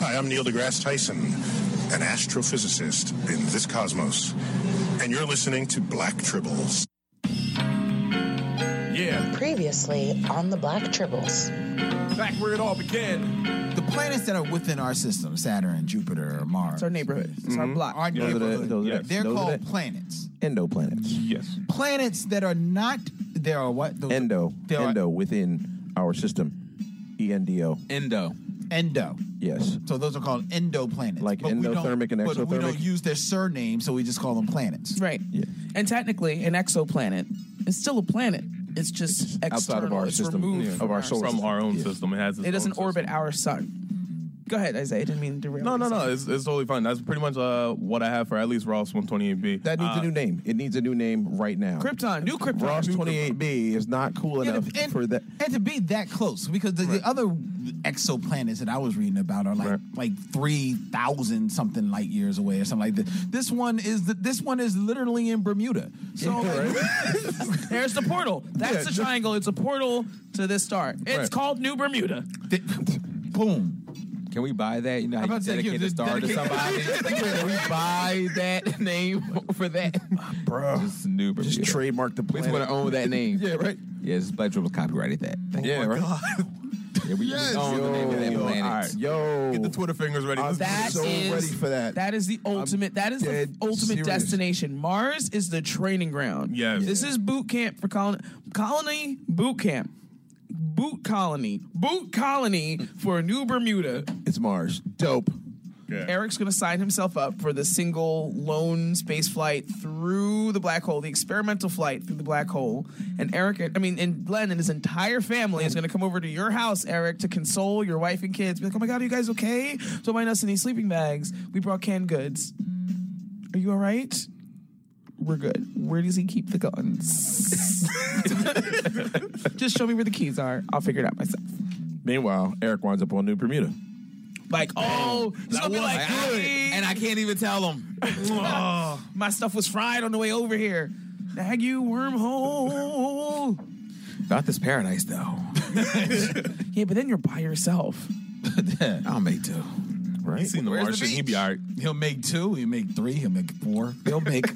Hi, I'm Neil deGrasse Tyson, an astrophysicist in this cosmos, and you're listening to Black Tribbles. Yeah. Previously on the Black Tribbles. Back where it all began. The planets that are within our system, Saturn, Jupiter, Mars. It's our neighborhood. It's our mm-hmm. block. Our Those are the- neighborhood. those are Yes. They're those are called the- planets. endoplanets. Yes. Planets that are not. There are what? Those Endo. Are- Endo within our system. E N D O. Endo. Endo. Yes. So those are called endoplanets. Like But endothermic and exothermic. But we don't use their surname, so we just call them planets. Right. Yeah. And technically, an exoplanet is still a planet. It's just external. outside of our it's system, removed yeah, of our our solar From system. our own Yeah. system. It has its It doesn't own orbit system. our sun. Go ahead, Isaiah. I didn't mean to derail. No, no, no. It's, it's totally fine. That's pretty much uh, what I have for at least Ross 128B. That needs Uh, a new name. It needs a new name right now. Krypton, new Krypton. Ross New 28B is not cool Yeah, enough and, for that. and to be that close because the, the other exoplanets that I was reading about are like Right. like three thousand something light years away or something like that. This one is the, this one is literally in Bermuda. So There's the portal. That's Yeah, the just- triangle. It's a portal to this star. It's Right. called New Bermuda. boom. Can we buy that? You know, how you to dedicate yeah, the just star to somebody. Can we buy that name for that? Bro. Just new Just trademark the We planet. just want to own that name. Yeah, right. Yes, Black Tribble copyrighted that. yeah, right. Yeah, we Yes. own the name of that Yo, planet. all right. Yo. Get the Twitter fingers ready. I'm That so is- ready for that. That is the ultimate. that is the ultimate serious. destination. Mars is the training ground. Yes. This is boot camp for colony. Colony boot camp. Boot colony. Boot colony for a New Bermuda. It's Mars. Dope. Yeah. Eric's going to sign himself up for the single lone space flight through the black hole, the experimental flight through the black hole. And Eric, I mean, and Glenn and his entire family is going to come over to your house, Eric, to console your wife and kids. Be like, oh my God, are you guys okay? Don't mind us in these sleeping bags. We brought canned goods. Are you all right? We're good. Where does he keep the guns? Just show me where the keys are. I'll figure it out myself. Meanwhile, Eric winds up on New Bermuda. Like, oh, it's gonna be like, good. "Hey, And I can't even tell them. oh, my stuff was fried on the way over here. Dag you wormhole. Not this paradise, though. yeah, but then you're by yourself. I'll make two. Right? seen the Where's the Martian. He'd be all right. He'll make two. He'll make three. He'll make four. He'll make.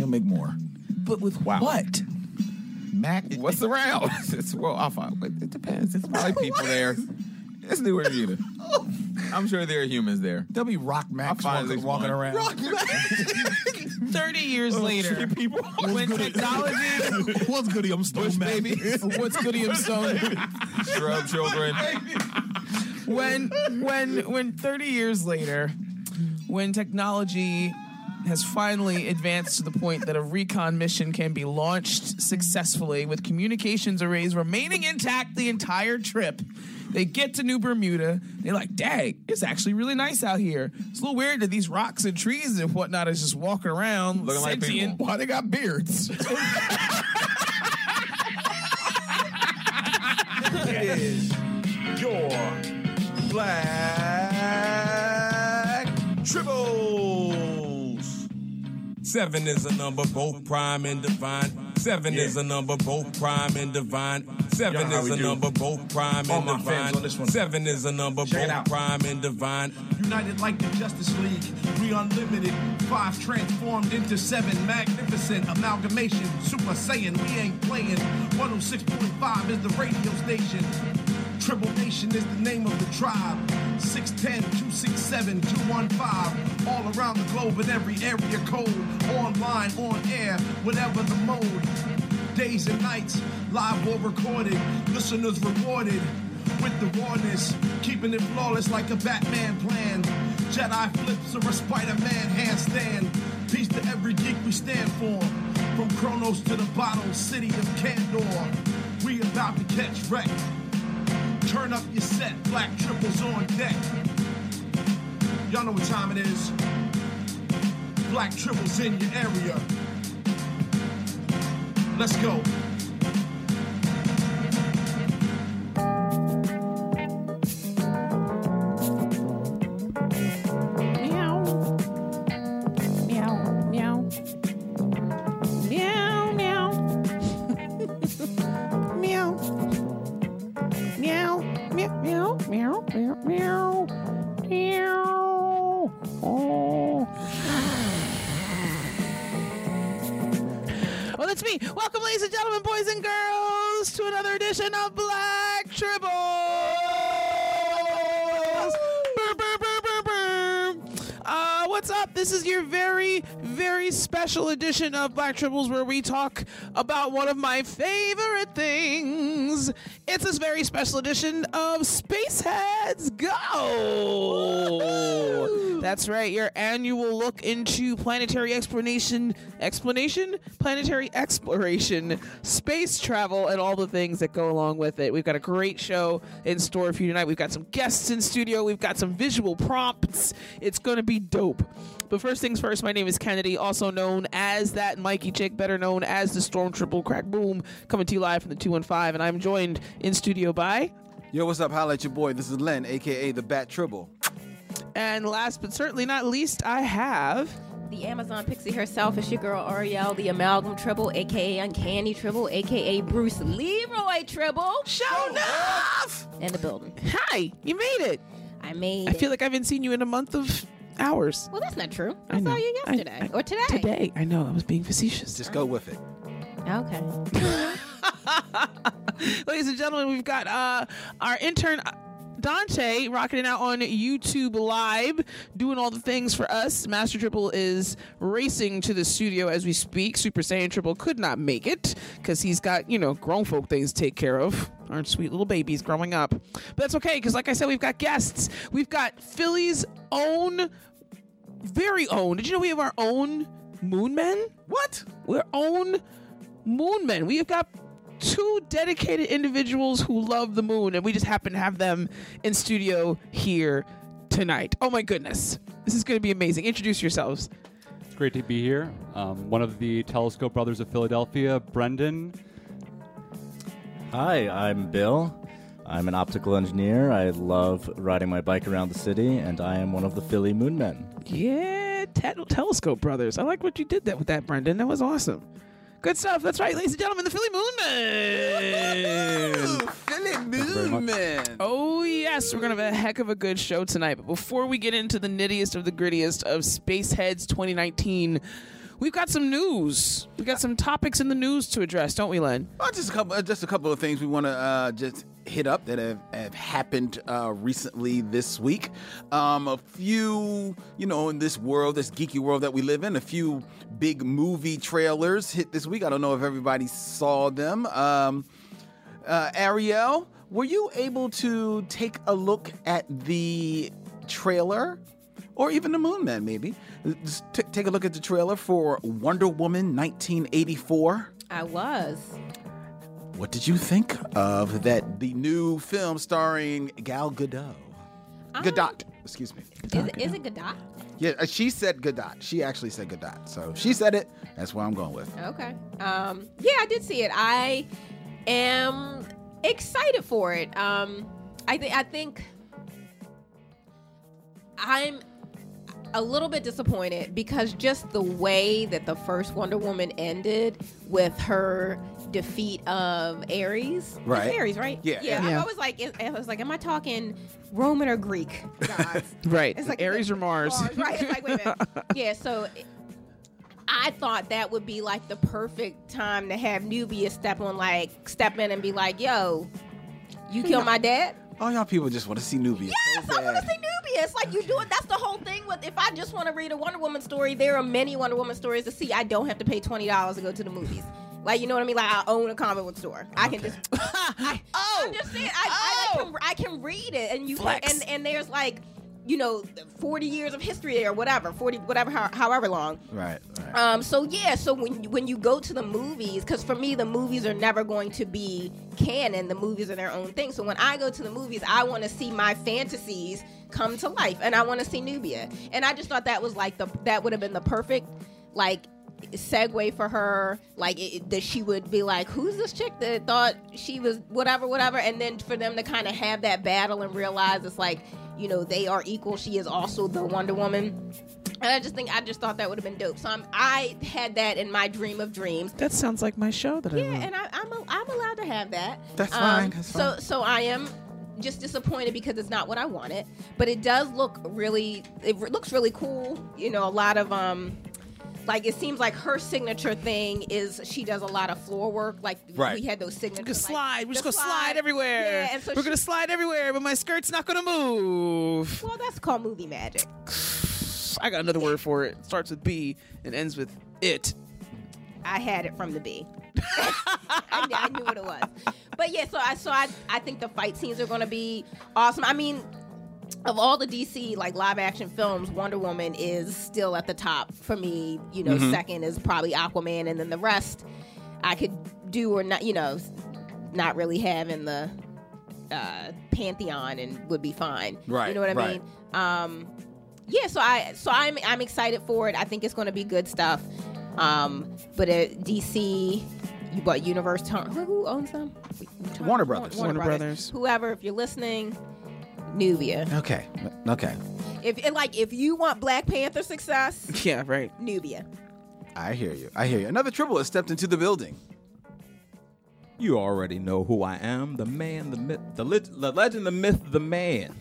He'll make more. But with what? Mac. What's around? It's, well, I'll find. It depends. It's probably people there. It's New Bermuda. I'm sure there are humans there. There'll be Rock Max walking, walking around. 30 years oh, later, when technology. What's goody? I'm Stone Mac. baby. What's Goody I'm Stone? Shrub children. when when when 30 years later when technology has finally advanced to the point that a recon mission can be launched successfully with communications arrays remaining intact the entire trip they get to New Bermuda. They're like, dang, it's actually really nice out here. It's a little weird that these rocks and trees and whatnot is just walking around Looking like sentient. people. Why they got beards? It is your Black Tribbles. Seven is a number, both prime and divine. Seven is a number, both prime and divine. Seven You know how is a do. number, both prime All and divine. on this one. Seven is a number, Check both prime and divine. United like the Justice League, we unlimited. Five transformed into seven, magnificent amalgamation. Super Saiyan, we ain't playing. 106.5 is the radio station. Tribble Nation is the name of the tribe. 610 267 215. All around the globe in every area code. Online, on air, whatever the mode. Days and nights, live or recorded. Listeners rewarded with the rawness, keeping it flawless like a Batman plan. Jedi flips or a Spider-Man handstand. Peace to every geek we stand for. From Kronos to the bottle city of Kandor. We about to catch wreck. Turn up your set, black tribbles on deck. Y'all know what time it is. Black tribbles in your area. Let's go. Special edition of Black Tribbles where we talk about one of my favorite things. It's this very special edition of Spaceheads Go! That's right, your annual look into planetary explanation, explanation? Planetary exploration, space travel, and all the things that go along with it. We've got a great show in store for you tonight. We've got some guests in studio, we've got some visual prompts. It's going to be dope. But first things first, my name is Kennedy, also known as that Mikey Chick, better known as the Storm Tribble Crack Boom, coming to you live from the 215. And I'm joined in studio by. Yo, what's up? Holla at your boy. This is Len, aka the Bat Tribble. And last but certainly not least, I have. The Amazon Pixie herself is your girl Ariel, the Amalgam Tribble, aka Uncanny Tribble, aka Bruce Leroy Tribble. Show enough! In the building. Hi, you made it. I made I feel like I haven't seen you in a month of hours. Well, that's not true. I I, know. saw you yesterday. I- or today. Today. I know, I was being facetious. Just go with it. Okay. Ladies and gentlemen, we've got uh, our intern. uh, Dante rocking it out on YouTube Live, doing all the things for us. Master Tribble is racing to the studio as we speak. Super Saiyan Tribble could not make it because he's got, you know, grown folk things to take care of. Our sweet little babies growing up. But that's okay because, like I said, we've got guests. We've got Philly's own, very own. Did you know we have our own Moon Men? What? We're own moon men. We have got two dedicated individuals who love the moon, and we just happen to have them in studio here tonight. Oh my goodness. This is going to be amazing. Introduce yourselves. It's great to be here. Um, one of the Telescope Brothers of Philadelphia, Brendan. Hi, I'm Bill. I'm an optical engineer. I love riding my bike around the city, and I am one of the Philly Moonmen. Yeah, te- Telescope Brothers. I like what you did that with that, Brendan. That was awesome. Good stuff. That's right, ladies and gentlemen, the Philly Moon Men. Philly very. Moon Man. Oh, yes, we're going to have a heck of a good show tonight. But before we get into the nittiest of the grittiest of Spaceheads 2019, we've got some news. We've got some topics in the news to address, don't we, Len? Uh, just a couple, uh, just a couple of things we want to uh, just hit up that have, have happened uh, recently this week. Um, a few, you know, in this world, this geeky world that we live in, a few big movie trailers hit this week. I don't know if everybody saw them. Um, uh, Ariel, were you able to take a look at the trailer? Or even the Moon Man, maybe. Just t- take a look at the trailer for Wonder Woman 1984. I was. What did you think of that? The new film starring Gal Gadot. Um, Gadot, excuse me. Is it, is it Gadot? Yeah, uh, she said Gadot. She actually said Gadot. So she said it. That's what I'm going with. Okay. Um, yeah, I did see it. I am excited for it. Um, I think I think I'm a little bit disappointed because just the way that the first Wonder Woman ended with her defeat of Ares. It's Right. Ares, right? Yeah. Yeah. Yeah. I was like, I was like, am I talking Roman or Greek gods? Right. It's like- Aries or Mars. Mars, right? It's like, wait a minute. Yeah, so I thought that would be like the perfect time to have Nubia step on, like, step in and be like, yo, you killed my dad? All y'all people just want to see Nubia. Yes, so I want to see Nubia. It's like you do it. That's the whole thing with if I just want to read a Wonder Woman story, there are many Wonder Woman stories to see. I don't have to pay $20 to go to the movies. Like, you know what I mean? Like, I own a comic book store. I can just. I, Oh! I'm just saying, I, I, I, can, I can read it. And you Flex. and, and there's like, you know, 40 years of history there, whatever, 40, whatever, how, however long. Right, right. Um, so yeah, so when when you go to the movies, because for me the movies are never going to be canon. The movies are their own thing. So when I go to the movies, I want to see my fantasies come to life, and I want to see Nubia. And I just thought that was like the that would have been the perfect like segue for her like it, that she would be like who's this chick that thought she was whatever whatever and then for them to kind of have that battle and realize it's like you know they are equal she is also the wonder woman and I just think I just thought that would have been dope. So I'm, I had that in my dream of dreams. That sounds like my show that I Yeah, and I, I'm a, I'm allowed to have that. That's Um, fine, that's so fine. so I am just disappointed because it's not what I wanted. But it does look really it re- looks really cool. You know, a lot of um like it seems like her signature thing is she does a lot of floor work. Like Right. we had those signatures. Gonna slide. We're just gonna slide, everywhere. Yeah, and so We're she- gonna slide everywhere, but my skirt's not gonna move. Well, that's called movie magic. I got another word for it. Starts with B and ends with it. I had it from the B. I, knew, I knew what it was. But yeah, so I so I I think the fight scenes are going to be awesome. I mean, of all the DC like live action films, Wonder Woman is still at the top for me. You know, Mhm. second is probably Aquaman, and then the rest I could do or not. You know, not really have in the uh, pantheon and would be fine. Right, You know what I right. mean? Um, yeah. So I so I'm I'm excited for it. I think it's going to be good stuff. Um, but at DC, you bought Universe. Who, who owns them? Warner Brothers. Warner, Warner Brothers. Brothers. Whoever, if you're listening, Nubia. Okay. Okay. If and like if you want Black Panther success, Yeah, right. Nubia. I hear you. I hear you. Another tribble has stepped into the building. You already know who I am the man, the myth, the, lit, the legend, the myth, the man.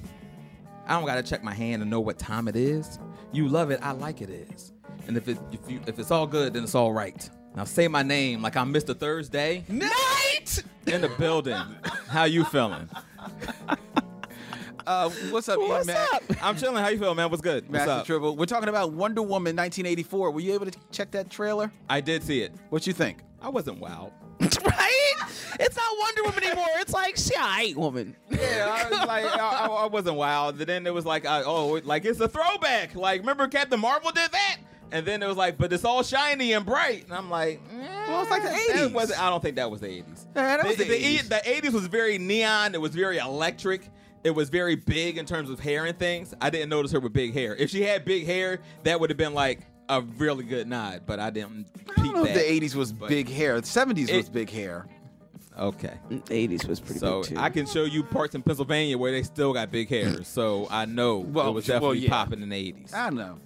I don't gotta check my hand to know what time it is. You love it, I like it is. And if it if you if it's all good, then it's all right. Now say my name like I'm Mr. Thursday Night in the building. How you feeling? Uh, what's up, What's Matt? up? I'm chilling. How you feel, man? What's good? What's Master up? Tribble. We're talking about Wonder Woman 1984. Were you able to check that trailer? I did see it. What you think? I wasn't wowed. right? It's not Wonder Woman anymore. It's like she a ain't woman. Yeah, I was like, I, I, I wasn't wild. And then it was like, I, oh, like it's a throwback. Like, remember Captain Marvel did that? And then it was like, but it's all shiny and bright. And I'm like, well, it's like the 80s. wasn't, I don't think that was the 80s. Yeah, that was the the, 80s. the 80s was very neon. It was very electric. It was very big in terms of hair and things. I didn't notice her with big hair. If she had big hair, that would have been like a really good nod. But I didn't. I don't know if the 80s was But- big hair. The 70s was big hair. Okay. 80s was pretty so big too. I can show you parts in Pennsylvania where they still got big hair. So I know Well, it was well, definitely yeah. popping in the 80s. I don't know.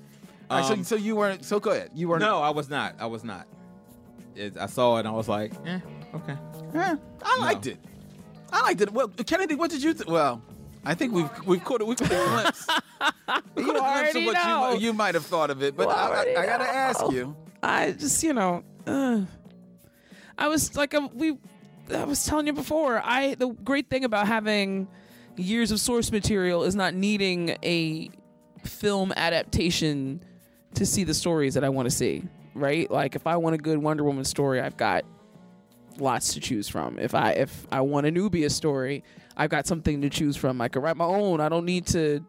All right, so, Um, so you weren't. So go ahead. You weren't. No, I was not. I was not. It, I saw it and I was like, eh, okay. Eh, I liked it. I liked it. Well, Kennedy, what did you? Th- well, I think we've we've caught a, we've caught a glimpse. We caught a glimpse of already what know. you you might have thought of it, but Well, I I, I, I gotta ask you. I just, you know, uh, I was like, a, we, I was telling you before. I the great thing about having years of source material is not needing a film adaptation to see the stories that I want to see. Right? Like, if I want a good Wonder Woman story, I've got lots to choose from. If I if I want a Nubia story, I've got something to choose from. I could write my own. I don't need to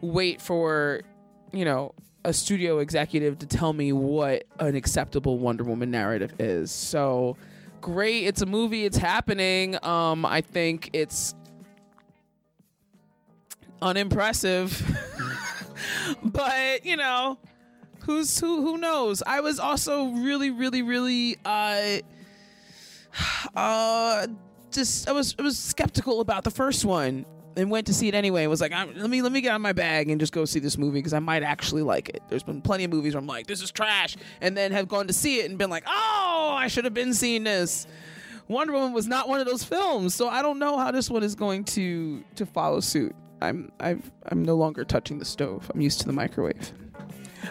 wait for, you know, a studio executive to tell me what an acceptable Wonder Woman narrative is. So great, it's a movie, it's happening. Um I think it's unimpressive. but, you know, who's who who knows? I was also really really really uh uh just I was I was skeptical about the first one and went to see it anyway. Was like, let me let me get out my bag and just go see this movie because I might actually like it. There's been plenty of movies where I'm like, this is trash, and then have gone to see it and been like, oh, I should have been seeing this. Wonder Woman was not one of those films, so I don't know how this one is going to to follow suit. I'm I've I'm no longer touching the stove. I'm used to the microwave.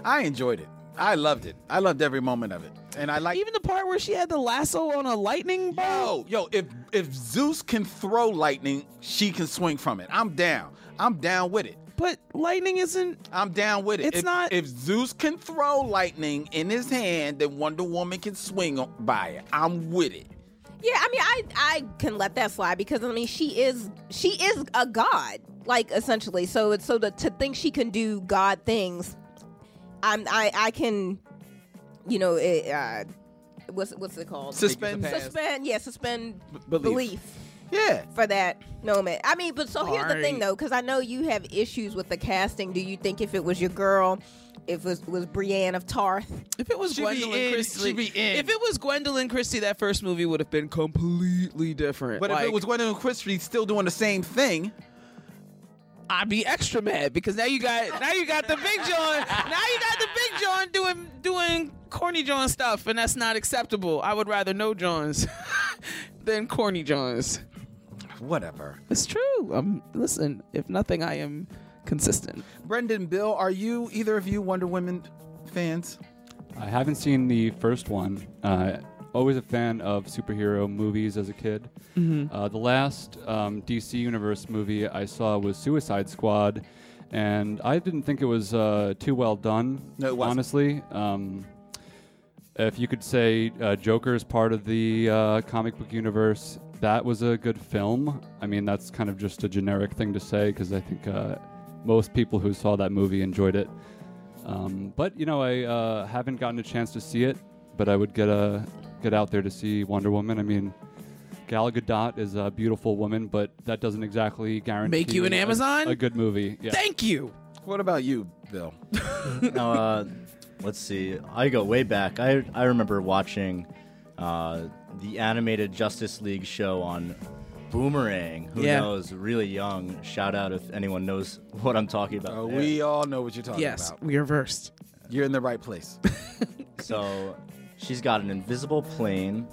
I enjoyed it. I loved it. I loved every moment of it, and I like even the part where she had the lasso on a lightning bolt. Yo, yo, if if Zeus can throw lightning, she can swing from it. I'm down. I'm down with it. But lightning isn't. I'm down with it. It's if, not- If Zeus can throw lightning in his hand, then Wonder Woman can swing by it. I'm with it. Yeah, I mean, I I can let that slide because I mean, she is she is a god, like essentially. So it's so to, to think she can do god things, I'm I I can, you know, it, uh, what's what's it called? Suspend- suspend, yeah, suspend belief. belief. Yeah. For that moment. I mean, but so here's the thing Alright. though, because I know you have issues with the casting. Do you think if it was your girl, if it was, was Brienne of Tarth? If it was She be Gwendoline in, Christie, she be in. if it was Gwendoline Christie, that first movie would have been completely different. But if it was Gwendoline Christie still doing the same thing, I'd be extra mad because now you got now you got the big John. Now you got the big John doing doing corny John stuff, and that's not acceptable. I would rather no Johns than corny Johns. whatever. It's true. Um, listen, if nothing, I am consistent. Brendan, Bill, are you either of you Wonder Woman fans? I haven't seen the first one. Uh, always a fan of superhero movies as a kid. Mhm. Uh, the last um, DC Universe movie I saw was Suicide Squad, and I didn't think it was uh, too well done. No, it wasn't. honestly. Um, if you could say uh, Joker is part of the uh, comic book universe, that was a good film. I mean, that's kind of just a generic thing to say because I think uh, most people who saw that movie enjoyed it. Um, but you know, I uh, haven't gotten a chance to see it, but I would get a get out there to see Wonder Woman. I mean, Gal Gadot is a beautiful woman, but that doesn't exactly guarantee Make you an a- Amazon? a, good movie. Yeah. Thank you. What about you, Bill? now, uh, let's see. I go way back. I I remember watching uh, the animated Justice League show on Boomerang. Who Yeah. knows? Really young. Shout out if anyone knows what I'm talking about. There. we all know what you're talking Yes, about. Yes, we are versed. You're in the right place. So she's got an invisible plane,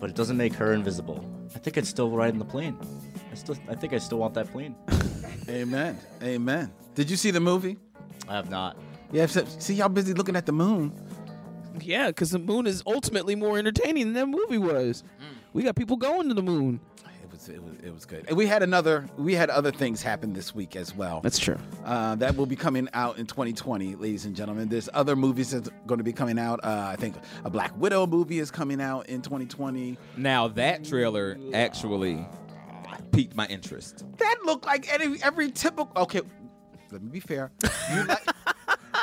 but it doesn't make her invisible. I think I'd still ride in the plane. I still, I think I still want that plane. Amen. Amen. Did you see the movie? I have not. Yeah. so- See, y'all busy looking at the moon. Yeah, because the moon is ultimately more entertaining than that movie was. Mm. We got people going to the moon. It was, it was, it was good. And we had another, we had other things happen this week as well. That's true. Uh, that will be coming out in 2020, ladies and gentlemen. There's other movies that's going to be coming out. Uh, I think a Black Widow movie is coming out in 2020. Now that trailer actually piqued my interest. That looked like any every typical. Okay, let me be fair. You like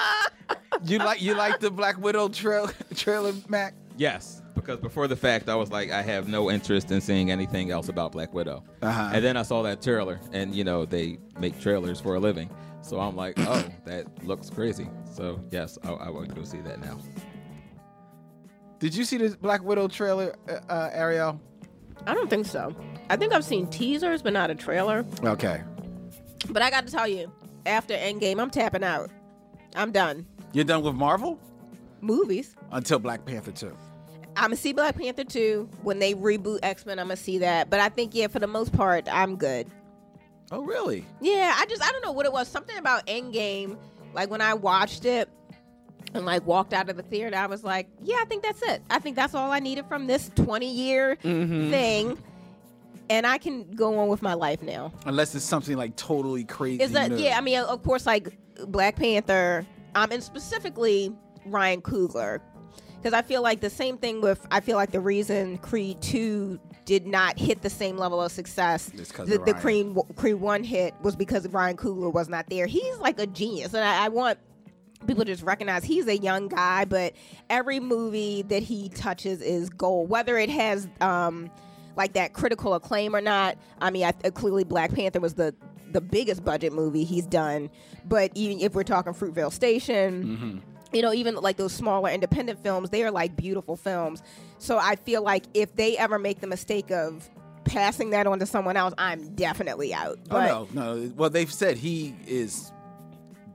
you like you like the Black Widow trail, trailer, Mac? Yes, because before the fact, I was like, I have no interest in seeing anything else about Black Widow. Uh-huh. And then I saw that trailer, and you know they make trailers for a living, so I'm like, oh, that looks crazy. So yes, I, I would go see that now. Did you see this Black Widow trailer, uh, uh, Ariel? I don't think so. I think I've seen teasers, but not a trailer. Okay, But I got to tell you, after Endgame, I'm tapping out. I'm done. you're done with Marvel Movies. until Black Panther 2. I'm gonna see Black Panther 2 when they reboot X Men. I'm gonna see that, but I think yeah, for the most part, I'm good. Oh, really? Yeah, I just I don't know what it was. Something about Endgame. Like when I watched it and like walked out of the theater, I was like, yeah, I think that's it. I think that's all I needed from this 20 year Mhm. thing, and I can go on with my life now. Unless it's something like totally crazy. Is that yeah? I mean, of course, like Black Panther, um, and specifically Ryan Coogler, because I feel like the same thing with I feel like the reason Creed two did not hit the same level of success 'cause the, Creed Creed one hit was because Ryan Coogler was not there. He's like a genius, and I, I want people to just recognize he's a young guy, but every movie that he touches is gold, whether it has um like that critical acclaim or not. I mean, I, uh, clearly Black Panther was the the biggest budget movie he's done, but even if we're talking Fruitvale Station, you know, even like those smaller independent films, they are like beautiful films. So I feel like if they ever make the mistake of passing that on to someone else, I'm definitely out. Oh, but oh no, no. Well, they've said he is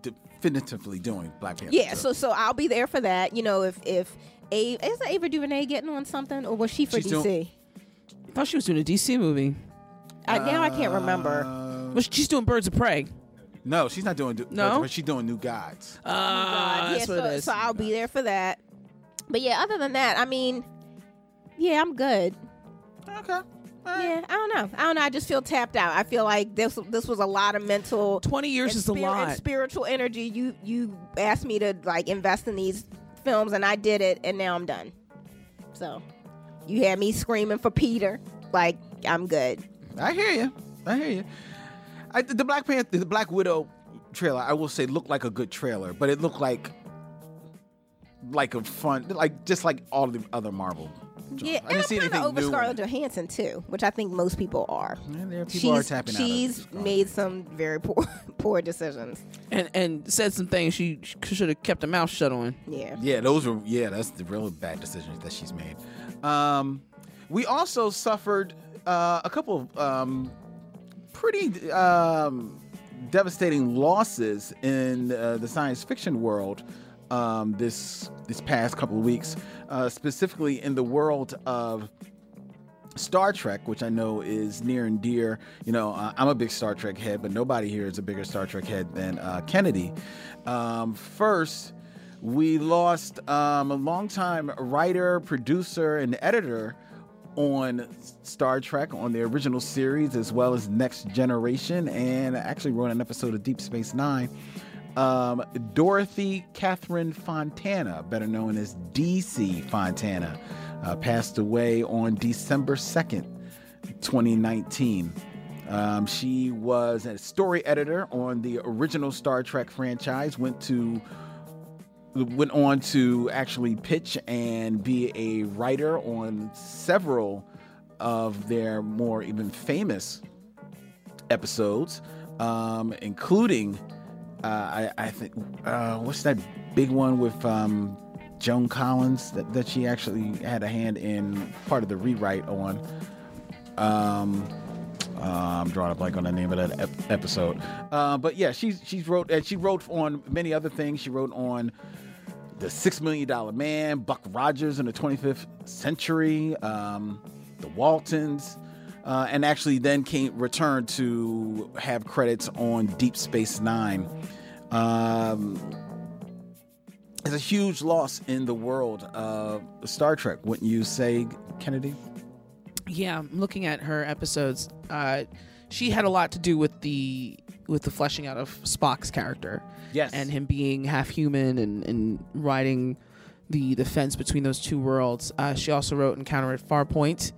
definitively doing Black Panther. yeah, so so I'll be there for that. You know, if if A is Ava DuVernay getting on something, or was she for She's DC? doing- I thought she was doing a DC movie. I, now I can't remember. Uh, well, she's doing Birds of Prey. No, she's not doing. No? but she's doing New Gods. Ah, yeah, that's what so, it is. so I'll be there for that. But yeah, other than that, I mean, yeah, I'm good. Okay. Yeah, I don't know. I don't know. I just feel tapped out. I feel like this this was a lot of mental. Twenty years is a spir- and lot. spiritual energy. You you asked me to like invest in these films, and I did it, and now I'm done. So you had me screaming for Peter. Like I'm good. I hear you. I hear you. I, the Black Panther, the Black Widow trailer, I will say, looked like a good trailer, but it looked like like a fun, like just like all the other Marvel. Yeah, I and didn't I'm see kind anything of over new Scarlett Johansson too, which I think most people are. there are people are she's out she's made some very poor poor decisions. and and said some things she, she should have kept her mouth shut on. Yeah. Yeah, those were yeah, that's the real bad decisions that she's made. Um, we also suffered uh, a couple of um, pretty um, devastating losses in uh, the science fiction world um, this this past couple of weeks, uh, specifically in the world of Star Trek, which I know is near and dear. You know, I'm a big Star Trek head, but nobody here is a bigger Star Trek head than uh, Kennedy. Um, first, We lost um, a longtime writer, producer, and editor on Star Trek on the original series as well as Next Generation, and actually wrote an episode of Deep Space Nine. Um, Dorothy Catherine Fontana, better known as DC Fontana, uh, passed away on December 2nd, 2019. Um, she was a story editor on the original Star Trek franchise, went to went on to actually pitch and be a writer on several of their more even famous episodes, um, including uh, I, I think uh, what's that big one with um, Joan Collins that, that she actually had a hand in part of the rewrite on. Um, uh, I'm drawing a blank on the name of that ep- episode, uh, but yeah, she's she's wrote and she wrote on many other things. She wrote on the Six Million Dollar Man, Buck Rogers in the 25th Century, um, the Waltons, uh, and actually then came returned to have credits on Deep Space Nine. Um, it's a huge loss in the world of Star Trek, wouldn't you say, Kennedy? Yeah, I'm looking at her episodes. Uh, she had a lot to do with the with the fleshing out of Spock's character. Yes. And him being half human and, and riding the, the fence between those two worlds. Uh, she also wrote Encounter at Farpoint,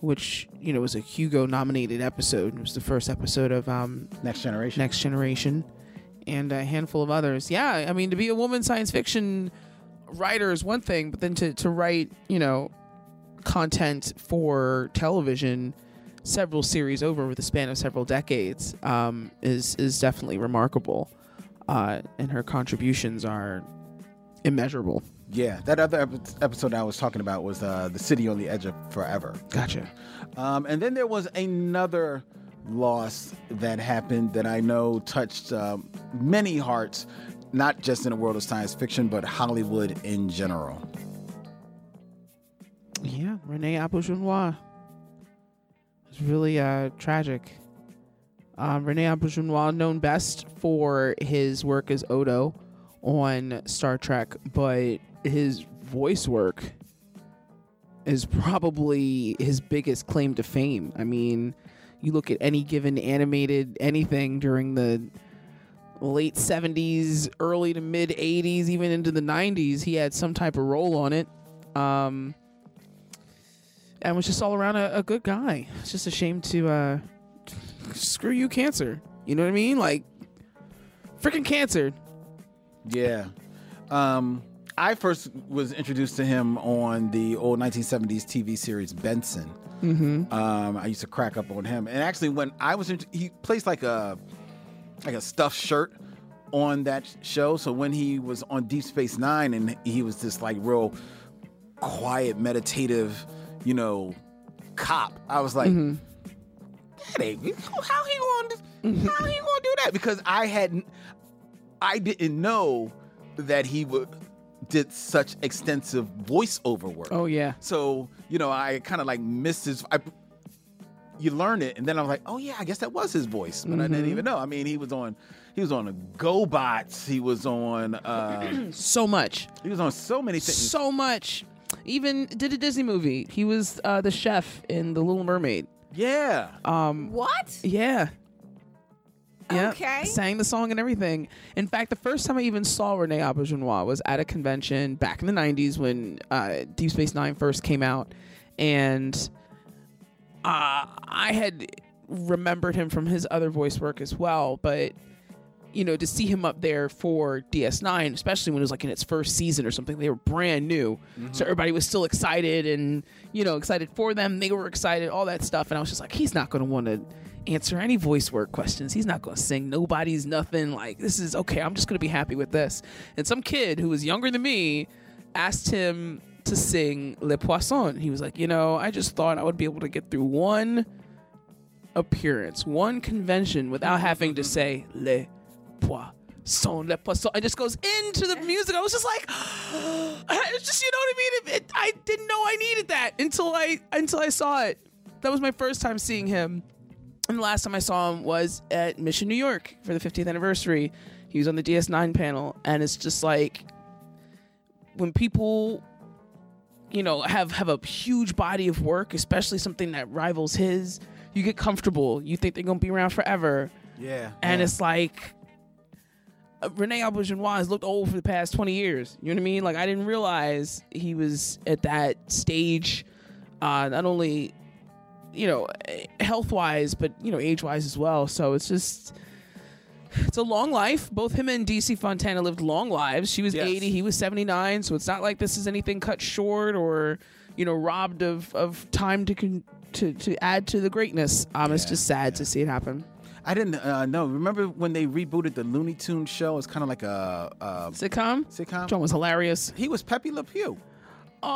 which, you know, was a Hugo nominated episode. It was the first episode of um, Next Generation. Next Generation. And a handful of others. Yeah, I mean, to be a woman science fiction writer is one thing, but then to, to write, you know, content for television several series over with the span of several decades um, is is definitely remarkable, uh, and her contributions are immeasurable. Yeah, that other ep- episode I was talking about was uh, the city on the edge of forever. Gotcha. Um, and then there was another loss that happened that I know touched um, many hearts, not just in the world of science fiction, but Hollywood in general. Yeah, Rene Auberjonois. It's really uh, tragic. Um, Rene Auberjonois, known best for his work as Odo on Star Trek, but his voice work is probably his biggest claim to fame. I mean, you look at any given animated anything during the late 70s, early to mid 80s, even into the 90s, he had some type of role on it. Um, and was just all around a, a good guy. It's just a shame to uh, screw you, cancer. You know what I mean? Like, freaking cancer. Yeah. Um, I first was introduced to him on the old 1970s TV series Benson. Mm-hmm. Um, I used to crack up on him, and actually, when I was, in, he placed like a like a stuffed shirt on that show. So when he was on Deep Space Nine, and he was this like real quiet, meditative, you know, cop, I was like, Mm-hmm. that ain't how he going to how he going to do that? Because I hadn't, I didn't know that he would did such extensive voiceover work. Oh yeah. So you know, I kind of like missed his. I, you learn it, and then I was like, oh yeah, I guess that was his voice, but I didn't Mhm. even know. I mean, he was on, he was on the GoBots. He was on uh, so much. He was on so many things. So much. Even did a Disney movie. He was uh, the chef in The Little Mermaid. Yeah. Um. What? Yeah. Yeah. Okay. Sang the song and everything. In fact, the first time I even saw Rene Auberjonois was at a convention back in the '90s when uh, Deep Space Nine first came out, and uh, I had remembered him from his other voice work as well, but you know, to see him up there for DS9, especially when it was like in its first season or something, they were brand new. Mm-hmm. So everybody was still excited and, you know, excited for them. They were excited, all that stuff. And I was just like, he's not going to want to answer any voice work questions. He's not going to sing. Nobody's nothing. Like, this is okay. I'm just going to be happy with this. And some kid who was younger than me asked him to sing Le Poisson. He was like, you know, I just thought I would be able to get through one appearance, one convention without having to mm-hmm. say Le Poisson, Le Poisson. It just goes into the music. I was just like, it's just you know what I mean. It, it, I didn't know I needed that until I until I saw it. That was my first time seeing him, and the last time I saw him was at Mission New York for the 50th anniversary. He was on the DS9 panel, and it's just like when people you know have have a huge body of work, especially something that rivals his, you get comfortable. You think they're gonna be around forever, Yeah. and yeah. it's like. Rene Auberjonois has looked old for the past 20 years. You know what I mean? Like, I didn't realize he was at that stage, uh, not only, you know, health wise, but, you know, age wise as well. So it's just, it's a long life. Both him and DC Fontana lived long lives. She was 80, he was 79. So it's not like this is anything cut short or, you know, robbed of, of time to, con- to, to add to the greatness. Um, it's just sad to see it happen. I didn't uh, know. Remember when they rebooted the Looney Tunes show? It's kind of like a, a sitcom. Sitcom. John was hilarious. He was Pepe Le Pew. Oh.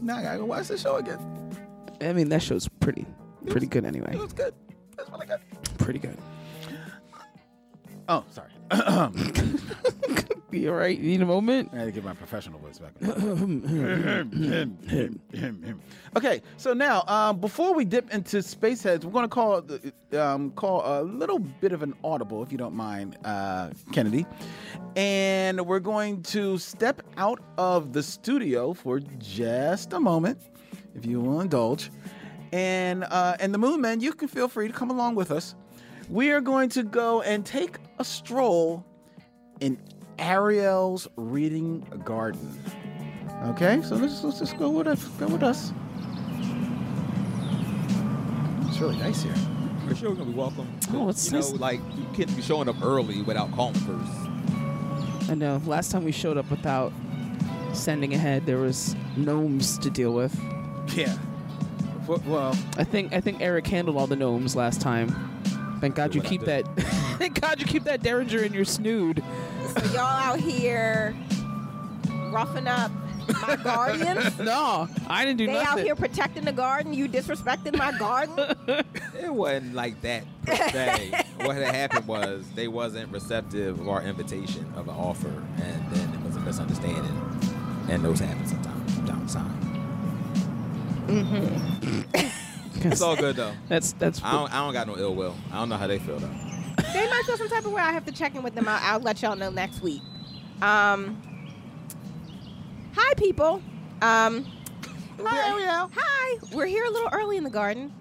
Now I gotta go watch the show again. I mean, that show's pretty, pretty good anyway. It was good. That's really good. Pretty good. Oh, sorry. You all right? You need a moment? I had to get my professional voice back. okay, so now um, before we dip into Spaceheads, we're going to call um, call a little bit of an audible, if you don't mind, uh, Kennedy, and we're going to step out of the studio for just a moment, if you will indulge. And uh, and the Moon Man, you can feel free to come along with us. We are going to go and take a stroll in Ariel's reading garden. Okay, so let's, let's just go with us. Go with us. It's really nice here. For sure, we're gonna be welcome. Oh, it's you know, nice. like you can't be showing up early without calling first. I know. Last time we showed up without sending ahead, there was gnomes to deal with. Yeah. Well, I think I think Eric handled all the gnomes last time. Thank God you keep that. Thank God you keep that Derringer in your snood. So y'all out here roughing up my guardians? no, I didn't do nothing. they out nothing. here protecting the garden. You disrespecting my garden? It wasn't like that per se. what had happened was they wasn't receptive of our invitation of an offer, and then it was a misunderstanding, and those happen sometimes from time to time. Mm-hmm. It's all good though. That's that's. I don't, I don't got no ill will. I don't know how they feel though. They might feel some type of way. I have to check in with them. I'll, I'll let y'all know next week. Um, hi, people. Um, hi, Ariel. Hi. We're here a little early in the garden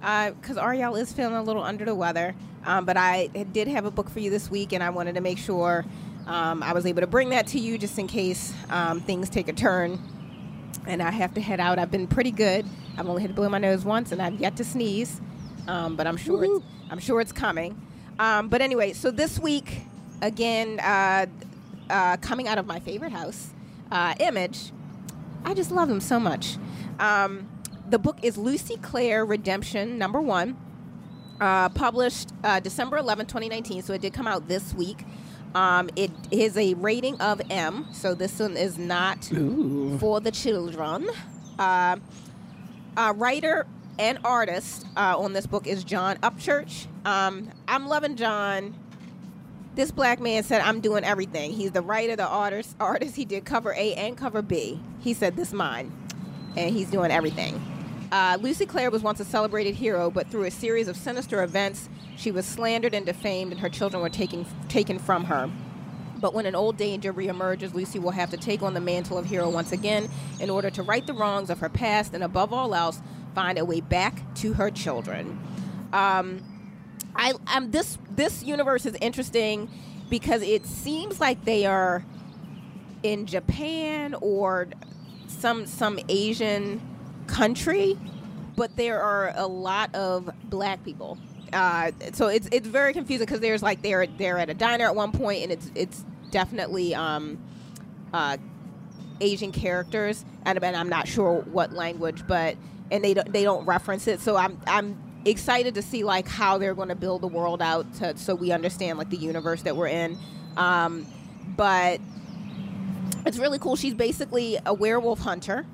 because Ariel is feeling a little under the weather. Um, but I did have a book for you this week, and I wanted to make sure um, I was able to bring that to you just in case um, things take a turn and I have to head out. I've been pretty good. I've only had to blow my nose once, and I've yet to sneeze. Um, but I'm sure it's, I'm sure it's coming. Um, but anyway, so this week again, uh, uh, coming out of my favorite house, uh, Image. I just love them so much. Um, the book is Lucy Claire Redemption Number One, uh, published uh, December 11, 2019. So it did come out this week. Um, it is a rating of M, so this one is not for the children. Uh, uh, writer and artist uh, on this book is John Upchurch. Um, I'm loving John. This black man said, "I'm doing everything." He's the writer, the artist. Artist. He did cover A and cover B. He said, "This mine," and he's doing everything. Uh, Lucy Claire was once a celebrated hero, but through a series of sinister events, she was slandered and defamed, and her children were taken taken from her. But when an old danger reemerges, Lucy will have to take on the mantle of hero once again in order to right the wrongs of her past and, above all else, find a way back to her children. Um, I, I'm this this universe is interesting because it seems like they are in Japan or some some Asian country, but there are a lot of black people. Uh, so it's it's very confusing because there's like they're they're at a diner at one point and it's it's definitely um, uh, Asian characters and, and I'm not sure what language, but and they don't they don't reference it. So I'm I'm excited to see like how they're going to build the world out to, so we understand like the universe that we're in. Um, but it's really cool. She's basically a werewolf hunter,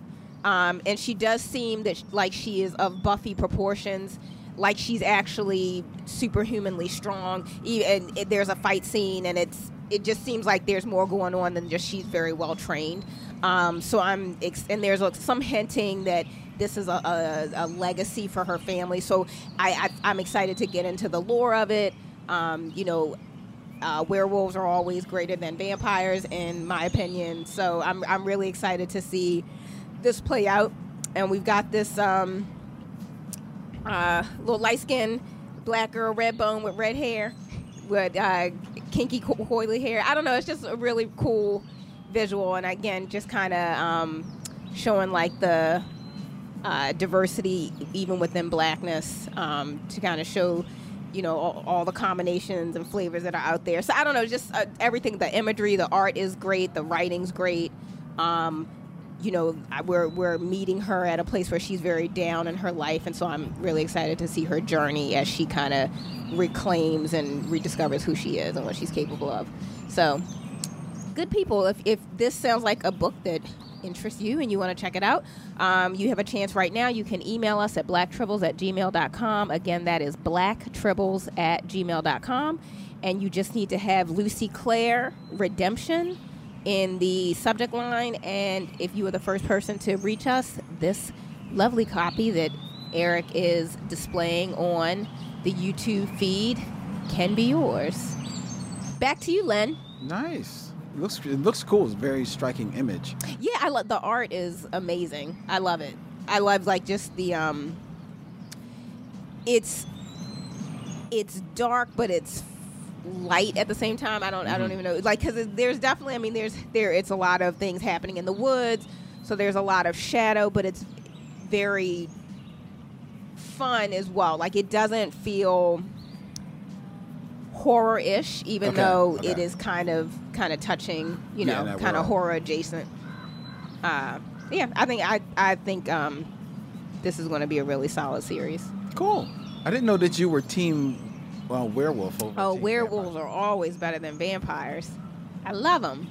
um, and she does seem that like she is of Buffy proportions. Like she's actually superhumanly strong. And there's a fight scene, and it's it just seems like there's more going on than just she's very well trained. Um, so I'm and there's some hinting that this is a, a, a legacy for her family. So I, I I'm excited to get into the lore of it. Um, you know, uh, werewolves are always greater than vampires, in my opinion. So I'm I'm really excited to see this play out. And we've got this um, uh, little light skinned black girl, red bone with red hair, with uh, kinky co- coily hair. I don't know. It's just a really cool visual, and again, just kind of um, showing like the uh, diversity even within blackness um, to kind of show you know all, all the combinations and flavors that are out there. So i don't know just uh, everything the imagery the art is great the writing's great. Um, you know we're, we're meeting her at a place where she's very down in her life and so i'm really excited to see her journey as she kind of reclaims and rediscovers who she is and what she's capable of. So good people. If, if this sounds like a book that interests you and you want to check it out um, you have a chance right now. You can email us at blacktribbles at gmail.com again that is blacktribbles at gmail.com and you just need to have lucy claire redemption in the subject line. And if you are the first person to reach us this lovely copy that eric is displaying on the youtube feed can be yours. Back to you len. Nice. It looks it looks cool. It's a very striking image. Yeah, I love the art is amazing. I love it. I love like just the um it's it's dark but it's light at the same time. I don't I don't Mhm. even know. Like cuz there's definitely I mean there's there it's a lot of things happening in the woods. So there's a lot of shadow, but it's very fun as well. Like it doesn't feel horror-ish even Okay, though okay. it is kind of kind of touching, you know, kind of horror adjacent. Uh, yeah, I think I I think um, this is going to be a really solid series. Cool. I didn't know that you were team well, werewolf over. Oh, werewolves are always better than vampires. I love them.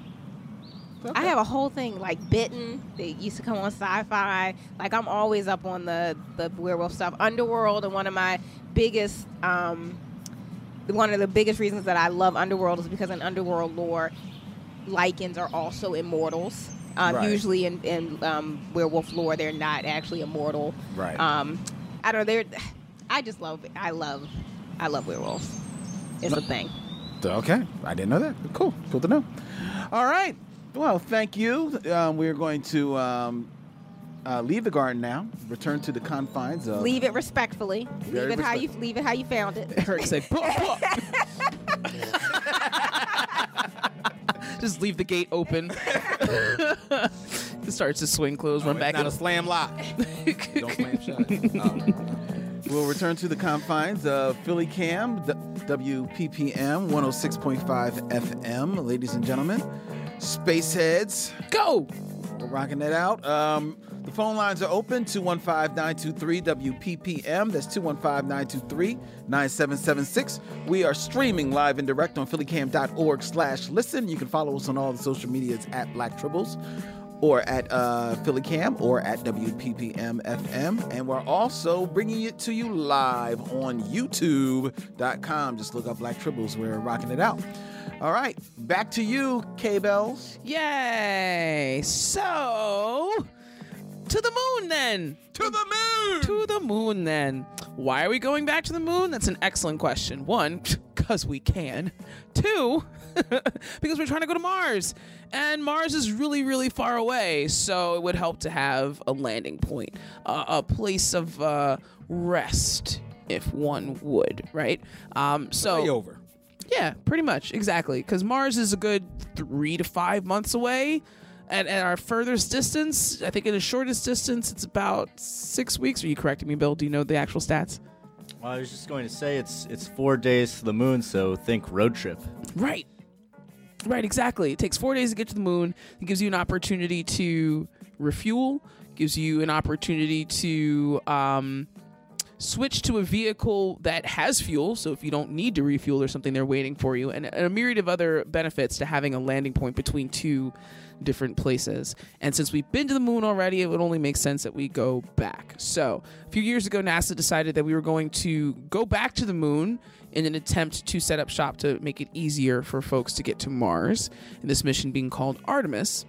I have a whole thing like Bitten. They used to come on Sci-Fi. Like I'm always up on the the werewolf stuff. Underworld, and one of my biggest, um, one of the biggest reasons that I love Underworld is because in Underworld lore, lycans are also immortals. Um, Right. Usually in, in um, werewolf lore, they're not actually immortal. Right. Um, I don't know. They're. I just love. I love. I love werewolves. It's a thing. Okay, I didn't know that. Cool, cool to know. All right. Well, thank you. Um, we're going to um, uh, leave the garden now. Return to the confines of. Leave it respectfully. Leave it how you leave it how you found it. Eric said, "Puh, Just leave the gate open. it starts to swing closed, run it's back. not in. a slam lock. Don't slam shut. We'll return to the confines of Philly Cam, D- WPPM 106.5 FM. Ladies and gentlemen, Space Heads. Go! We're rocking it out. Um, the phone lines are open 215 923 WPPM. That's 215 923 9776. We are streaming live and direct on phillycam.org slash listen. You can follow us on all the social medias at Black Tribbles or at uh, PhillyCam or at WPPM FM. And we're also bringing it to you live on YouTube.com. Just look up Black Tribbles. We're rocking it out. All right, back to you, K Bells. Yay! So, to the moon then. To the moon. To the moon then. Why are we going back to the moon? That's an excellent question. One, because we can. Two, because we're trying to go to Mars. And Mars is really, really far away, so it would help to have a landing point, uh, a place of uh, rest, if one would, right? Um, so Layover. yeah, pretty much. Exactly. Because Mars is a good three to five months away. At, at our furthest distance, I think in the shortest distance, it's about six weeks. Are you correcting me, Bill? Do you know the actual stats? Well, I was just going to say it's it's four days to the moon, so think road trip. Right. Right, exactly. It takes four days to get to the moon. It gives you an opportunity to refuel, gives you an opportunity to um, switch to a vehicle that has fuel. So if you don't need to refuel or something, they're waiting for you, and, a myriad of other benefits to having a landing point between two different places. And since we've been to the moon already, it would only make sense that we go back. So a few years ago, NASA decided that we were going to go back to the moon in an attempt to set up shop to make it easier for folks to get to Mars. And this mission being called Artemis,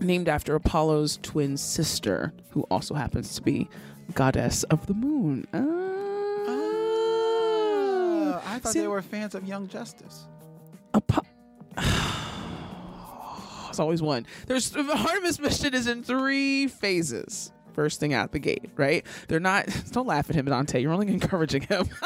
named after Apollo's twin sister, who also happens to be goddess of the moon. Uh, I thought they were fans of Young Justice. It's always one. There's the Artemis mission is in three phases. First thing out the gate, right? They're not. Don't laugh at him, Dante. You're only encouraging him.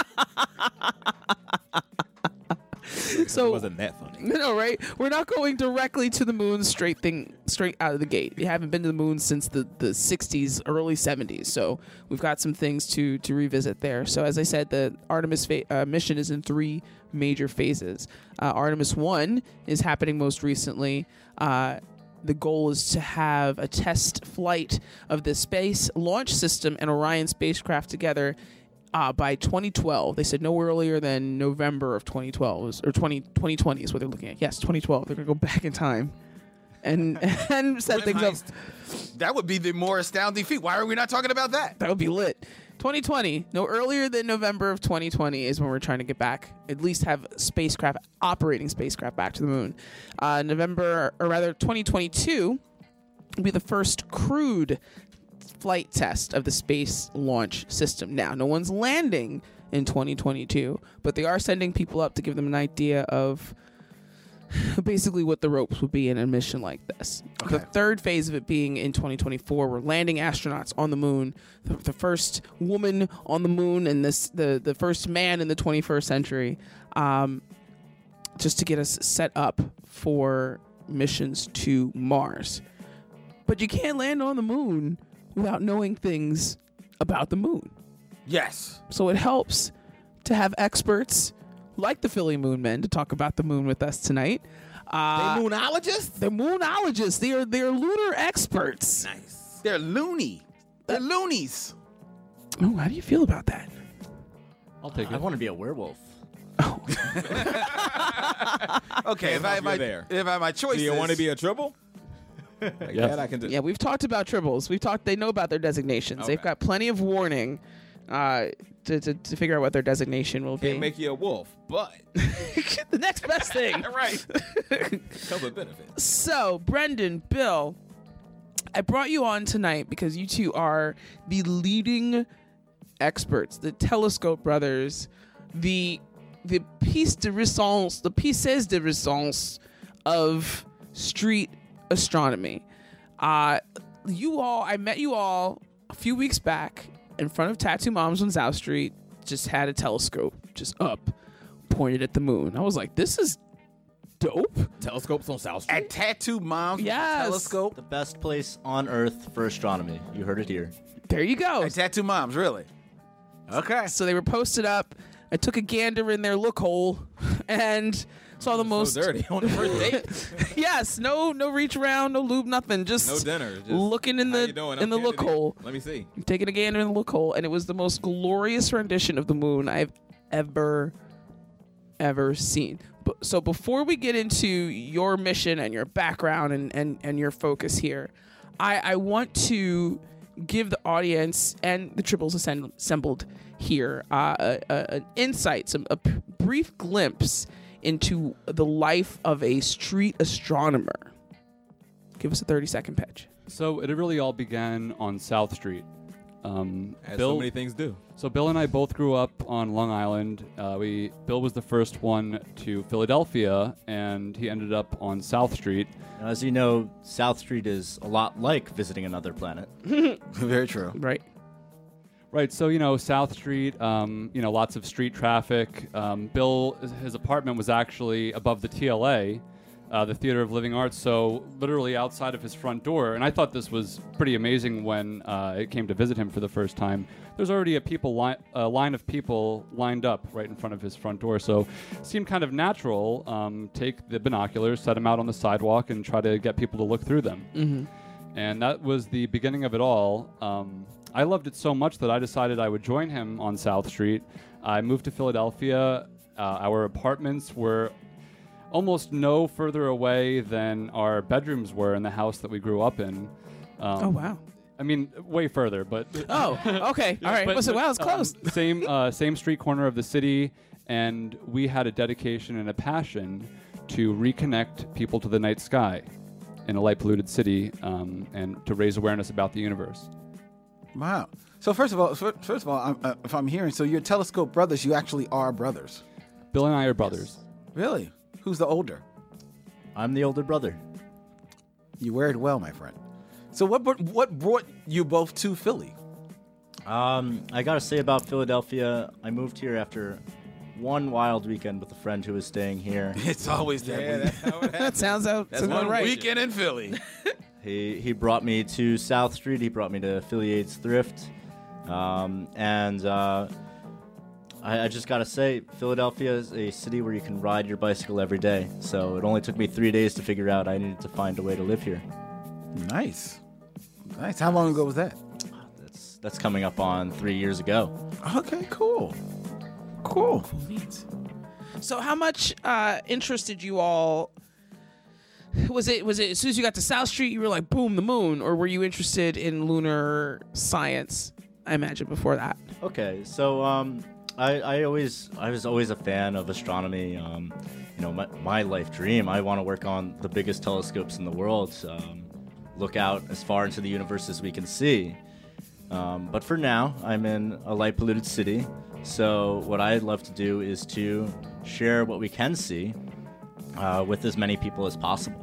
so it wasn't that funny. no, right? We're not going directly to the moon straight thing straight out of the gate. We haven't been to the moon since the, the 60s, early 70s. So we've got some things to to revisit there. So as I said, the Artemis fa- uh, mission is in three major phases. Uh, Artemis 1 is happening most recently. Uh, the goal is to have a test flight of the space launch system and Orion spacecraft together uh, by 2012. They said no earlier than November of 2012 or 20, 2020 is what they're looking at. Yes, 2012. They're going to go back in time and and set things up. That would be the more astounding feat. Why are we not talking about that? That would be lit. 2020, no earlier than November of 2020 is when we're trying to get back, at least have spacecraft, operating spacecraft back to the moon. Uh, November, or rather 2022, will be the first crewed flight test of the space launch system. Now, no one's landing in 2022, but they are sending people up to give them an idea of basically what the ropes would be in a mission like this. The third phase of it being in 2024, we're landing astronauts on the moon, the, the first woman on the moon, and this the the first man in the 21st century, um, just to get us set up for missions to Mars. But you can't land on the moon without knowing things about the moon. Yes. So it helps to have experts like the Philly Moon Men to talk about the moon with us tonight. Uh, they moonologists? They're moonologists. They are they're lunar experts. Nice. They're loony. They're loonies. Oh, how do you feel about that? I'll take it. I want to be a werewolf. Okay, if I, if I, there. if I my choice, Do you want to be a tribble? Like Yes. that I can do. Yeah, we've talked about tribbles. We've talked. They know about their designations. They've got plenty of warning uh, to, to to figure out what their designation will Can't be. make you a wolf, but the next best thing. right. Comes with benefits. So, Brendan, Bill, I brought you on tonight because you two are the leading experts, the Telescope brothers, the the piece de resistance, the pieces de resistance of street astronomy. Uh, you all, I met you all a few weeks back in front of Tattoo Moms on South Street. Just had a telescope just up, pointed at the moon. I was like, this is dope. Telescopes on South Street. At Tattoo Moms with a Yes. telescope? The best place on Earth for astronomy. You heard it here. There you go. At Tattoo Moms, really? Okay. So they were posted up. I took a gander in their look hole and saw the most So dirty on the first date. yes, no, no reach around, no lube, nothing. Just No dinner. Just, looking in the in the look hole, Let me see. taking a gander in the look hole, and it was the most glorious rendition of the moon I've ever ever seen. But, so before we get into your mission and your background and and, and your focus here, I, I want to give the audience and the tribbles assembled here uh, a, a, an insight, some a p- brief glimpse into the life of a street astronomer. Give us a thirty second pitch. So it really all began on South Street. Um, As Bill, so many things do. So Bill and I both grew up on Long Island. Uh, we Bill was the first one to Philadelphia, and he ended up on South Street. As you know, South Street is a lot like visiting another planet. Very true. Right. Right. So you know South Street. Um, you know lots of street traffic. Um, Bill, his apartment was actually above the TLA, uh, the Theater of Living Arts. So literally outside of his front door. And I thought this was pretty amazing when uh, it came to visit him for the first time. There's already a people li- a line of people lined up right in front of his front door. So it seemed kind of natural. Um, take the binoculars, set them out on the sidewalk, and try to get people to look through them Mm-hmm. and that was the beginning of it all. Um, I loved it so much that I decided I would join him on South Street. I moved to Philadelphia. Uh, our apartments were almost no further away than our bedrooms were in the house that we grew up in. Um, Oh, wow. I mean, way further, but Oh, okay. All right. Well, so, wow, it's um, close. same uh, same street corner of the city, and we had a dedication and a passion to reconnect people to the night sky in a light polluted city, um, and to raise awareness about the universe. Wow. So first of all, first of all, I'm, uh, if I'm hearing, so you're telescope brothers. You actually are brothers. Bill and I are brothers. Really? Who's the older? I'm the older brother. You wear it well, my friend. So what br- what brought you both to Philly? Um, I gotta say about Philadelphia, I moved here after one wild weekend with a friend who was staying here. It's always that. week- that sounds out That's one right. weekend in Philly. He he brought me to South Street. He brought me to Philly AIDS Thrift, um, and uh, I, I just gotta say, Philadelphia is a city where you can ride your bicycle every day. So it only took me three days to figure out I needed to find a way to live here. Nice, nice. How long ago was that? That's that's coming up on three years ago. Okay, cool, cool. Neat. So, how much uh, interested you all? Was it was it as soon as you got to South Street, you were like, boom, the moon, or were you interested in lunar science? I imagine before that. Okay, so um, I, I always I was always a fan of astronomy. Um, you know, my, my life dream. I want to work on the biggest telescopes in the world. Um, look out as far into the universe as we can see. Um, but for now, I'm in a light polluted city. So what I'd love to do is to share what we can see uh, with as many people as possible.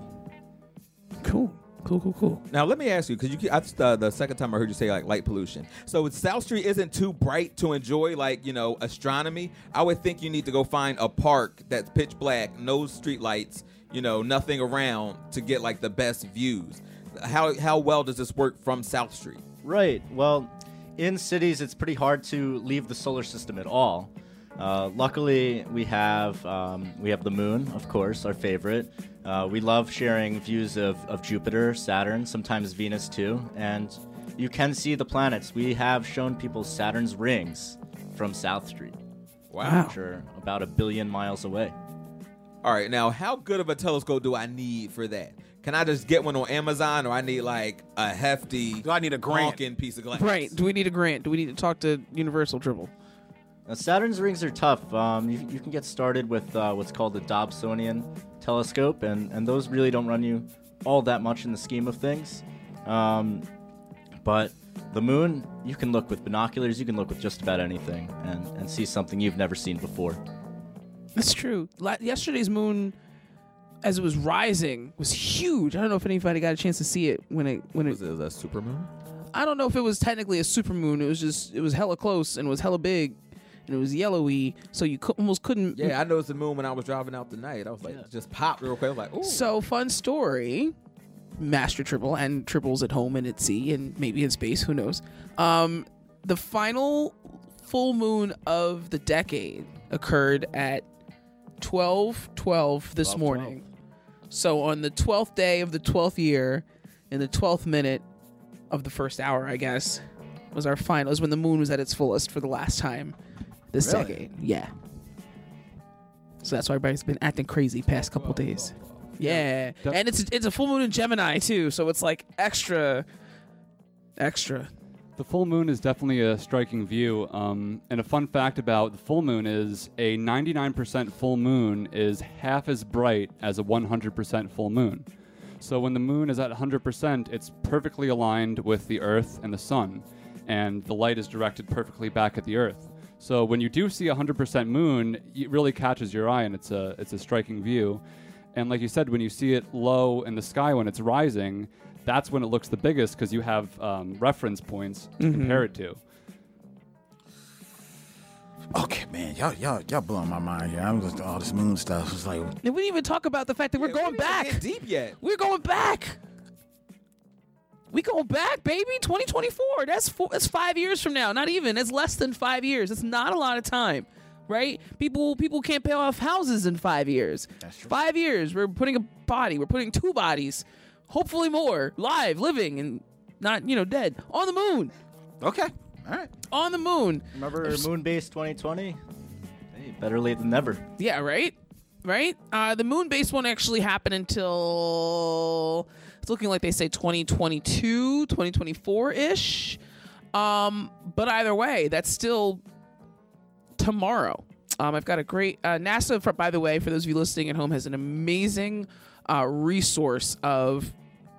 Cool, cool, cool, cool. Now let me ask you, because you, that's the, the second time I heard you say like light pollution. So with South Street isn't too bright to enjoy like you know astronomy. I would think you need to go find a park that's pitch black, no street lights, you know, nothing around to get like the best views. How how well does this work from South Street? Right. Well, in cities, it's pretty hard to leave the solar system at all. Uh, luckily, we have um, we have the moon, of course, our favorite. Uh, we love sharing views of, of Jupiter, Saturn, sometimes Venus too, and you can see the planets. We have shown people Saturn's rings from South Street. Wow. Which are about a billion miles away. All right, now how good of a telescope do I need for that? Can I just get one on Amazon, or I need like a hefty? Do I need a grant? piece of glass? Right. Do we need a grant? Do we need to talk to Universal Dribble? Now, Saturn's rings are tough. Um, you, you can get started with uh, what's called the Dobsonian telescope, and, and those really don't run you all that much in the scheme of things. Um, but the moon, you can look with binoculars, you can look with just about anything, and, and see something you've never seen before. That's true. La- yesterday's moon, as it was rising, was huge. I don't know if anybody got a chance to see it when it when it was it a super moon. I don't know if it was technically a super moon. It was just it was hella close and was hella big, and it was yellowy, so you cou- almost couldn't. Yeah, I noticed the moon when I was driving out the night. I was like, just popped real quick. I was like, ooh. So fun story. Master Tribble and Tribbles at home and at sea and maybe in space, who knows. Um, the final full moon of the decade occurred at 12 12 this 12, morning. So on the 12th day of the 12th year, in the 12th minute of the first hour, I guess, was our final, is when the moon was at its fullest for the last time this Really? decade. Yeah. So that's why everybody's been acting crazy past couple days. Yeah, That- and it's it's a full moon in Gemini too, so it's like extra, extra. The full moon is definitely a striking view. Um, and a fun fact about the full moon is a 99% full moon is half as bright as a 100% full moon. So when the moon is at 100%, it's perfectly aligned with the Earth and the sun, and the light is directed perfectly back at the Earth. So when you do see a 100% moon, it really catches your eye, and it's a it's a striking view. And like you said, when you see it low in the sky when it's rising, that's when it looks the biggest because you have um, reference points to Mhm. compare it to. Okay, man, y'all y'all y'all blowing my mind here. I'm just all this moon stuff. It's like And we didn't even talk about the fact that we're going back. deep yet? We're going back. We going back, baby. 2024. That's four, that's five years from now. Not even. It's less than five years. It's not a lot of time, right? People people can't pay off houses in five years. That's true. Five years. We're putting a body. We're putting two bodies, hopefully more, live, living, and not you know dead on the moon. Okay. All right. On the moon. Remember There's- Moonbase 2020? Hey, better late than never. Yeah, right? Right? Uh, the moon base won't actually happen until it's looking like they say 2022, 2024 ish. Um, but either way, that's still tomorrow. Um, I've got a great uh, NASA. For, by the way, for those of you listening at home, has an amazing uh, resource of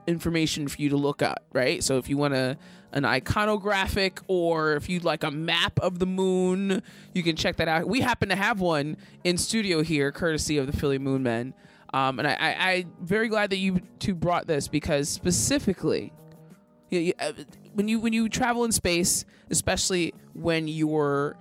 information for you to look at, right? So if you want a an iconographic or if you'd like a map of the moon, you can check that out. We happen to have one in studio here, courtesy of the Philly Moon Men. Um, and I, I, I'm very glad that you two brought this because specifically, you- you- uh, when you when you travel in space, especially when you're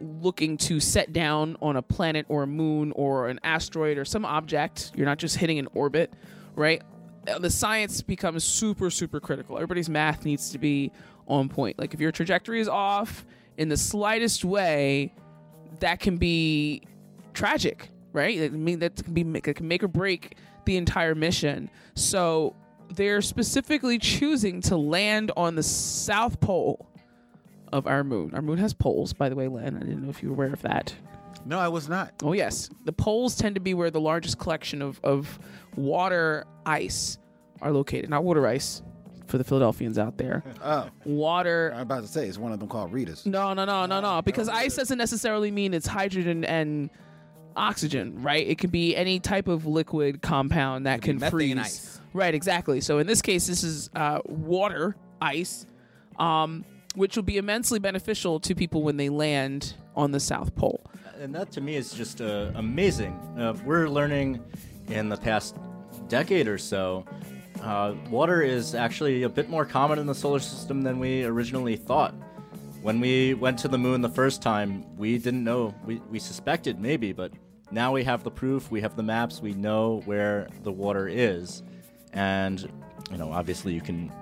looking to set down on a planet or a moon or an asteroid or some object, you're not just hitting an orbit, right? Uh, The science becomes super super critical. Everybody's math needs to be on point. Like if your trajectory is off in the slightest way, that can be tragic, right? I mean, that can be that can make or break the entire mission. So they're specifically choosing to land on the south pole of our moon. Our moon has poles, by the way, Len. I didn't know if you were aware of that. No, I was not. Oh yes, the poles tend to be where the largest collection of of water ice are located. Not water ice for the Philadelphians out there. Oh, water. I'm about to say it's one of them called Ritas. No, no, no, no, no. Oh, because ice doesn't necessarily mean it's hydrogen and oxygen, right? It can be any type of liquid compound that can freeze. ice. Right, exactly. So in this case, this is uh, water ice, um, which will be immensely beneficial to people when they land on the South Pole. and that to me is just uh, amazing. Uh, we're learning in the past decade or so. Uh, water is actually a bit more common in the solar system than we originally thought. When we went to the moon the first time, we didn't know. We, we suspected maybe, but now we have the proof, we have the maps, we know where the water is. And, you know, obviously you can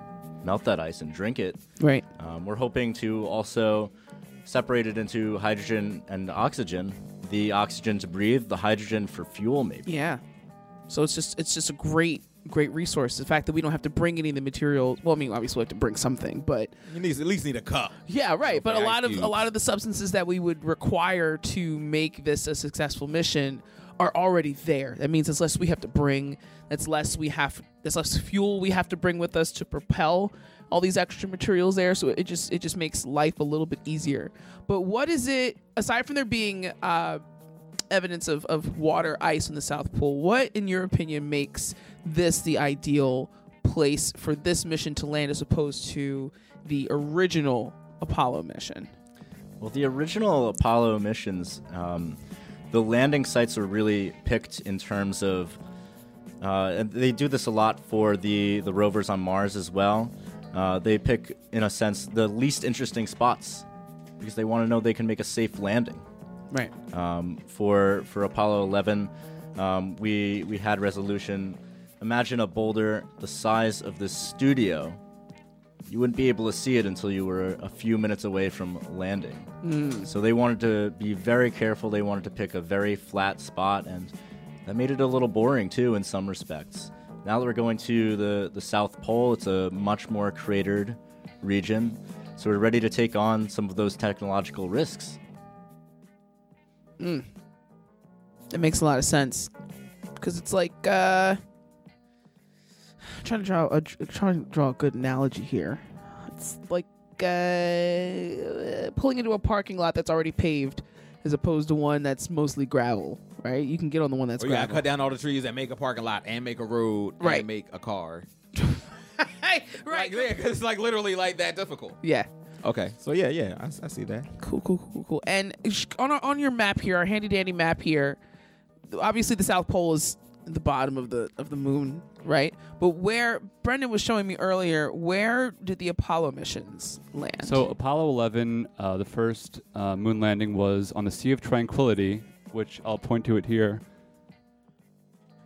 melt that ice and drink it. Right. Um, we're hoping to also separate it into hydrogen and oxygen. The oxygen to breathe, the hydrogen for fuel, maybe. Yeah. So it's just it's just a great great resource. The fact that we don't have to bring any of the materials. Well, I mean, obviously we have to bring something, but You need at least need a cup. Yeah, right. But a lot of a lot of the substances that we would require to make this a successful mission are already there. That means it's less we have to bring. That's less we have. That's less fuel we have to bring with us to propel all these extra materials there. So it just it just makes life a little bit easier. But what is it aside from there being uh, evidence of, of water ice in the South Pole? What, in your opinion, makes this the ideal place for this mission to land as opposed to the original Apollo mission? Well, the original Apollo missions, um, the landing sites were really picked in terms of, uh, and they do this a lot for the, the rovers on Mars as well. Uh, they pick, in a sense, the least interesting spots because they want to know they can make a safe landing. Right. Um, for for Apollo 11, um, we we had resolution. Imagine a boulder the size of this studio. You wouldn't be able to see it until you were a few minutes away from landing. Mm. So they wanted to be very careful. They wanted to pick a very flat spot, and that made it a little boring too in some respects. Now that we're going to the the South Pole, it's a much more cratered region, so we're ready to take on some of those technological risks. Mm. That makes a lot of sense because it's like uh, I'm trying to draw a trying to draw a good analogy here. It's like uh, pulling into a parking lot that's already paved as opposed to one that's mostly gravel. Right? You can get on the one that's Or you gotta cut down all the trees and make a parking lot and make a road Right. and make a car. right. Like, yeah, it's like literally like that difficult. Yeah. Okay. So yeah, yeah, I, I see that. Cool, cool, cool, cool. And on our, on your map here, our handy dandy map here, obviously the South Pole is the bottom of the of the moon, right? But where Brendan was showing me earlier, where did the Apollo missions land? So Apollo 11, uh, the first uh, moon landing was on the Sea of Tranquility, which I'll point to it here.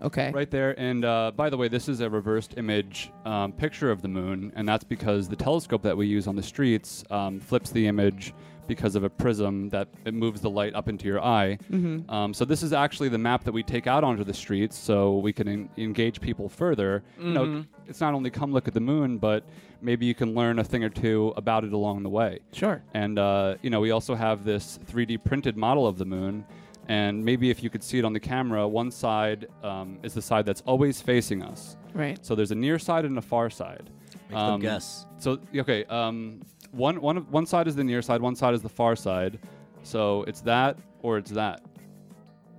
Okay. Right there. And uh, by the way, this is a reversed image um, picture of the moon, and that's because the telescope that we use on the streets um, flips the image because of a prism that it moves the light up into your eye. Mhm. Um, so this is actually the map that we take out onto the streets, so we can en- engage people further. You know, Mhm. it's not only come look at the moon, but maybe you can learn a thing or two about it along the way. Sure. And uh, you know, we also have this 3D printed model of the moon. And maybe if you could see it on the camera, one side um, is the side that's always facing us. Right. So there's a near side and a far side. Make them guess. So okay, um, one one of- one side is the near side, one side is the far side. So it's that or it's that.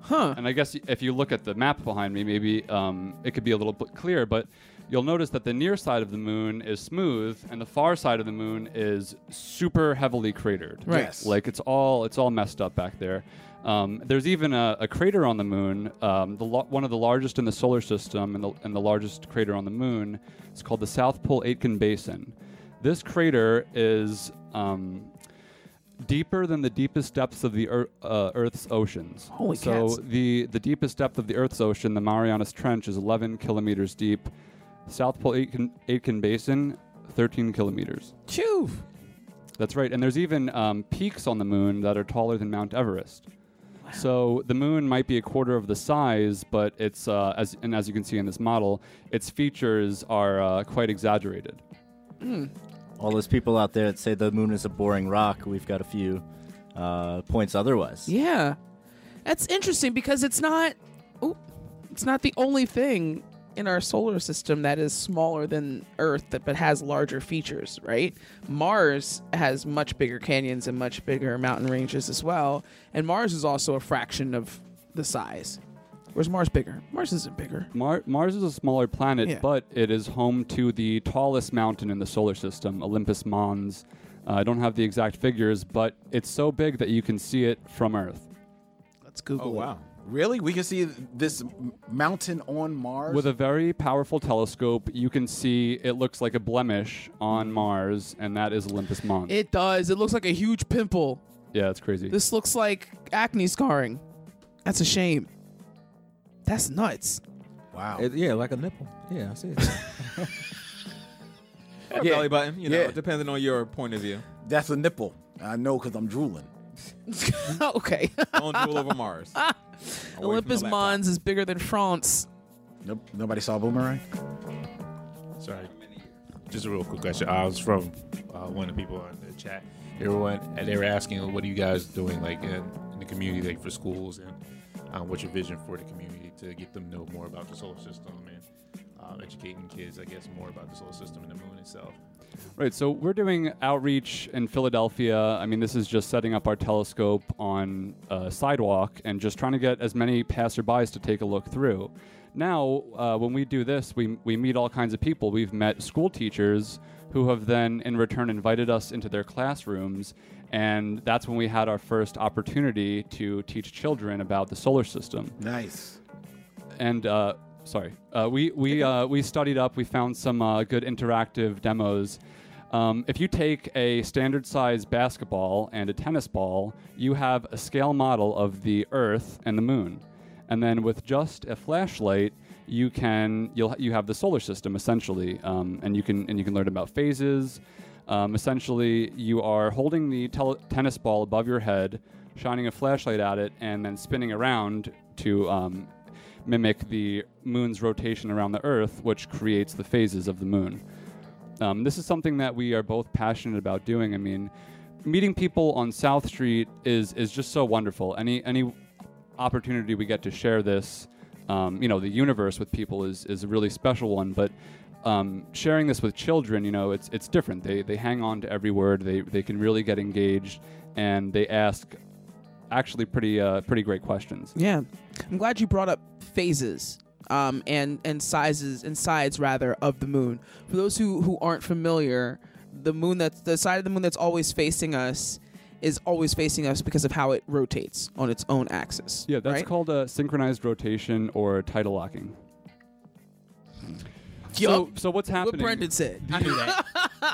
Huh. And I guess if you look at the map behind me, maybe um, it could be a little bit clearer. But you'll notice that the near side of the moon is smooth and the far side of the moon is super heavily cratered. Right. Yes. Like it's all it's all messed up back there. Um, there's even a, a crater on the moon, um, the lo- one of the largest in the solar system, and the, and the largest crater on the moon. It's called the South Pole Aitken Basin. This crater is um, deeper than the deepest depths of the ear- uh, Earth's oceans. Holy so cats. the the deepest depth of the Earth's ocean, the Marianas Trench, is 11 kilometers deep. South Pole Aitken, Aitken Basin, 13 kilometers. Chew. That's right, and there's even um, peaks on the moon that are taller than Mount Everest. So the moon might be a quarter of the size, but it's uh, as and as you can see in this model, its features are uh, quite exaggerated. All those people out there that say the moon is a boring rock, we've got a few uh, points otherwise. Yeah, that's interesting because it's not. Ooh, it's not the only thing in our solar system that is smaller than Earth, that, but has larger features. Right? Mars has much bigger canyons and much bigger mountain ranges as well, and Mars is also a fraction of the size. Where's Mars bigger? Mars isn't bigger. Mar- Mars is a smaller planet, Yeah. but it is home to the tallest mountain in the solar system, Olympus Mons. Uh, I don't have the exact figures, but it's so big that you can see it from Earth. Let's Google Oh wow! Really? We can see this mountain on Mars. With a very powerful telescope, you can see it looks like a blemish on Mars, and that is Olympus Mons. It does. It looks like a huge pimple. yeah, it's crazy. This looks like acne scarring. That's a shame. That's nuts. wow. It- yeah, like a nipple. Yeah, I see it. Or Yeah. belly button, you know, Yeah. depending on your point of view. That's a nipple. I know because I'm drooling. okay. Don't drool over Mars. Away from the Olympus. Mons is bigger than France. Nope. Nobody saw Boomerang. Sorry. Just a real quick question. I was from uh, one of the people on the chat. Everyone, and they were asking, "What are you guys doing, like in, in the community, like for schools, and um, what's your vision for the community to get them know more about the solar system and uh, educating kids, I guess, more about the solar system and the moon itself." Right, so we're doing outreach in Philadelphia. I mean, this is just setting up our telescope on a sidewalk and just trying to get as many passerbys to take a look through. Now, uh, when we do this, we, we meet all kinds of people. We've met school teachers who have then, in return, invited us into their classrooms. And that's when we had our first opportunity to teach children about the solar system Nice. and uh, sorry, uh, we we uh, we studied up. We found some uh, good interactive demos. Um, if you take a standard size basketball and a tennis ball, you have a scale model of the Earth and the Moon, and then with just a flashlight, you can you'll you have the solar system essentially, um, and you can and you can learn about phases. Um, essentially, you are holding the tel- tennis ball above your head, shining a flashlight at it, and then spinning around to um, mimic the moon's rotation around the Earth, which creates the phases of the moon. Um, this is something that we are both passionate about doing. I mean, meeting people on South Street is is just so wonderful. Any any opportunity we get to share this, um, you know, the universe with people is is a really special one. But um, sharing this with children, you know, it's it's different. They they hang on to every word. They they can really get engaged, and they ask actually pretty uh, pretty great questions. Yeah, I'm glad you brought up phases um, and and sizes and sides rather of the moon. For those who who aren't familiar, the moon that's the side of the moon that's always facing us is always facing us because of how it rotates on its own axis. Yeah, that's right? called a synchronized rotation or tidal locking. So, so what's happening? What Brendan said. I knew that.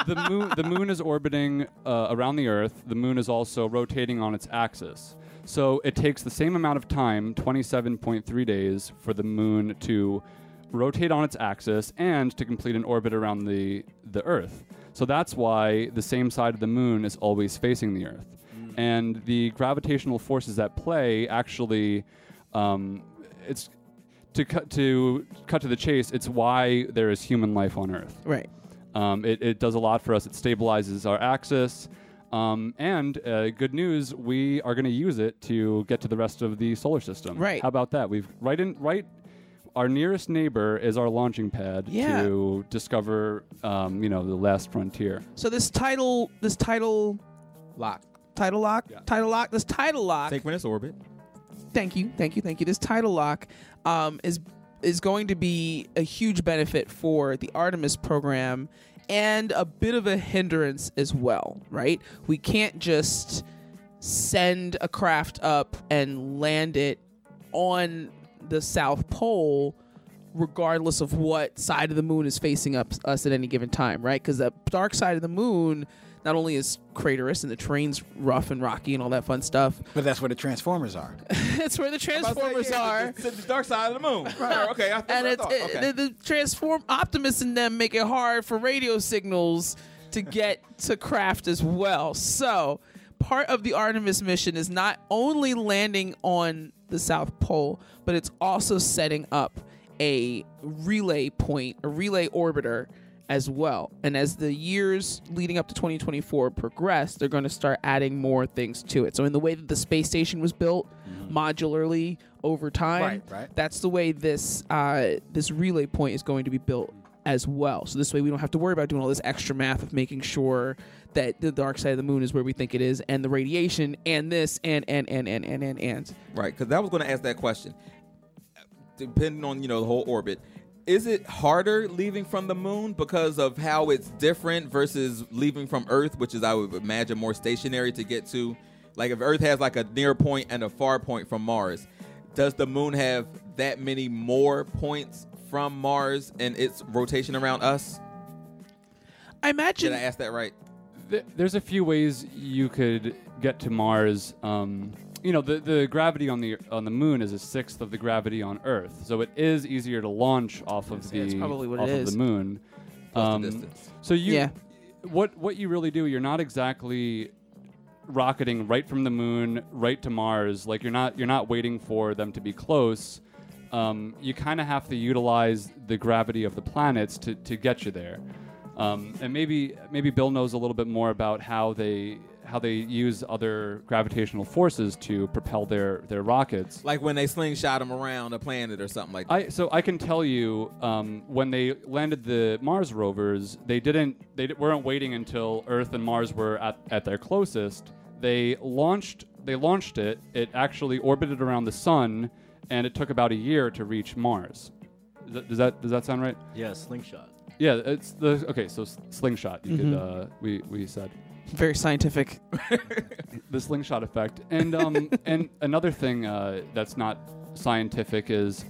the moon, the moon is orbiting uh, around the Earth. The moon is also rotating on its axis. So it takes the same amount of time, 27.3 days, for the moon to rotate on its axis and to complete an orbit around the the Earth. So that's why the same side of the moon is always facing the Earth. And the gravitational forces at play actually, um, it's to cut to cut to the chase. It's why there is human life on Earth. Right. Um, it, it does a lot for us. It stabilizes our axis. Um, and uh, good news, we are going to use it to get to the rest of the solar system. Right. How about that? We've right in right. Our nearest neighbor is our launching pad Yeah. to discover, um, you know, the last frontier. So this title, this tidal lock, tidal lock, tidal lock, this tidal lock. Synchronous orbit. Thank you, thank you, thank you. This tidal lock um, is is going to be a huge benefit for the Artemis program and a bit of a hindrance as well, right? We can't just send a craft up and land it on the South Pole regardless of what side of the moon is facing up us at any given time, right? Because the dark side of the moon not only is craterous and the terrain's rough and rocky and all that fun stuff, but that's where the Transformers are. that's where the Transformers are. The, the dark side of the moon. Right. Okay. I, and I it's, thought. it- okay. the, the transform optimists in them make it hard for radio signals to get to craft as well. So part of the Artemis mission is not only landing on the South Pole, but it's also setting up a relay point, a relay orbiter as well. And as the years leading up to 2024 progress, they're going to start adding more things to it. So in the way that the space station was built modularly over time, Right, right. that's the way this uh, this relay point is going to be built as well. So this way we don't have to worry about doing all this extra math of making sure that the dark side of the moon is where we think it is, and the radiation, and this, and and and and and and and. Right, because I was going to ask that question. Depending on you know the whole orbit, is it harder leaving from the moon because of how it's different versus leaving from Earth, which is I would imagine more stationary to get to? Like if Earth has like a near point and a far point from Mars, does the moon have that many more points from Mars in its rotation around us? I imagine. Did I ask that right? Th- there's a few ways you could get to Mars. Um, you know, the, the gravity on the on the moon is a sixth of the gravity on Earth, so it is easier to launch off of say that's the probably what it off of is. the moon. Plus the Um, distance. So you, Yeah. what what you really do, you're not exactly rocketing right from the moon right to Mars. Like you're not you're not waiting for them to be close. Um, you kind of have to utilize the gravity of the planets to, to get you there. Um, and maybe maybe Bill knows a little bit more about how they how they use other gravitational forces to propel their their rockets. Like when they slingshot them around a planet or something like that. I so I can tell you um, when they landed the Mars rovers, they didn't they weren't waiting until Earth and Mars were at, at their closest. They launched they launched it. It actually orbited around the sun, and it took about a year to reach Mars. Does that does that, does that sound right? Yeah, slingshot. Yeah, it's the okay. So slingshot, you Mhm. could uh, we we said Very scientific. the slingshot effect. And um, and another thing uh, that's not scientific is,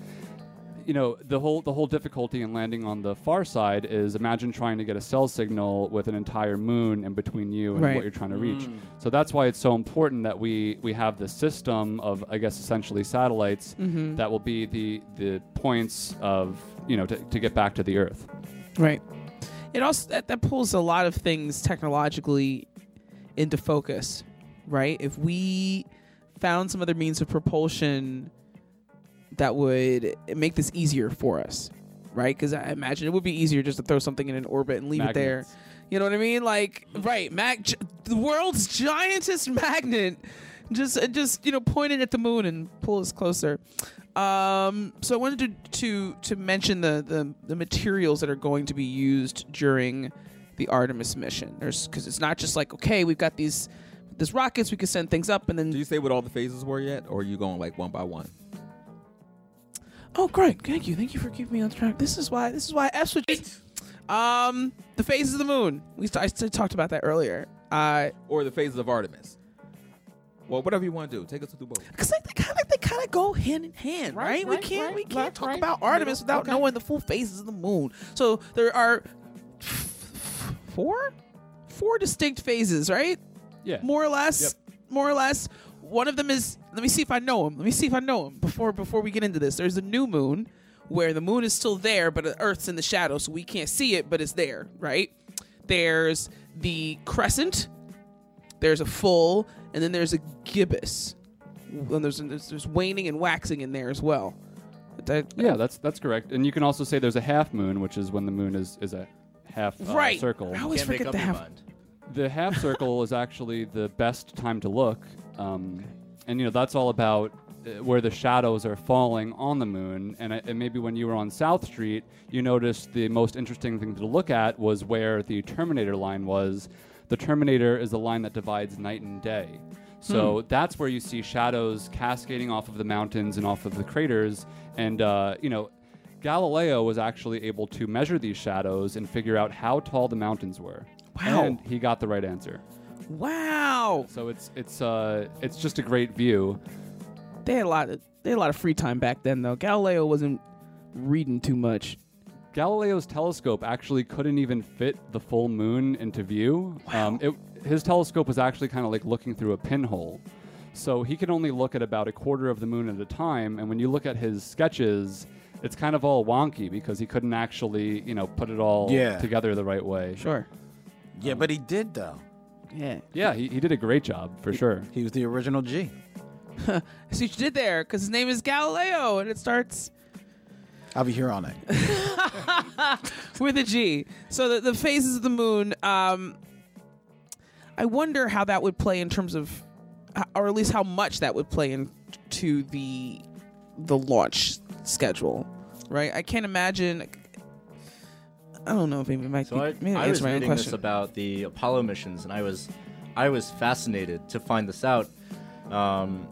you know, the whole the whole difficulty in landing on the far side is imagine trying to get a cell signal with an entire moon in between you and Right. what you're trying to reach. Mm. So that's why it's so important that we we have the system of I guess essentially satellites Mhm. that will be the the points of you know to, to get back to the Earth. Right. It also that, that pulls a lot of things technologically into focus, right? If we found some other means of propulsion that would make this easier for us, right? Because I imagine it would be easier just to throw something in an orbit and leave it there. You know what I mean? Like, right? Mag, the world's giantest magnet, just uh, just you know, pointed at the moon and pull us closer. Um, so I wanted to to to mention the, the the materials that are going to be used during the Artemis mission. There's because it's not just like okay, we've got these these rockets, we can send things up, and then Do you say what all the phases were yet, or are you going like one by one? Oh, great! Thank you, thank you for keeping me on track. This is why this is why F switch. Um, the phases of the moon. We I talked about that earlier. Uh, or the phases of Artemis. Well, whatever you want to do, take us to through both. Because they kind of they kind of go hand in hand, right? we right, can't right, we can't left, talk right, about Artemis middle, without knowing the full phases of the moon. So there are four four distinct phases, right? Yeah. More or less. More or less. One of them is let me see if I know him. Let me see if I know him before before we get into this. There's a new moon where the moon is still there, but the Earth's in the shadow, so we can't see it, but it's there, right? There's the crescent, there's a full, and then there's a gibbous. And there's, there's there's waning and waxing in there as well. That- Yeah, that's that's correct. And you can also say there's a half moon, which is when the moon is is a half uh, Right. circle. I always Can't forget the half. mind. The half circle is actually the best time to look, um, and you know that's all about uh, where the shadows are falling on the moon. And, uh, and maybe when you were on South Street, you noticed the most interesting thing to look at was where the Terminator line was. The Terminator is the line that divides night and day. So Hmm. that's where you see shadows cascading off of the mountains and off of the craters. And uh, you know, Galileo was actually able to measure these shadows and figure out how tall the mountains were. Wow. And he got the right answer. Wow. So it's it's uh it's just a great view. They had a lot of they had a lot of free time back then though. Galileo wasn't reading too much. Galileo's telescope actually couldn't even fit the full moon into view. Um, it, his telescope was actually kind of like looking through a pinhole. So he could only look at about a quarter of the moon at a time. And when you look at his sketches, it's kind of all wonky because he couldn't actually, you know, put it all Yeah. together the right way. Sure. Yeah, but he did though. Yeah. Yeah, he, he did a great job for sure. He was the original G. See what you did there, because his name is Galileo, and it starts I'll be here all night. with a G. So the, the phases of the moon. Um, I wonder how that would play in terms of, or at least how much that would play into the the launch schedule, right? I can't imagine. I don't know if maybe it might So be. I, maybe I was answer my own reading question. this about the Apollo missions, and I was, I was fascinated to find this out. Um,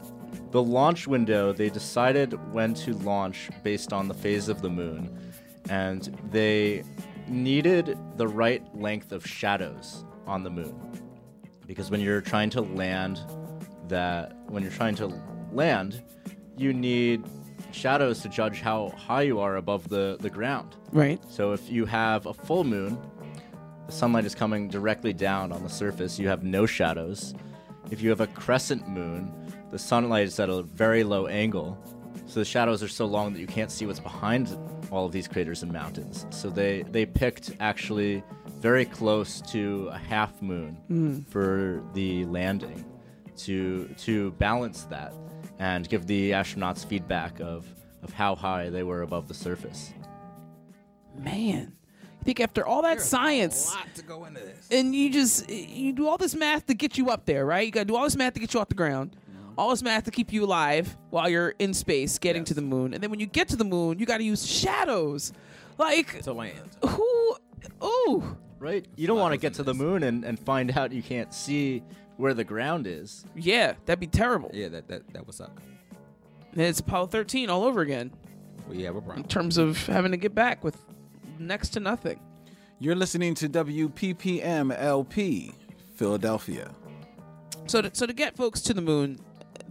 the launch window, they decided when to launch based on the phase of the moon, and they needed the right length of shadows on the moon, because when you're trying to land, that when you're trying to land, you need shadows to judge how high you are above the, the ground. Right. So if you have a full moon, the sunlight is coming directly down on the surface, you have no shadows. If you have a crescent moon, the sunlight is at a very low angle, so the shadows are so long that you can't see what's behind all of these craters and mountains. So they, they picked actually very close to a half moon Mm. for the landing to to balance that and give the astronauts feedback of, of how high they were above the surface. Man, you think after all that science, to go into this. and you just you do all this math to get you up there, right? You got to do all this math to get you off the ground, all this math to keep you alive while you're in space, getting to the moon, and then when you get to the moon, you got to use shadows, like to land. Who? Ooh. Right? You don't want to get to the moon and, and find out you can't see where the ground is. Yeah, that'd be terrible. Yeah, that that that would suck. And it's Apollo 13 all over again We have a problem. in terms of having to get back with next to nothing. You're listening to WPPM LP, Philadelphia. So to, so to get folks to the moon,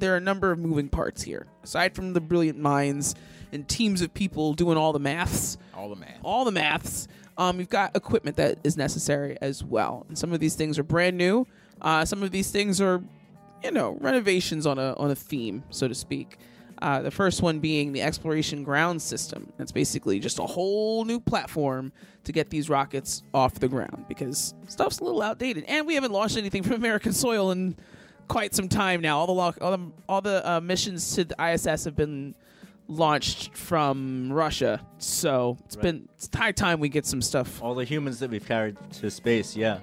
there are a number of moving parts here. Aside from the brilliant minds and teams of people doing all the maths, All the math. all the maths, um, you've got equipment that is necessary as well. And some of these things are brand new. Uh, some of these things are, you know, renovations on a on a theme, so to speak. Uh, the first one being the exploration ground system. That's basically just a whole new platform to get these rockets off the ground because stuff's a little outdated, and we haven't launched anything from American soil in quite some time now. All the lo- all the, all the uh, missions to the ISS have been launched from Russia, so it's Right. been it's high time we get some stuff. All the humans that we've carried to space, yeah.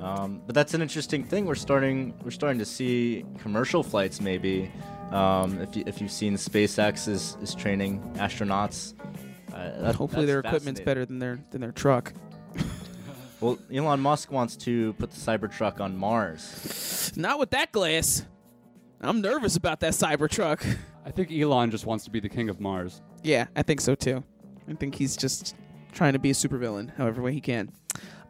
Um, but that's an interesting thing. We're starting we're starting to see commercial flights maybe. Um, if, you, if you've seen SpaceX is, is training astronauts. Uh, that- Hopefully, their equipment's better than their than their truck. Well, Elon Musk wants to put the Cybertruck on Mars. Not with that glass. I'm nervous about that Cybertruck. I think Elon just wants to be the king of Mars. Yeah, I think so too. I think he's just trying to be a supervillain however way he can.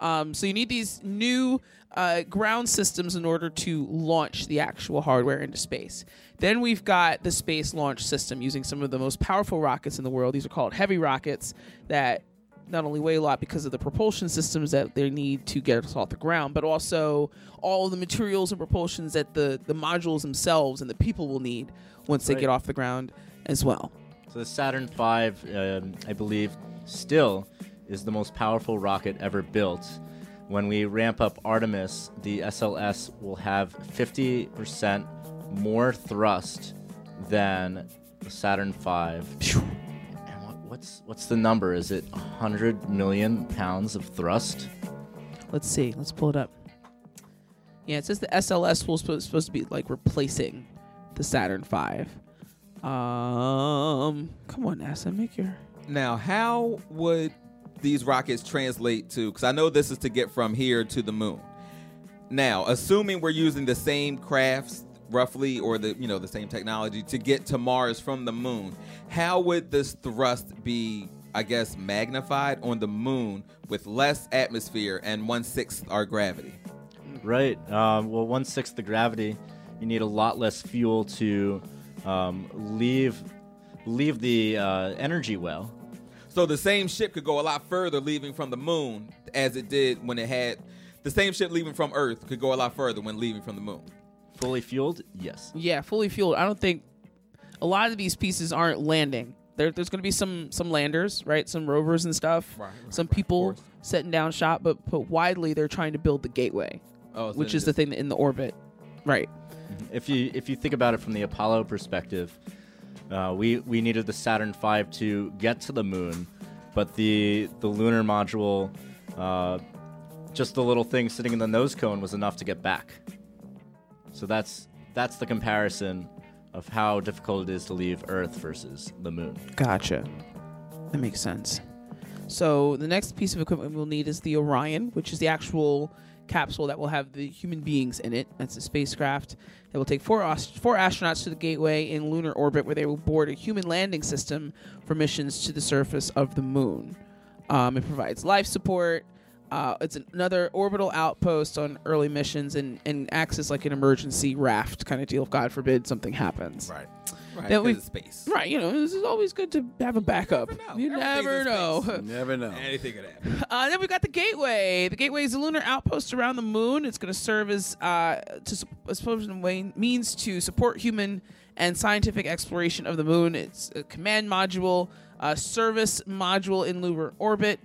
Um, so you need these new uh, ground systems in order to launch the actual hardware into space. Then we've got the space launch system using some of the most powerful rockets in the world. These are called heavy rockets that not only weigh a lot because of the propulsion systems that they need to get us off the ground, but also all the materials and propulsions that the, the modules themselves and the people will need once they get off the ground as well. So the Saturn V, um, I believe, still is the most powerful rocket ever built. When we ramp up Artemis, the SLS will have 50% more thrust than the Saturn V. And what, what's what's the number? Is it 100 million pounds of thrust? Let's see. Let's pull it up. Yeah, it says the SLS was supposed, supposed to be like replacing the Saturn V. Um, come on, NASA, make your. Now, how would these rockets translate to? Because I know this is to get from here to the moon. Now, assuming we're using the same crafts roughly, or the you know the same technology to get to Mars from the moon, how would this thrust be I guess, magnified on the moon with less atmosphere and one sixth our gravity. Right. Um, well, one sixth the gravity. You need a lot less fuel to um, leave leave the uh, energy well. So the same ship could go a lot further leaving from the moon as it did when it had the same ship leaving from Earth could go a lot further when leaving from the moon. Fully fueled? Yes. Yeah, fully fueled. I don't think a lot of these pieces aren't landing. There, there's going to be some some landers, right? Some rovers and stuff. Right, some people setting down shop, but but widely they're trying to build the gateway, Oh, so which is the thing in the orbit, right? If you if you think about it from the Apollo perspective, uh, we we needed the Saturn V to get to the moon, but the the lunar module, uh, just the little thing sitting in the nose cone was enough to get back. So that's that's the comparison of how difficult it is to leave Earth versus the moon. Gotcha. That makes sense. So the next piece of equipment we'll need is the Orion, which is the actual capsule that will have the human beings in it. That's a spacecraft that will take four four astronauts to the Gateway in lunar orbit, where they will board a human landing system for missions to the surface of the moon. Um, it provides life support. Uh, it's another orbital outpost on early missions and, and acts as like an emergency raft kind of deal if God forbid something happens. Right. Right, That 'cause we- space. Right, you know, this is always good to have a backup. You never know. Never know. Anything could happen. Uh, then we got the Gateway. The Gateway is a lunar outpost around the moon. It's going to serve as uh, to sup- a means to support human and scientific exploration of the moon. It's a command module, a service module in lunar orbit,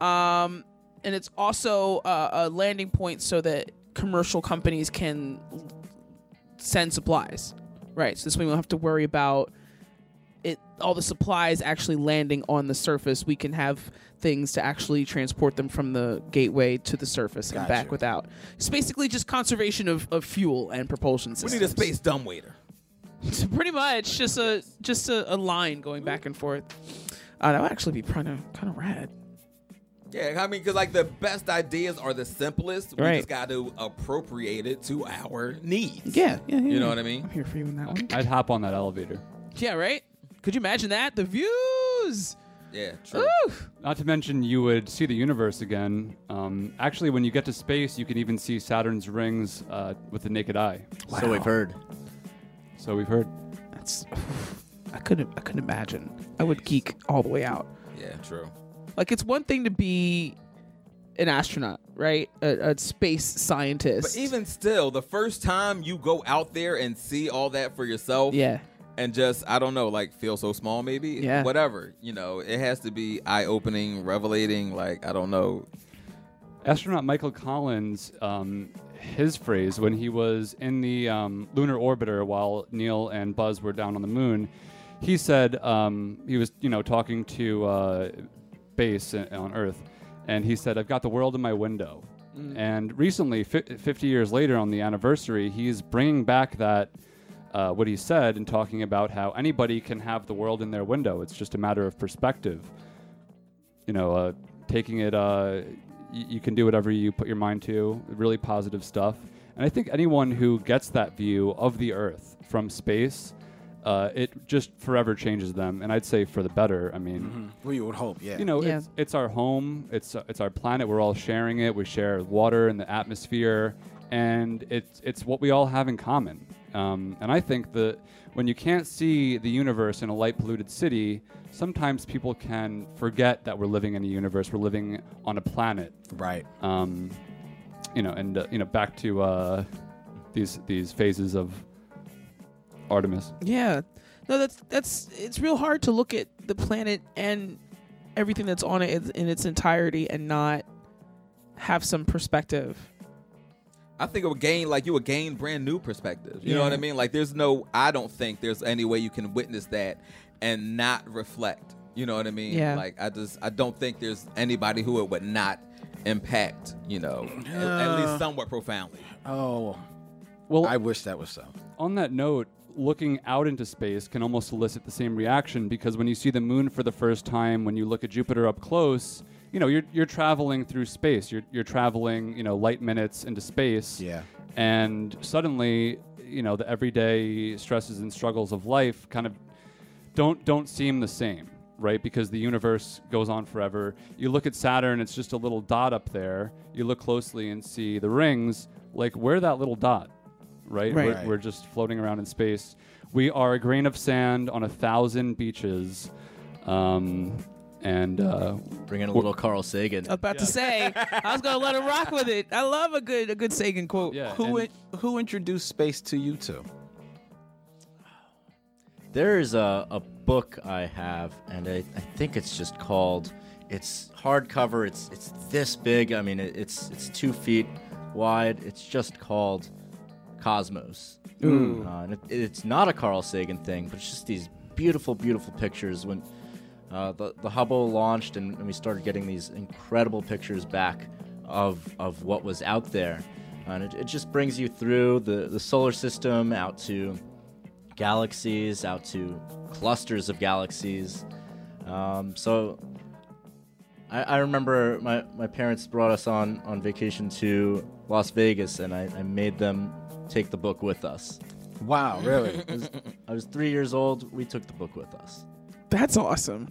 um, and it's also uh, a landing point so that commercial companies can send supplies. Right. So this way we don't have to worry about it all the supplies actually landing on the surface. We can have things to actually transport them from the gateway to the surface and back without. It's basically just conservation of, of fuel and propulsion We need a space dumbwaiter. Pretty much just a just a, a line going back and forth. Uh, that would actually be kind of kind of rad. Yeah, I mean, because like the best ideas are the simplest. We Right. just got to appropriate it to our needs. Yeah, yeah, yeah. You know what I mean? I'm here for you in that one. I'd hop on that elevator. Yeah, right. Could you imagine that? The views. Yeah, true. Woo! Not to mention, you would see the universe again. Um, actually, when you get to space, you can even see Saturn's rings uh, with the naked eye. So we've heard. So we've heard. That's. I couldn't. I couldn't imagine. I would geek all the way out. Yeah, true. Like it's one thing to be an astronaut, right? A, a space scientist. But even still, the first time you go out there and see all that for yourself, yeah, and just I don't know, like feel so small, maybe, Yeah. whatever. You know, it has to be eye opening, revelating. Like I don't know. Astronaut Michael Collins, um, his phrase when he was in the um, lunar orbiter while Neil and Buzz were down on the moon, he said um, he was, you know, talking to uh, i- on Earth, and he said, "I've got the world in my window." Mm. And recently, fi- 50 years later, on the anniversary, he's bringing back that. Uh, what he said and talking about how anybody can have the world in their window. It's just a matter of perspective you know, uh, taking it, uh, y- you can do whatever you put your mind to. Really positive stuff. And I think anyone who gets that view of the Earth from space, uh, it just forever changes them. And I'd say for the better. I mean, We would hope, yeah. you know, Yeah. it's, it's our home. It's uh, it's our planet. We're all sharing it. We share water and the atmosphere, and it's it's what we all have in common. Um, and I think that when you can't see the universe in a light polluted city, sometimes people can forget that we're living in a universe. We're living on a planet. Right. Um, you know, and uh, you know, back to uh, these these phases of Artemis. yeah. No, that's that's. It's real hard to look at the planet and everything that's on it in- in its entirety and not have some perspective. I think it would gain like you would gain brand new perspective. You know what I mean? Like there's no I don't think there's any way you can witness that and not reflect. You know what I mean? Yeah. Like I just I don't think there's anybody who it would not impact, you know, at, at least Uh, somewhat profoundly. Oh, Well, I wish that was so. on that note, looking out into space can almost elicit the same reaction because when you see the moon for the first time, when you look at Jupiter up close, you know, you're, you're traveling through space. You're, you're traveling, you know, light minutes into space. Yeah. And suddenly, you know, the everyday stresses and struggles of life kind of don't don't seem the same, right? Because the universe goes on forever. You look at Saturn, it's just a little dot up there. You look closely and see the rings. Like, we're that little dot, right? Right. We're, Right. we're just floating around in space. We are a grain of sand on a thousand beaches. Um, and uh, bring in a little Carl Sagan. I was about to say, I was gonna let him rock with it. I love a good a good Sagan quote. Yeah, Who in- who introduced space to you two? There is a, a book I have, and I, I think it's just called. It's hardcover. It's it's this big. I mean, it, it's it's two feet wide. It's just called Cosmos. Ooh. Uh, and it, it's not a Carl Sagan thing, but it's just these beautiful, beautiful pictures. When uh, the the Hubble launched, and, and we started getting these incredible pictures back of of what was out there, and it, it just brings you through the the solar system out to galaxies, out to clusters of galaxies. Um, so I, I remember my, my parents brought us on, on vacation to Las Vegas, and I, I made them take the book with us. Wow, really? I, was, I was three years old. We took the book with us. That's awesome.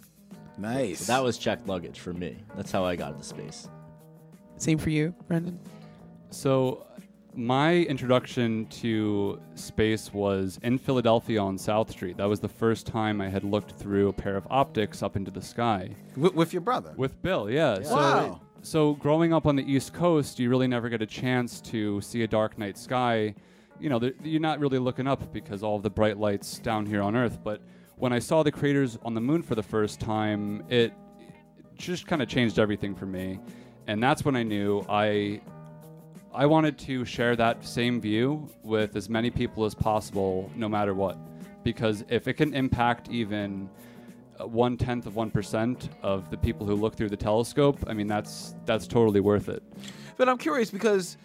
Nice. So that was checked luggage for me. That's how I got into space. Same for you, Brendan. So, my introduction to space was in Philadelphia on South Street. That was the first time I had looked through a pair of optics up into the sky. With, with your brother? With Bill, yeah. So, Wow. so growing up on the East Coast, you really never get a chance to see a dark night sky. You know, you're not really looking up because all the bright lights down here on Earth. But when I saw the craters on the moon for the first time, it just kind of changed everything for me. And that's when I knew I I wanted to share that same view with as many people as possible, no matter what. Because if it can impact even one tenth of one percent of the people who look through the telescope, I mean that's that's totally worth it. But I'm curious because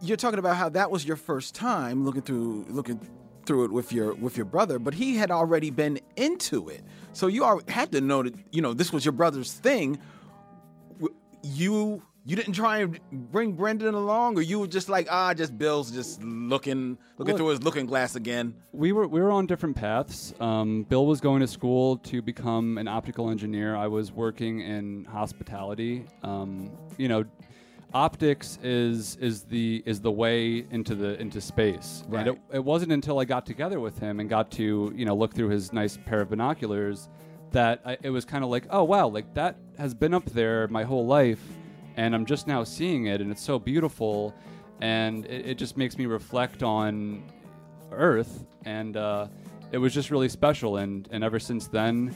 you're talking about how that was your first time looking through looking through it with your with your brother, but he had already been into it. So you had to know that you know this was your brother's thing. You you didn't try and bring Brendan along, or you were just like ah, just Bill's just looking looking Look- through his looking glass again. We were we were on different paths. Um, Bill was going to school to become an optical engineer. I was working in hospitality. Um, you know, optics is is the is the way into the into space. Right. And it, it wasn't until I got together with him and got to you know look through his nice pair of binoculars that I, it was kind of like oh wow like that has been up there my whole life and I'm just now seeing it and it's so beautiful and it, it just makes me reflect on Earth, and uh, it was just really special. And and ever since then,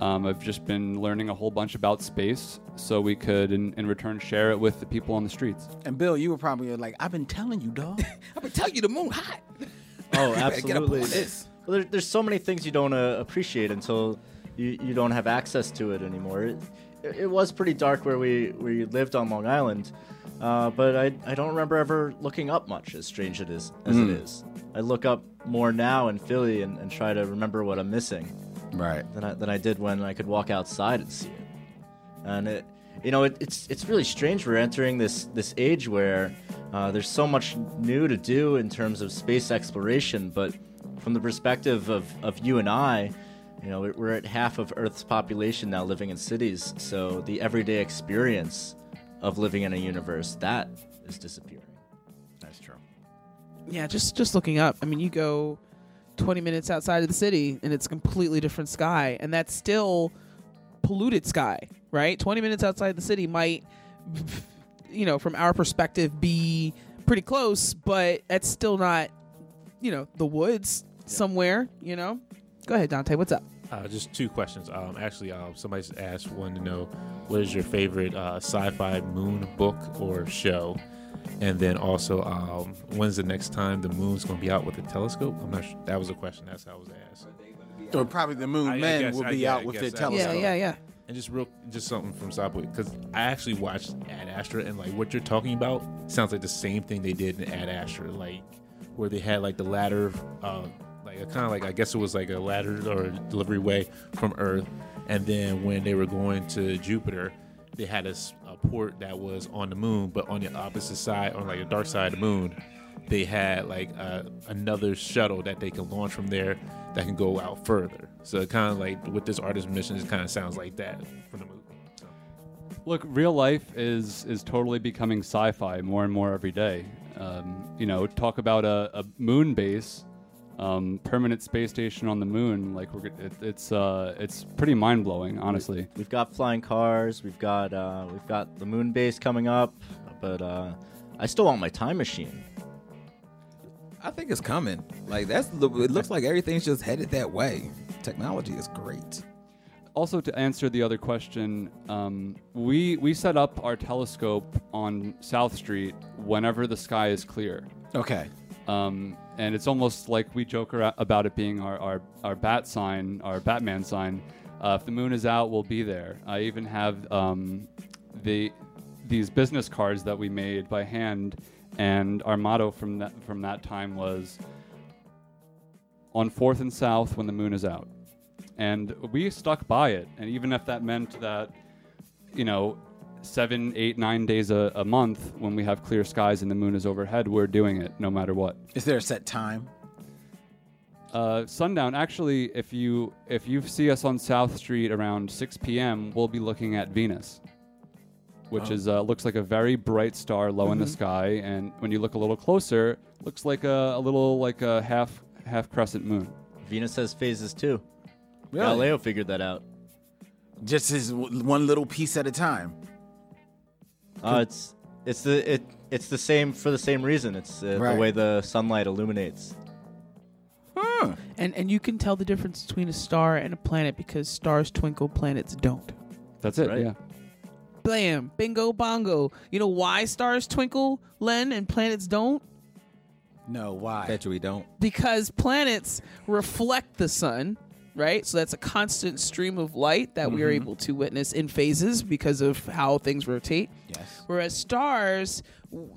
um, I've just been learning a whole bunch about space, so we could in, in return share it with the people on the streets. And Bill, you were probably like, I've been telling you, dog. I've been telling you the moon hot. Oh, better get absolutely. this. Well, there, there's so many things you don't uh, appreciate until you, you don't have access to it anymore. It, it was pretty dark where we we lived on Long Island, uh, but I, I don't remember ever looking up much, as strange it is as Mm. it is. I look up more now in Philly and, and try to remember what I'm missing. Right. Than I, than I did when I could walk outside and see it. And it, you know, it, it's it's really strange. We're entering this this age where uh, there's so much new to do in terms of space exploration, but from the perspective of, of you and I, you know, we're- we're at half of Earth's population now living in cities. So the everyday experience of living in a universe that is disappearing. That's true. Yeah, just just looking up. I mean, you go 20 minutes outside of the city and it's a completely different sky, and that's still polluted sky, right? 20 minutes outside the city might, you know, from our perspective, be pretty close, but that's still not, you know, the woods somewhere. You know. Go ahead, Dante. What's up? Uh, just two questions. Um, actually, um, somebody asked one to know what is your favorite uh, sci-fi moon book or show, and then also um, when's the next time the moon's going to be out with a telescope? I'm not. sure. That was a question. That's how it was asked. Or probably the moon I- I men guess- will I be guess- out with guess their telescope. Yeah, yeah. Yeah. And just real, just something from Subway because I actually watched Ad Astra and like what you're talking about sounds like the same thing they did in Ad Astra, like where they had like the ladder, uh, like a kind of like I guess it was like a ladder or delivery way from Earth, and then when they were going to Jupiter, they had a port that was on the moon, but on the opposite side, on like the dark side of the moon, they had like another shuttle that they can launch from there that can go out further. So kind of like with this Artemis mission, it kind of sounds like that from the movie. Look, real life is is totally becoming sci-fi more and more every day. Um, you know, talk about a, a moon base, um, permanent space station on the moon. Like we're, it, it's uh, it's pretty mind blowing, honestly. We've got flying cars. We've got uh, we've got the moon base coming up, but uh, I still want my time machine. I think it's coming. Like that's it looks like everything's just headed that way. Technology is great. Also, to answer the other question, um, we we set up our telescope on South Street whenever the sky is clear. Okay. Um, and it's almost like we joke about it being our, our, our bat sign, our Batman sign. Uh, if the moon is out, we'll be there. I even have um, the these business cards that we made by hand, and our motto from that from that time was on Fourth and South when the moon is out, and we stuck by it. And even if that meant that, you know, seven, eight, nine days a, a month when we have clear skies and the moon is overhead, we're doing it no matter what. Is there a set time? Uh, sundown. Actually, if you if you see us on South Street around 6 p.m., we'll be looking at Venus, which Oh. is uh, looks like a very bright star low in the Mhm. sky, and when you look a little closer, looks like a, a little like a half half crescent moon. Venus has phases too. Really? Galileo figured that out. Just as w- one little piece at a time. Uh, it's it's the it it's the same for the same reason. It's uh, Right. the way the sunlight illuminates. And and you can tell the difference between a star and a planet because stars twinkle, planets don't. That's it. Right. Yeah. Blam, bingo, bongo. You know why stars twinkle, Len, and planets don't? No, why? Bet you we don't. Because planets reflect the sun, right? So that's a constant stream of light that we are Mhm. able to witness in phases because of how things rotate. Yes. Whereas stars,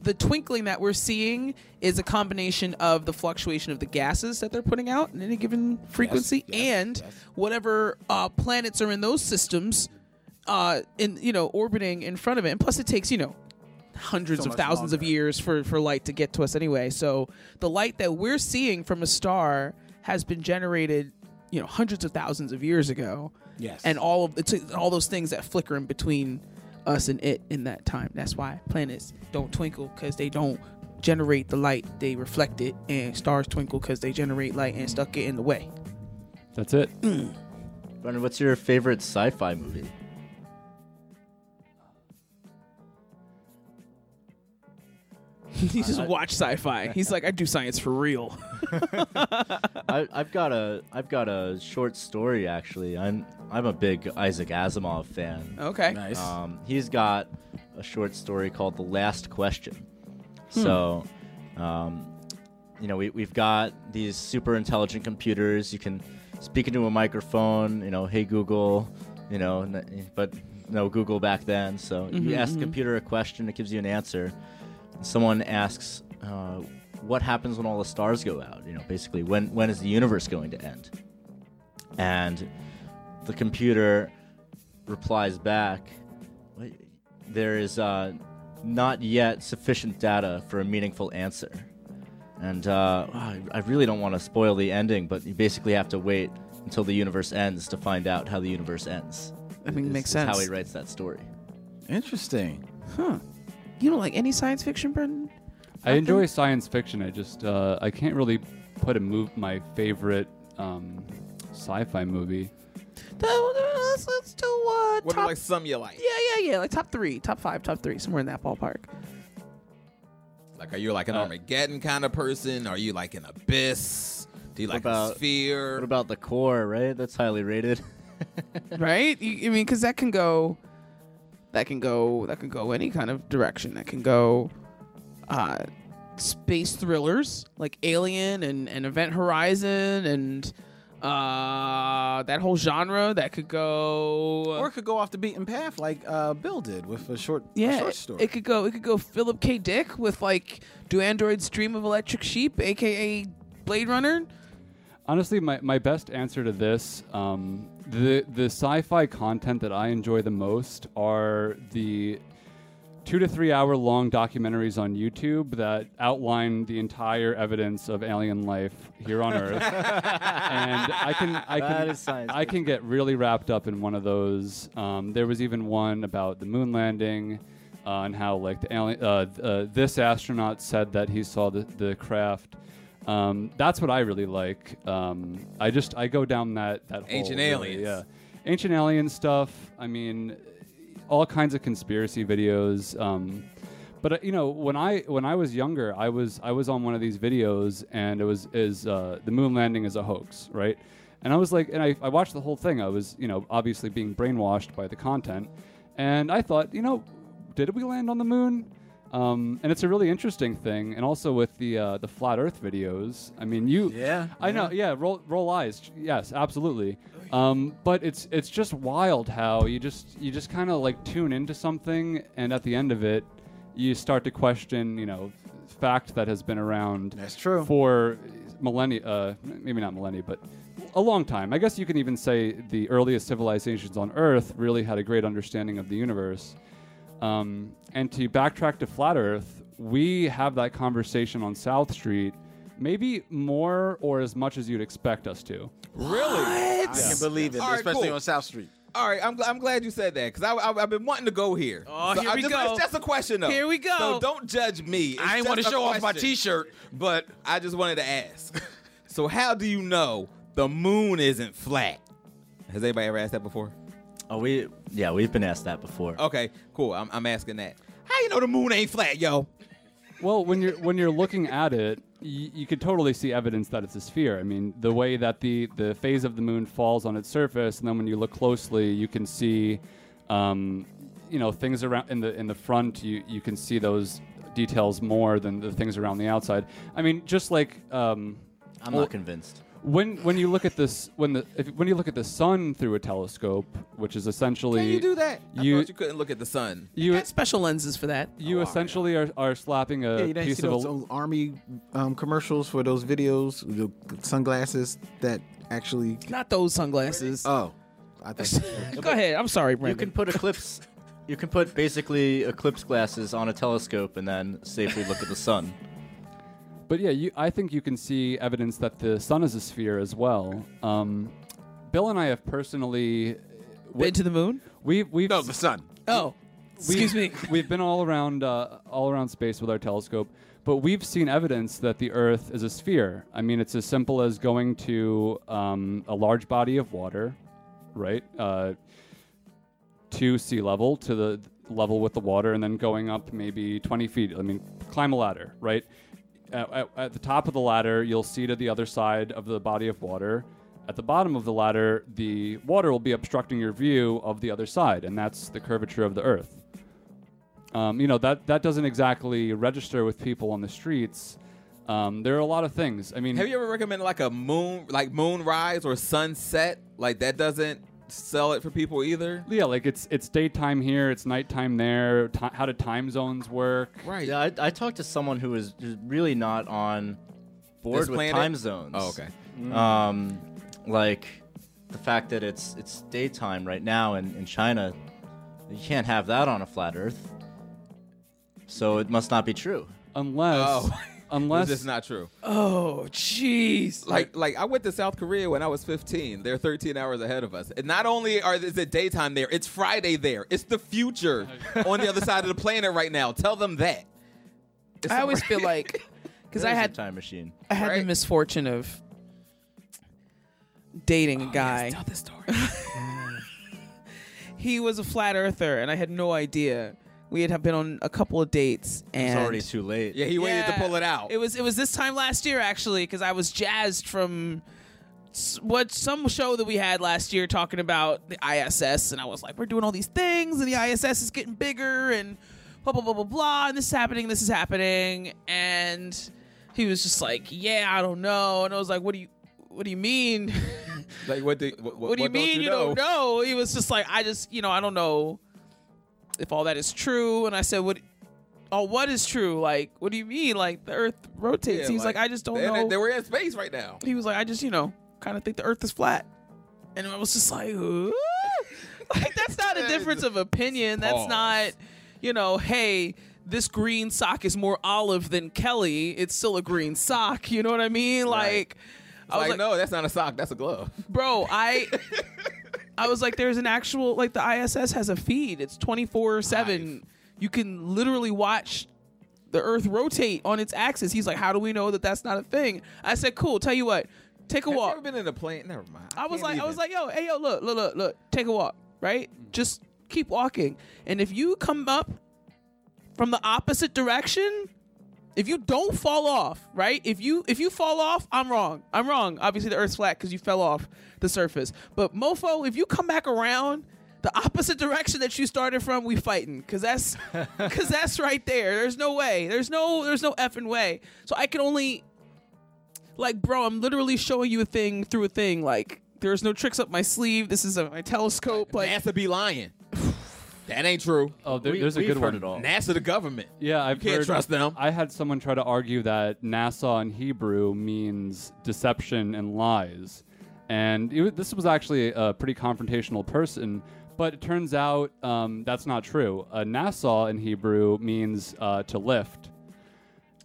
the twinkling that we're seeing is a combination of the fluctuation of the gases that they're putting out in any given frequency and whatever uh, planets are in those systems uh, in you know orbiting in front of it. And plus, it takes you know hundreds So of thousands of years for for light to get to us anyway. So the light that we're seeing from a star has been generated you know hundreds of thousands of years ago. Yes. and all of it's all those things that flicker in between us and it in that time. That's why planets don't twinkle because they don't generate the light; they reflect it, and stars twinkle because they generate light and stuck it in the way. That's it. Mm. Brendan, what's your favorite sci-fi movie? he just watch sci-fi. He's like, I do science for real. I, I've got a I've got a short story actually. I'm I'm a big Isaac Asimov fan. Okay. Nice. Um, he's got a short story called The Last Question. Hmm. So, um, you know, we we've got these super intelligent computers. You can speak into a microphone. You know, hey Google. You know, but no Google back then. So Mhm, you ask the mhm. computer a question, it gives you an answer. Someone asks, uh, "What happens when all the stars go out?" You know, basically, when when is the universe going to end? And the computer replies back, "There is uh, not yet sufficient data for a meaningful answer." And uh, I I really don't want to spoil the ending, but you basically have to wait until the universe ends to find out how the universe ends. I mean, Is- makes is How he writes that story. Interesting. Huh? You don't like any science fiction, Brendan? I enjoy science fiction. I just uh, I can't really put a move my favorite um, sci-fi movie. Let's, let's do uh, What are like some you like? yeah, yeah, yeah. Like top three, top five, top three, somewhere in that ballpark. Like, are you like an Uh, Armageddon kind of person? Are you like an Abyss? Do you like about- a Sphere? What about the core? Right, that's highly rated. right? You, I mean, because that can go, that can go, that can go any kind of direction. That can go, uh, space thrillers like Alien and, and Event Horizon and uh, that whole genre. That could go, Or it could go off the beaten path like uh, Bill did with a short, a yeah, short it, story. it could go. It could go Philip K. Dick with like, do androids dream of electric sheep, aka Blade Runner? Honestly, my, my best answer to this, um, the the sci-fi content that I enjoy the most are the two to three hour long documentaries on YouTube that outline the entire evidence of alien life here on Earth. and I can I can science I can get really wrapped up in one of those. Um, there was even one about the moon landing. Uh, and how like the alien, uh, uh, this astronaut said that he saw the, the craft. Um, that's what I really like. Um, I just I go down that that hole, Ancient really, aliens. yeah, ancient alien stuff. I mean, all kinds of conspiracy videos. Um, but uh, you know, when I when I was younger, I was I was on one of these videos, and it was is uh, the moon landing is a hoax, right? And I was like, and I, I watched the whole thing. I was you know obviously being brainwashed by the content, and I thought, you know, did we land on the moon? Um, and it's a really interesting thing, and also with the uh, the flat Earth videos. I mean, you, Yeah, I know, yeah, roll roll eyes, yes, absolutely. Um, but it's it's just wild how you just you just kind of like tune into something, and at the end of it, you start to question, you know, fact that has been around. That's true. for millennia, uh, maybe not millennia, but a long time. I guess you can even say the earliest civilizations on Earth really had a great understanding of the universe. Um, and to backtrack to flat Earth, we have that conversation on South Street, maybe more or as much as you'd expect us to. Really? I can believe it, All right, especially cool. on South Street. All right, I'm, gl- I'm glad you said that because I, I, have been wanting to go here. Oh, So here I we just, go. It's just a question, though. Here we go. So don't judge me. It's I ain't want to just a show off my question. T-shirt, but I just wanted to ask. so how do you know the moon isn't flat? Has anybody ever asked that before? Oh, we yeah, we've been asked that before. Okay, cool. I'm, I'm asking that. How you know the moon ain't flat, yo? Well, when you're when you're looking at it, y- you could totally see evidence that it's a sphere. I mean, the way that the the phase of the moon falls on its surface, and then when you look closely, you can see, um, you know, things around in the in the front. You you can see those details more than the things around the outside. I mean, just like um, I'm well, not convinced. When when you look at this when the if, when you look at the sun through a telescope, which is essentially Can you do that? I You thought you couldn't look at the sun. you Got special lenses for that. you essentially are, are slapping a yeah, you didn't piece see of those, a, those army um, commercials for those videos, the sunglasses that actually. Not those sunglasses. Oh, I think. Go ahead. I'm sorry, Brandon. You can put eclipse. You can put basically eclipse glasses on a telescope and then safely look at the sun. But yeah, you, I think you can see evidence that the sun is a sphere as well. Um, Bill and I have personally Been to the moon? We've we've no the sun. Oh, excuse me. We've been all around uh, all around space with our telescope, but we've seen evidence that the Earth is a sphere. I mean, it's as simple as going to um, a large body of water, right, uh, to sea level, to the level with the water, and then going up maybe 20 feet. I mean, climb a ladder, right? At, at, at the top of the ladder, you'll see to the other side of the body of water. At the bottom of the ladder, the water will be obstructing your view of the other side, and that's the curvature of the Earth. Um, you know that that doesn't exactly register with people on the streets. Um, there are a lot of things. I mean, Have you ever recommended like a moon, like moonrise or sunset? Like that doesn't sell it for people either. yeah, like it's it's daytime here, it's nighttime there. Ti how do time zones work? Right. Yeah, I, I talked to someone who is really not on board This with planet? time zones. Oh, okay. Um, like the fact that it's it's daytime right now in, in China, you can't have that on a flat Earth. So it must not be true. Unless, Oh. unless This is not true. Oh, jeez. Like, like I went to South Korea when I was 15. They're 13 hours ahead of us. And not only are is it daytime there, it's Friday there. It's the future on the other side of the planet right now. Tell them that. I always feel like because I had a time machine. I had the misfortune of dating a oh, guy. Tell this story. he was a flat earther, and I had no idea. We had been on a couple of dates, and It's already too late. Yeah, he waited to pull it out. It was it was this time last year actually because I was jazzed from s- what some show that we had last year talking about the ISS, and I was like, we're doing all these things, and the ISS is getting bigger, and blah blah blah blah blah, and this is happening, this is happening, and he was just like, yeah, I don't know, and I was like, what do you what do you mean? like what? Do, what, what, do you don't mean you, know? don't know? He was just like, I just, you know, I don't know if all that is true. And I said, what? Oh, what is true? Like, what do you mean? Like the Earth rotates? Yeah, He's like, I just don't they, know. They were in space right now. he was like, I just, you know, kind of think the Earth is flat. And I was just like, "Huh?" like that's not a difference of opinion. That's Pause. not. you know, hey, this green sock is more olive than Kelly. It's still a green sock. You know what I mean? Like, I was like, like, no, that's not a sock. That's a glove. bro, I. I was like, there's an actual like the ISS has a feed. It's 24 seven. You can literally watch the Earth rotate on its axis. He's like, how do we know that that's not a thing? I said, cool. Tell you what, take a Have you walk. ever been in a plane? Never mind. I was can't like, I was like, yo, hey, yo, look, look, look, look, take a walk, right? Mm-hmm. Just keep walking, and if you come up from the opposite direction, if you don't fall off, right? If you if you fall off, I'm wrong. I'm wrong. Obviously, the Earth's flat because you fell off the surface. But mofo, if you come back around the opposite direction that you started from, we fighting because that's because that's right there. There's no way. There's no there's no effing way. So I can only like, bro, I'm literally showing you a thing through a thing. Like, there's no tricks up my sleeve. This is a, my telescope. Like, NASA be lying. That ain't true. Oh, there, there's a good one. NASA, the government. Yeah, I've can't heard- trust them. I had someone try to argue that NASA in Hebrew means deception and lies, and it, wa- this was actually a pretty confrontational person. But it turns out um, that's not true. Uh, Nassau in Hebrew means uh, to lift.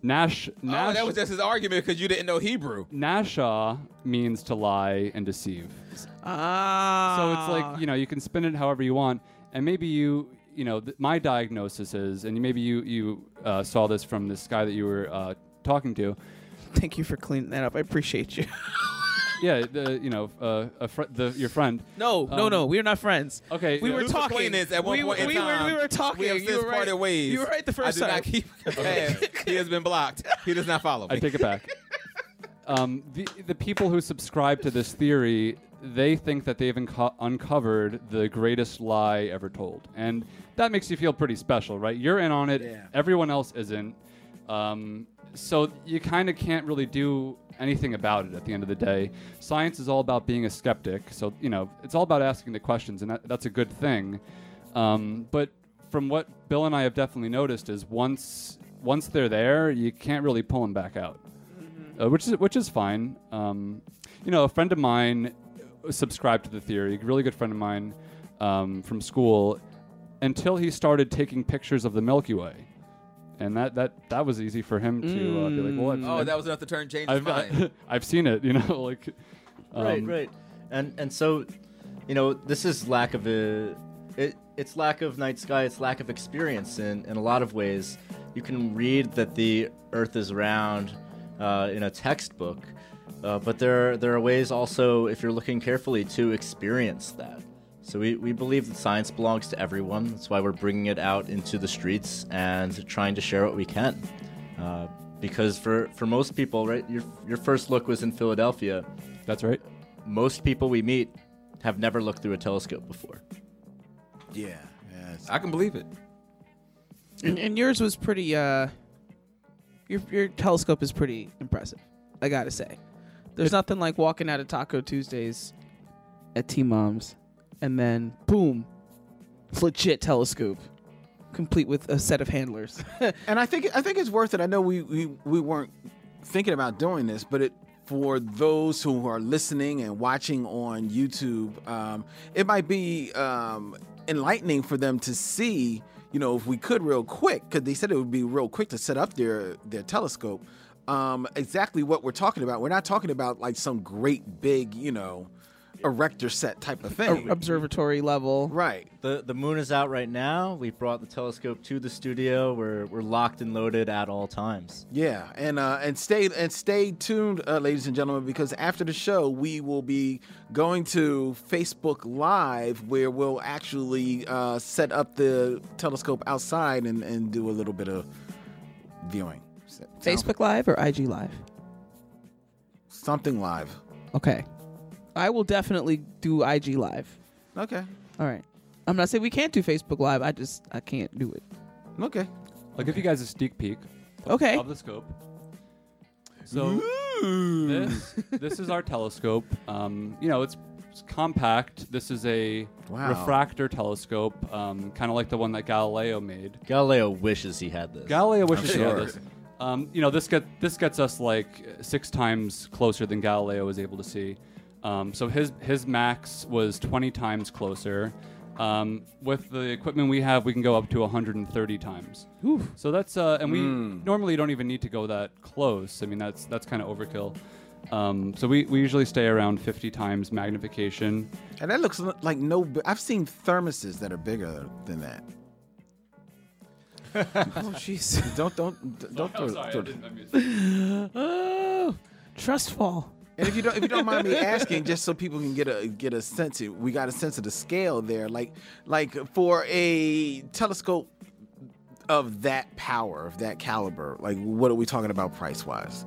Nash, Oh, that was just his argument because you didn't know Hebrew. Nasha means to lie and deceive. ah. So it's like you know you can spin it however you want, and maybe you you know th- my diagnosis is, and maybe you you uh, saw this from this guy that you were uh, talking to. Thank you for cleaning that up. I appreciate you. Yeah, the you know uh, a fr- the your friend. No, no, Um, no. We're not friends. Okay, we yeah. were Loose talking. acquaintance at one we, point in we time. Were, we were talking. We have you since were parted right. ways. You were right the first I do time. not keep path. He has been blocked. He does not follow me. I take it back. um, the the people who subscribe to this theory, they think that they've unco- uncovered the greatest lie ever told, and that makes you feel pretty special, right? You're in on it. Everyone else isn't. Um, so you kind of can't really do anything about it at the end of the day. Science is all about being a skeptic, so you know it's all about asking the questions, and that, that's a good thing. Um, but from what Bill and I have definitely noticed is once once they're there, you can't really pull them back out, uh, which is which is fine. Um, you know, a friend of mine subscribed to the theory. A really good friend of mine um, from school, until he started taking pictures of the Milky Way, and that that that was easy for him to uh, be like, well, I've- Oh, I've- that was enough to turn change his I've, mind. I've seen it, you know, like right, um, right, and and so, you know, this is lack of a, it, it's lack of night sky. It's lack of experience in in a lot of ways. You can read that the Earth is round uh, in a textbook, uh, but there there are ways also, if you're looking carefully, to experience that. So we, we believe that science belongs to everyone. That's why we're bringing it out into the streets and trying to share what we can. Uh, because for, for most people, right, your, your first look was in Philadelphia. That's right. Most people we meet have never looked through a telescope before. Yeah, yes. I can believe it. And, and yours was pretty. uh Your your telescope is pretty impressive. I gotta say, there's nothing like walking out of Taco Tuesdays at T Mom's, and then boom, legit telescope, complete with a set of handlers. and I think I think it's worth it. I know we, we we weren't thinking about doing this, but it for those who are listening and watching on YouTube, um, it might be um, enlightening for them to see. You know, if we could real quick, because they said it would be real quick to set up their their telescope. Um, exactly what we're talking about. We're not talking about like some great big, you know, erector set type of thing. Observatory level. Right. The the moon is out right now. We brought the telescope to the studio. We're we're locked and loaded at all times. Yeah, and uh, and stay and stay tuned, uh, ladies and gentlemen, because after the show we will be going to Facebook Live, where we'll actually uh, set up the telescope outside and, and do a little bit of viewing. Facebook Live or IG Live? Something live. Okay, I will definitely do IG Live. Okay. All right. I'm not saying we can't do Facebook Live. I just I can't do it. Okay. I'll give you guys a sneak peek. Okay. Of the scope. So this this is our telescope. Um, you know, it's, it's compact. This is a Wow. refractor telescope, um, kind of like the one that Galileo made. Galileo wishes he had this. Galileo wishes I'm he had sure. this. Um, you know, this get this gets us like six times closer than Galileo was able to see. Um, so his his max was 20 times closer, Um, with the equipment we have, we can go up to 130 times. So that's uh, and we Mm. normally don't even need to go that close. I mean, that's that's kind of overkill. Um, so we, we usually stay around 50 times magnification. And that looks like no. I've seen thermoses that are bigger than that. oh jeez! Don't don't don't. Oh, throw- sorry, I throw- oh, trust fall. And if you don't, if you don't mind me asking, just so people can get a get a sense, of, we got a sense of the scale there. Like like for a telescope of that power, of that caliber, like what are we talking about price wise?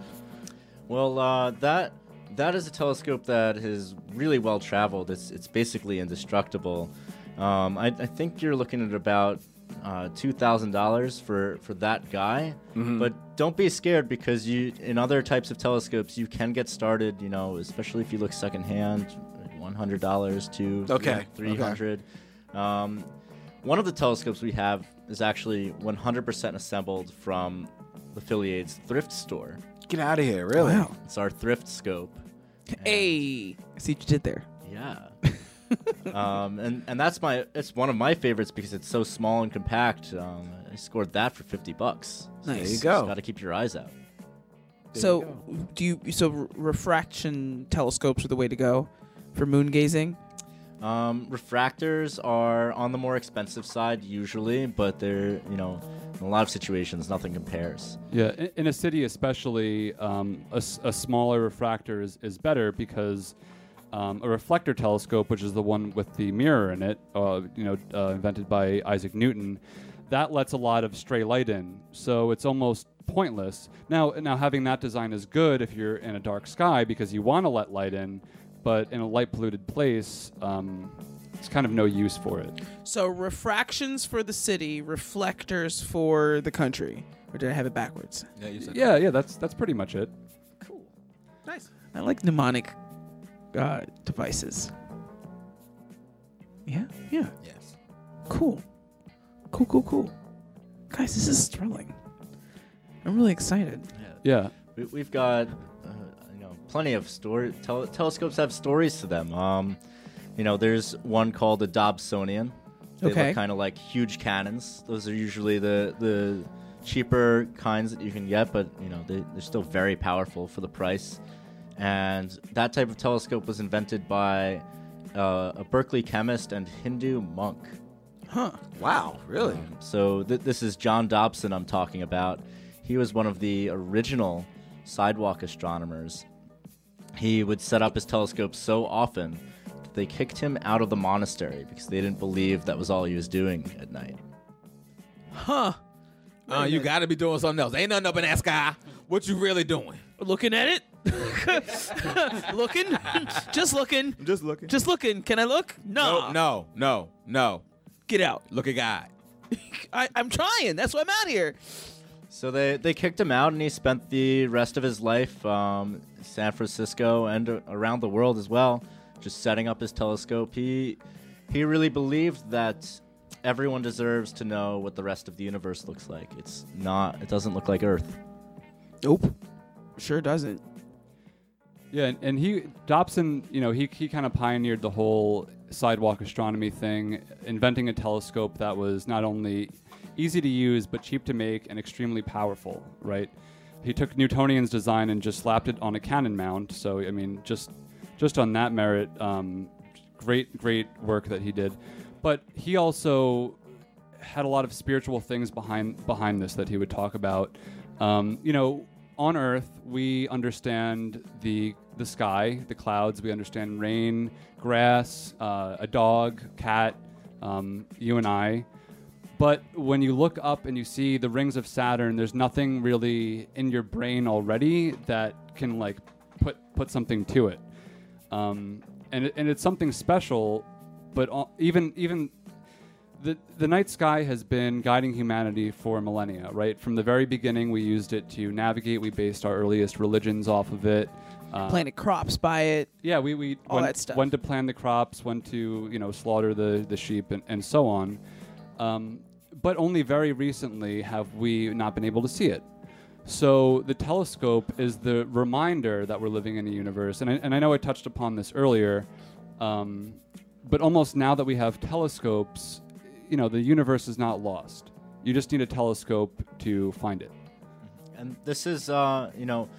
Well, uh, that that is a telescope that is really well traveled. It's it's basically indestructible. Um, I, I think you're looking at about uh, two thousand dollars for for that guy. Mhm. But don't be scared because you in other types of telescopes you can get started. You know, especially if you look secondhand, one hundred dollars to Okay, three hundred. Um, one of the telescopes we have is actually 100% assembled from the Philly AIDS thrift store. Get out of here, really? Wow. It's our thrift scope. Hey, I see what you did there. Yeah. um, and and that's my it's one of my favorites because it's so small and compact. Um, I scored that for 50 bucks. Nice. There you go. Got to keep your eyes out. so, do you? So, re- refraction telescopes are the way to go for moon gazing. Um, refractors are on the more expensive side usually, but they're you know in a lot of situations nothing compares. Yeah, in, in a city especially, um, a, s- a smaller refractor is, is better because um, a reflector telescope, which is the one with the mirror in it, uh, you know, uh, invented by Isaac Newton, that lets a lot of stray light in. So it's almost pointless. Now, now having that design is good if you're in a dark sky because you want to let light in, but in a light polluted place, um, it's kind of no use for it. So, refractions for the city, reflectors for the country. Or did I have it backwards? Yeah, you said Yeah, yeah, that's that's pretty much it. Cool. Nice. I like mnemonic uh, devices. Yeah, yeah. Yes. Cool. Cool, cool, cool. Guys, this is thrilling. I'm really excited. Yeah. We, we've got uh, you know plenty of story tel- telescopes have stories to them. Um, you know, there's one called the Dobsonian. They Okay. look kind of like huge cannons. Those are usually the the cheaper kinds that you can get, but you know they, they're still very powerful for the price. And that type of telescope was invented by uh, a Berkeley chemist and Hindu monk. Huh. Wow, really? Um, so th- this is John Dobson I'm talking about. He was one of the original sidewalk astronomers. He would set up his telescope so often that they kicked him out of the monastery because they didn't believe that was all he was doing at night. Huh. Uh, you got to be doing something else. Ain't nothing up in that sky. What you really doing? Looking at it? looking? Just looking. Just looking. Just looking. Can I look? No. No, no, no, no. Get out. Look at God. I, I'm trying. That's why I'm out here. So they, they kicked him out, and he spent the rest of his life um, San Francisco and around the world as well, just setting up his telescope. He he really believed that everyone deserves to know what the rest of the universe looks like. It's not. It doesn't look like Earth. Nope. Sure doesn't. Yeah, and, and he Dobson, you know, he he kind of pioneered the whole sidewalk astronomy thing, inventing a telescope that was not only easy to use but cheap to make and extremely powerful. Right? He took Newtonian's design and just slapped it on a cannon mount. So I mean, just just on that merit, um, great great work that he did. But he also had a lot of spiritual things behind behind this that he would talk about. Um, you know, on Earth, we understand the the sky, the clouds. We understand rain, grass, uh, a dog, cat, um, you and I. But when you look up and you see the rings of Saturn, there's nothing really in your brain already that can like put put something to it. Um, and and it's something special. But all, even even the the night sky has been guiding humanity for millennia, right? From the very beginning, we used it to navigate. We based our earliest religions off of it. Uh, Planted crops by it. yeah, we, we All when, that stuff. when to plant the crops, when to you know slaughter the the sheep, and, and so on. Um, but only very recently have we not been able to see it. So the telescope is the reminder that we're living in a universe, and I, and I know I touched upon this earlier. Um, but almost now that we have telescopes, you know, the universe is not lost. You just need a telescope to find it. And this is, uh, you know,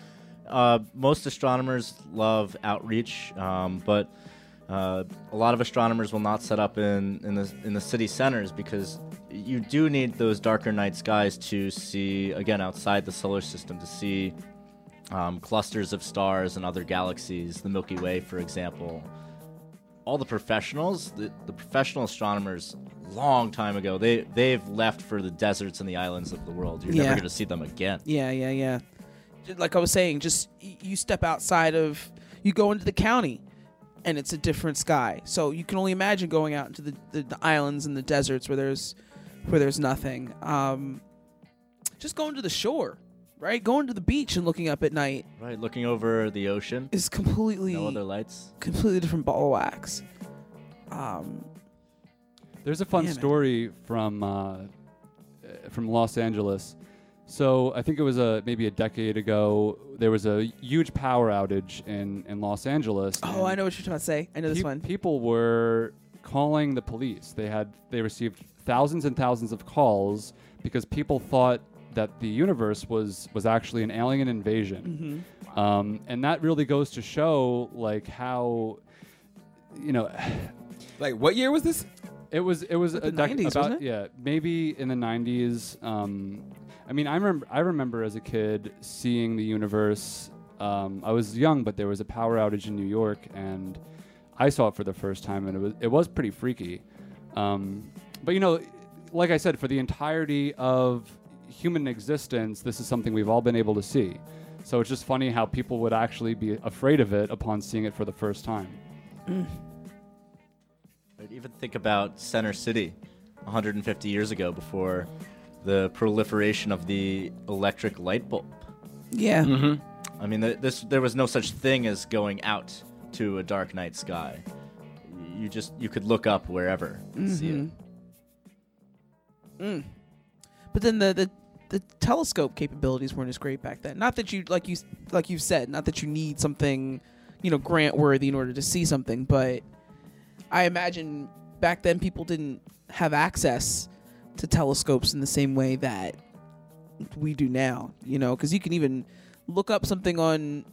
uh, most astronomers love outreach, um, but uh, a lot of astronomers will not set up in, in the in the city centers because you do need those darker night skies to see again outside the solar system to see um, clusters of stars and other galaxies, the Milky Way, for example. All the professionals, the, the professional astronomers, long time ago, they they've left for the deserts and the islands of the world. You're Yeah. never going to see them again. Yeah, yeah, yeah. Like I was saying, just you step outside of, you go into the county, and it's a different sky. So you can only imagine going out into the, the, the islands and the deserts where there's, where there's nothing. Um, just going to the shore, right? Going to the beach and looking up at night Right, looking over the ocean. is completely No other lights. completely different ball of wax. Um, There's a fun Yeah, man. story from uh, uh, from Los Angeles. So I think it was a maybe a decade ago. There was a huge power outage in, in Los Angeles. oh, I know what you're trying to say. I know this Pe- one. People were calling the police. They had they received thousands and thousands of calls because people thought that the universe was was actually an alien invasion. Mm-hmm. Um, and that really goes to show like how you know like what year was this? It was it was a the dec- 90s, about wasn't it? yeah maybe in the 90s. Um, I mean I remember I remember as a kid seeing the universe. Um, I was young, but there was a power outage in New York, and I saw it for the first time, and it was it was pretty freaky. Um, but you know, like I said, for the entirety of human existence, this is something we've all been able to see. So it's just funny how people would actually be afraid of it upon seeing it for the first time. Right, Even think about Center City 150 years ago before the proliferation of the electric light bulb. Yeah. I mean, th- this there was no such thing as going out to a dark night sky. You just you could look up wherever and see it. Mm. But then the, the the telescope capabilities weren't as great back then. Not that you like you like you said, not that you need something, you know, grant worthy in order to see something, but I imagine back then people didn't have access to telescopes in the same way that we do now, you know, cuz you can even look up something on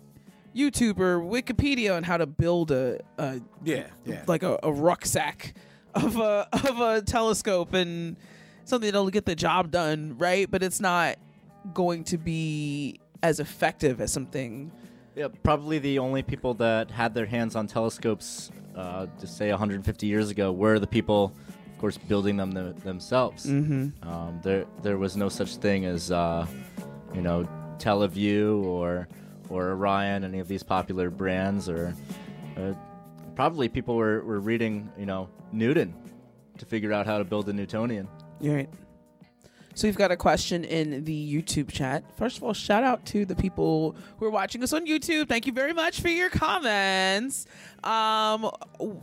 YouTube or Wikipedia on how to build a, a Yeah, yeah. like a, a rucksack of a of a telescope and something that'll get the job done, right? But it's not going to be as effective as something. Yeah, probably the only people that had their hands on telescopes, uh, to say 150 years ago, were the people, of course, building them th- themselves. Mhm. Um, there, there was no such thing as, uh, you know, Tele Vue or or Orion, any of these popular brands, or uh, probably people were, were reading, you know, Newton to figure out how to build a Newtonian. You're right. So we've got a question in the YouTube chat. First of all, shout out to the people who are watching us on YouTube. Thank you very much for your comments. Um,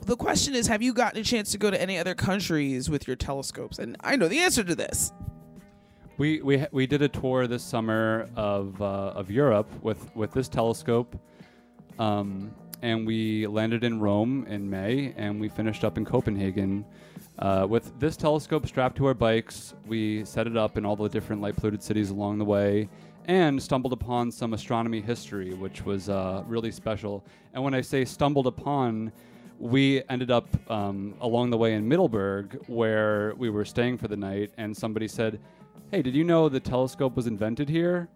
the question is, have you gotten a chance to go to any other countries with your telescopes? And I know the answer to this. We we we did a tour this summer of uh, of Europe with with this telescope, um, and we landed in Rome in May, and we finished up in Copenhagen. Uh, with this telescope strapped to our bikes, we set it up in all the different light polluted cities along the way, and stumbled upon some astronomy history, which was uh, really special. And when I say stumbled upon, we ended up um, along the way in Middelburg, where we were staying for the night, and somebody said, "Hey, did you know the telescope was invented here?"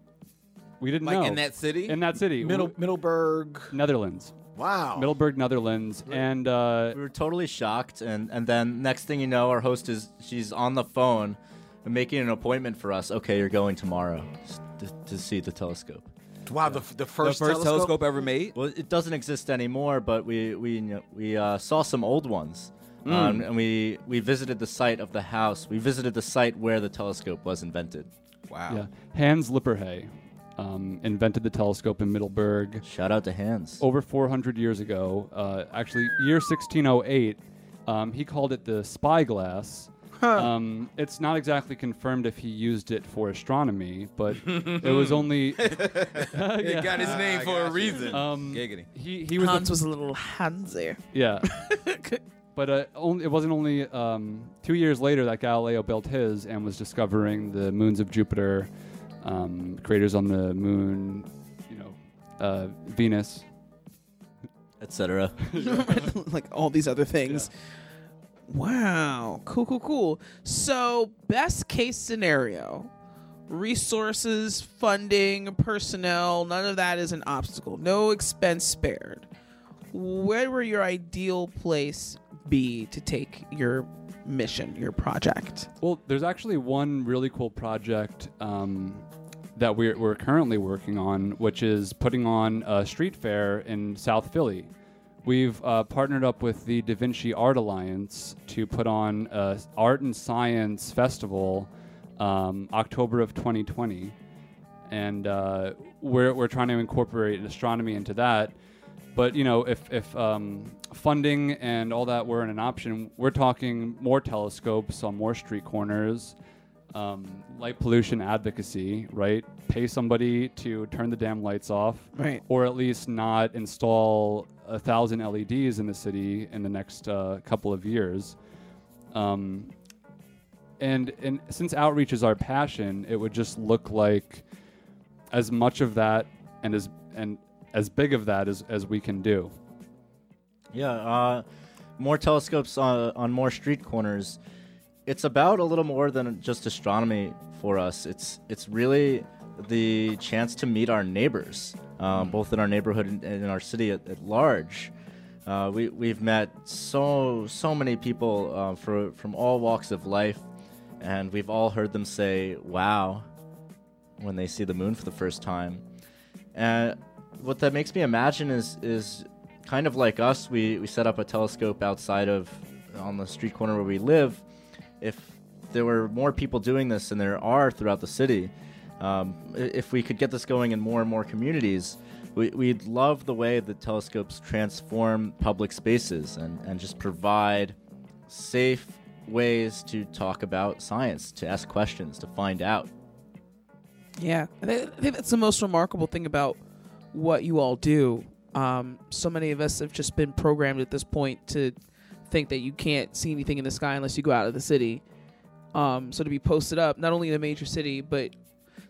We didn't Like know in that city? In that city, Middle Middelburg. Netherlands. Wow. Middelburg, Netherlands, and uh, we were totally shocked and and then next thing you know our host is she's on the phone and making an appointment for us. Okay you're going tomorrow to, to see the telescope. Wow, the, the first, first telescope? ever made? well it doesn't exist anymore but we we you know, we uh, saw some old ones. Mm. um, and we we visited the site of the house. We visited the site where the telescope was invented. Wow. Yeah, Hans Lippershey um, invented the telescope in Middelburg. Shout out to Hans. Over 400 years ago, uh, actually, year 1608, um, he called it the spyglass. Um, it's not exactly confirmed if he used it for astronomy, but it was only. It got his name I for a you. reason. Um, Giggity. He he was the Hans was a little handsy. yeah. but uh, only, it wasn't only um, two years later that Galileo built his and was discovering the moons of Jupiter, um, craters on the moon, you know, uh, Venus, etc. like all these other things. Wow. Cool, cool, cool. So, best case scenario resources, funding, personnel, none of that is an obstacle. No expense spared. Where would your ideal place be to take your mission, your project? Well, there's actually one really cool project um, that we're, we're currently working on, which is putting on a street fair in South Philly. We've uh, partnered up with the Da Vinci Art Alliance to put on a art and science festival um, October of 2020, and uh, we're we're trying to incorporate astronomy into that. But you know, if if um, funding and all that weren't an option, we're talking more telescopes on more street corners, um, light pollution advocacy, right? Pay somebody to turn the damn lights off, Right. Or at least not install a thousand LEDs in the city in the next uh, couple of years. Um, and and since outreach is our passion, it would just look like as much of that and as and as big of that as, as we can do. Yeah, uh, more telescopes on, on more street corners. It's about a little more than just astronomy for us. It's it's really the chance to meet our neighbors, um, both in our neighborhood and, in our city at, at large. Uh, we we've met so so many people uh, for, from all walks of life, and we've all heard them say "Wow" when they see the moon for the first time. And what that makes me imagine is is kind of like us. We we set up a telescope outside of on the street corner where we live. If there were more people doing this than there are throughout the city, um, if we could get this going in more and more communities, we, we'd love the way that telescopes transform public spaces and, and just provide safe ways to talk about science, to ask questions, to find out. Yeah, I I think that's the most remarkable thing about what you all do. Um, so many of us have just been programmed at this point to think that you can't see anything in the sky unless you go out of the city. Um, so to be posted up, not only in a major city, but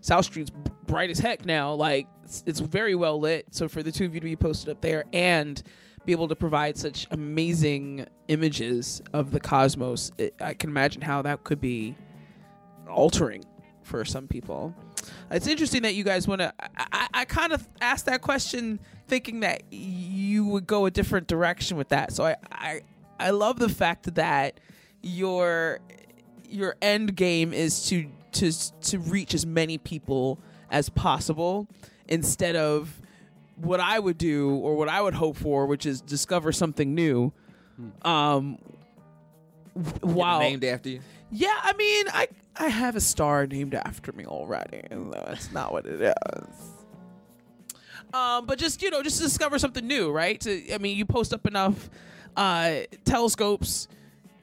South Street's bright as heck now. Like it's, it's very well lit. So for the two of you to be posted up there and be able to provide such amazing images of the cosmos, it, I can imagine how that could be altering for some people. It's interesting that you guys want to. I, I, I kind of asked that question thinking that you would go a different direction with that. So I, I, I love the fact that your your end game is to to to reach as many people as possible instead of what I would do or what I would hope for, which is discover something new. Um, w- while named after you. yeah, I mean, I I have a star named after me already. That's not what it is. Um, but just you know, just discover something new, right? To, I mean, you post up enough uh, telescopes,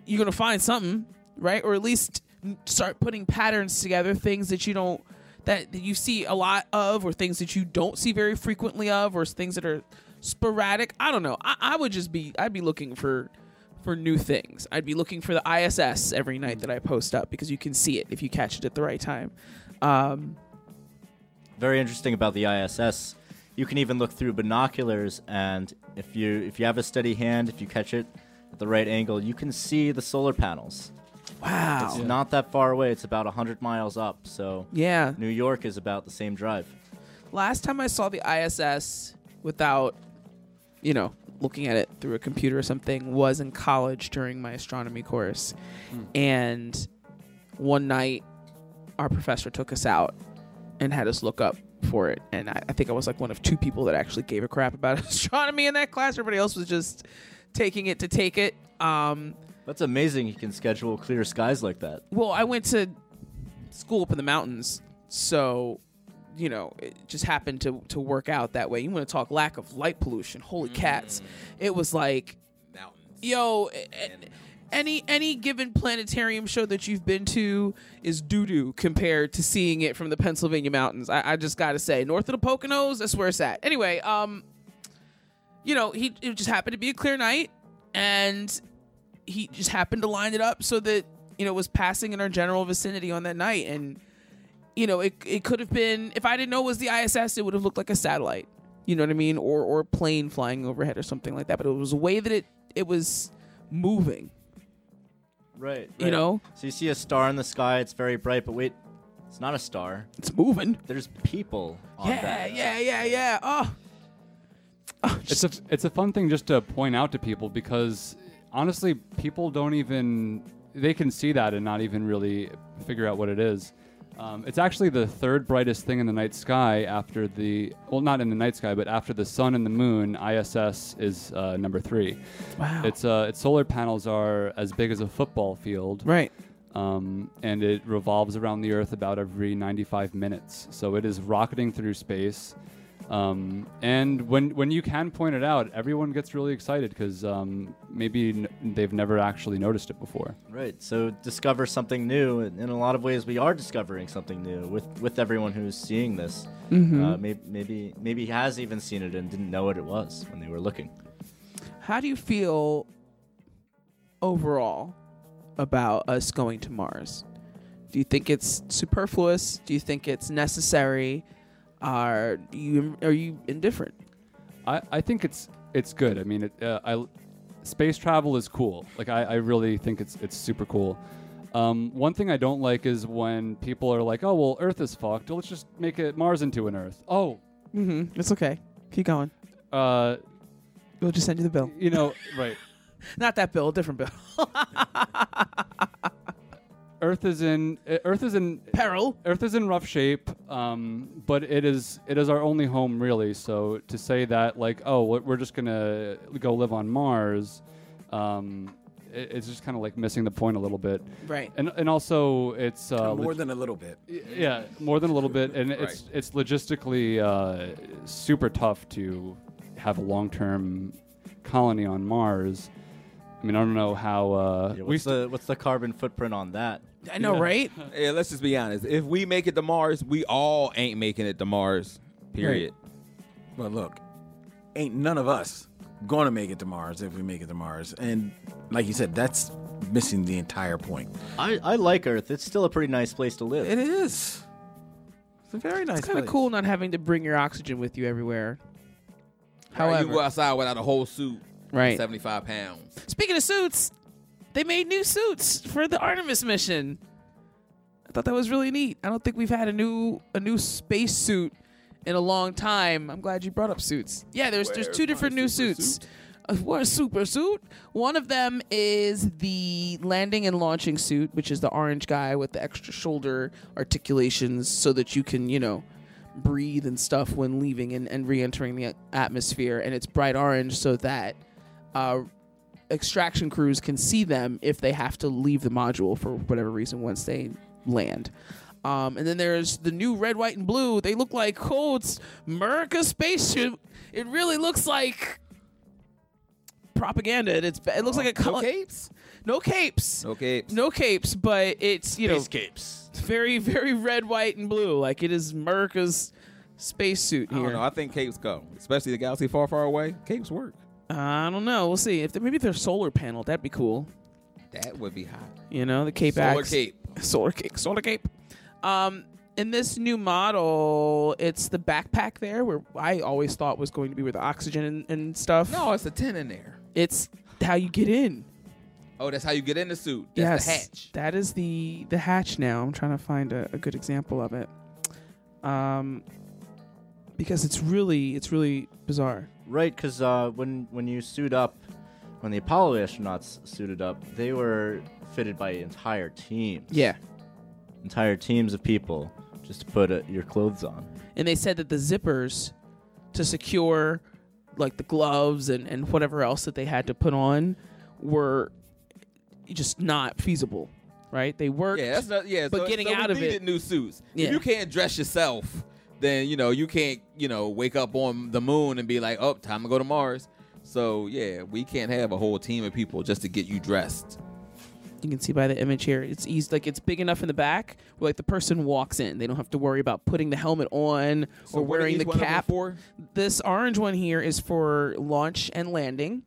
you're gonna find something, right? Or at least start putting patterns together, things that you don't that you see a lot of, or things that you don't see very frequently of, or things that are sporadic. I don't know. I, I would just be, I'd be looking for for new things. I'd be looking for the ISS every night that I post up because you can see it if you catch it at the right time. Um, very interesting about the ISS. You can even look through binoculars, and if you if you have a steady hand, if you catch it at the right angle, you can see the solar panels. Wow! It's not that far away. It's about hundred miles up. So Yeah. New York is about the same drive. last time I saw the ISS without, you know, looking at it through a computer or something was in college during my astronomy course. Hmm. And one night, our professor took us out and had us look up for it. And I, I think I was like one of two people that actually gave a crap about astronomy in that class. Everybody else was just taking it to take it. Um, That's amazing. You can schedule clear skies like that. well, I went to school up in the mountains, so you know it just happened to to work out that way. You want to talk lack of light pollution? Holy cats! Mm. It was like, yo, a- a- eh, eh, any any given planetarium show that you've been to is doo doo compared to seeing it from the Pennsylvania mountains. I, I just got to say, north of the Poconos, that's where it's at. Anyway, um, you know, he it just happened to be a clear night, and he just happened to line it up so that you know it was passing in our general vicinity on that night, and you know it it could have been if I didn't know it was the ISS, it would have looked like a satellite. You know what I mean, or or a plane flying overhead or something like that. But it was a way that it it was moving. Right. You know? So you see a star in the sky, it's very bright, but wait, it's not a star. It's moving. There's people on Yeah, that. yeah, yeah, yeah. Oh, oh it's a it's a fun thing just to point out to people because honestly, people don't even they can see that and not even really figure out what it is. Um, it's actually the third brightest thing in the night sky after the well, not in the night sky, but after the sun and the moon. ISS is uh, number three. Wow! Its uh, its solar panels are as big as a football field. Right. Um, and it revolves around the Earth about every 95 minutes. So it is rocketing through space. Um, and when when you can point it out, everyone gets really excited because um, maybe n- they've never actually noticed it before. Right. So discover something new. In a lot of ways, we are discovering something new with with everyone who's seeing this. Mhm. Uh, maybe maybe maybe has even seen it and didn't know what it was when they were looking. How do you feel overall about us going to Mars? Do you think it's superfluous? Do you think it's necessary? Are you are you indifferent? I, I think it's it's good. I mean, it, uh, I space travel is cool. Like I, I really think it's it's super cool. Um, one thing I don't like is when people are like, "Oh, well, Earth is fucked. Let's just make it Mars into an Earth." Oh, mm-hmm. It's okay. Keep going. Uh, we'll just send you the bill. You know, right? Not that bill, a different bill. Earth is in uh, Earth is in peril. Earth is in rough shape, um, but it is it is our only home really. So to say that like oh we're we're just gonna go live on Mars, um, it, it's just kind of like missing the point a little bit. Right. And and also it's uh, more leg- than a little bit. yeah, more than a little bit, and it's it's logistically uh, super tough to have a long term colony on Mars. I mean, I don't know how uh, Yeah, we what's the what's the carbon footprint on that? I know, right? Yeah, let's just be honest. If we make it to Mars, we all ain't making it to Mars. Period. But look, ain't none of us going to make it to Mars if we make it to Mars. And like you said, that's missing the entire point. I, I like Earth. It's still a pretty nice place to live. It is. It's a very nice It's kind of cool not having to bring your oxygen with you everywhere. However, However, you go outside without a whole suit. Right. Seventy-five pounds. Speaking of suits, they made new suits for the Artemis mission. I thought that was really neat. I don't think we've had a new a new space suit in a long time. I'm glad you brought up suits. Yeah, there's there's two different new suits. Uh, what a super suit. One of them is the landing and launching suit, which is the orange guy with the extra shoulder articulations so that you can, you know, breathe and stuff when leaving and, and re-entering the atmosphere. And it's bright orange so that uh, extraction crews can see them if they have to leave the module for whatever reason once they land. Um, and then there's the new red, white, and blue. They look like oh, it's America's spaceship. It really looks like propaganda. It's it looks like a No capes. No capes. No capes. No capes. But it's you know capes. very very red, white, and blue. Like it is America's spacesuit I don't know. I think capes go, especially the galaxy far, far away. Capes work. I don't know. We'll see. If they, maybe they're solar panel, that'd be cool. That would be hot. You know, the Cape Solar Axe. cape. Solar cape. Solar cape. Um, in this new model, it's the backpack there, where I always thought was going to be where the oxygen and, and stuff. No, it's a tin in there. It's how you get in. Oh, that's how you get in the suit. That's yes, the hatch. that is the the hatch. Now I'm trying to find a, a good example of it. Um, because it's really it's really bizarre. Right, because uh, when when you suit up, when the Apollo astronauts suited up, they were fitted by entire teams. Yeah. entire teams of people just to put uh, your clothes on. and they said that the zippers to secure like the gloves and, and whatever else that they had to put on were just not feasible right they worked Yeah, that's not. Yeah, but so, getting so out we of needed it new suits. Yeah. If you can't dress yourself, then you know you can't. You know, wake up on the moon and be like, "Oh, time to go to Mars." So yeah, we can't have a whole team of people just to get you dressed. you can see by the image here it's easy like it's big enough in the back where like the person walks in they don't have to worry about putting the helmet on So or wearing the one of them cap this orange one here is for launch and landing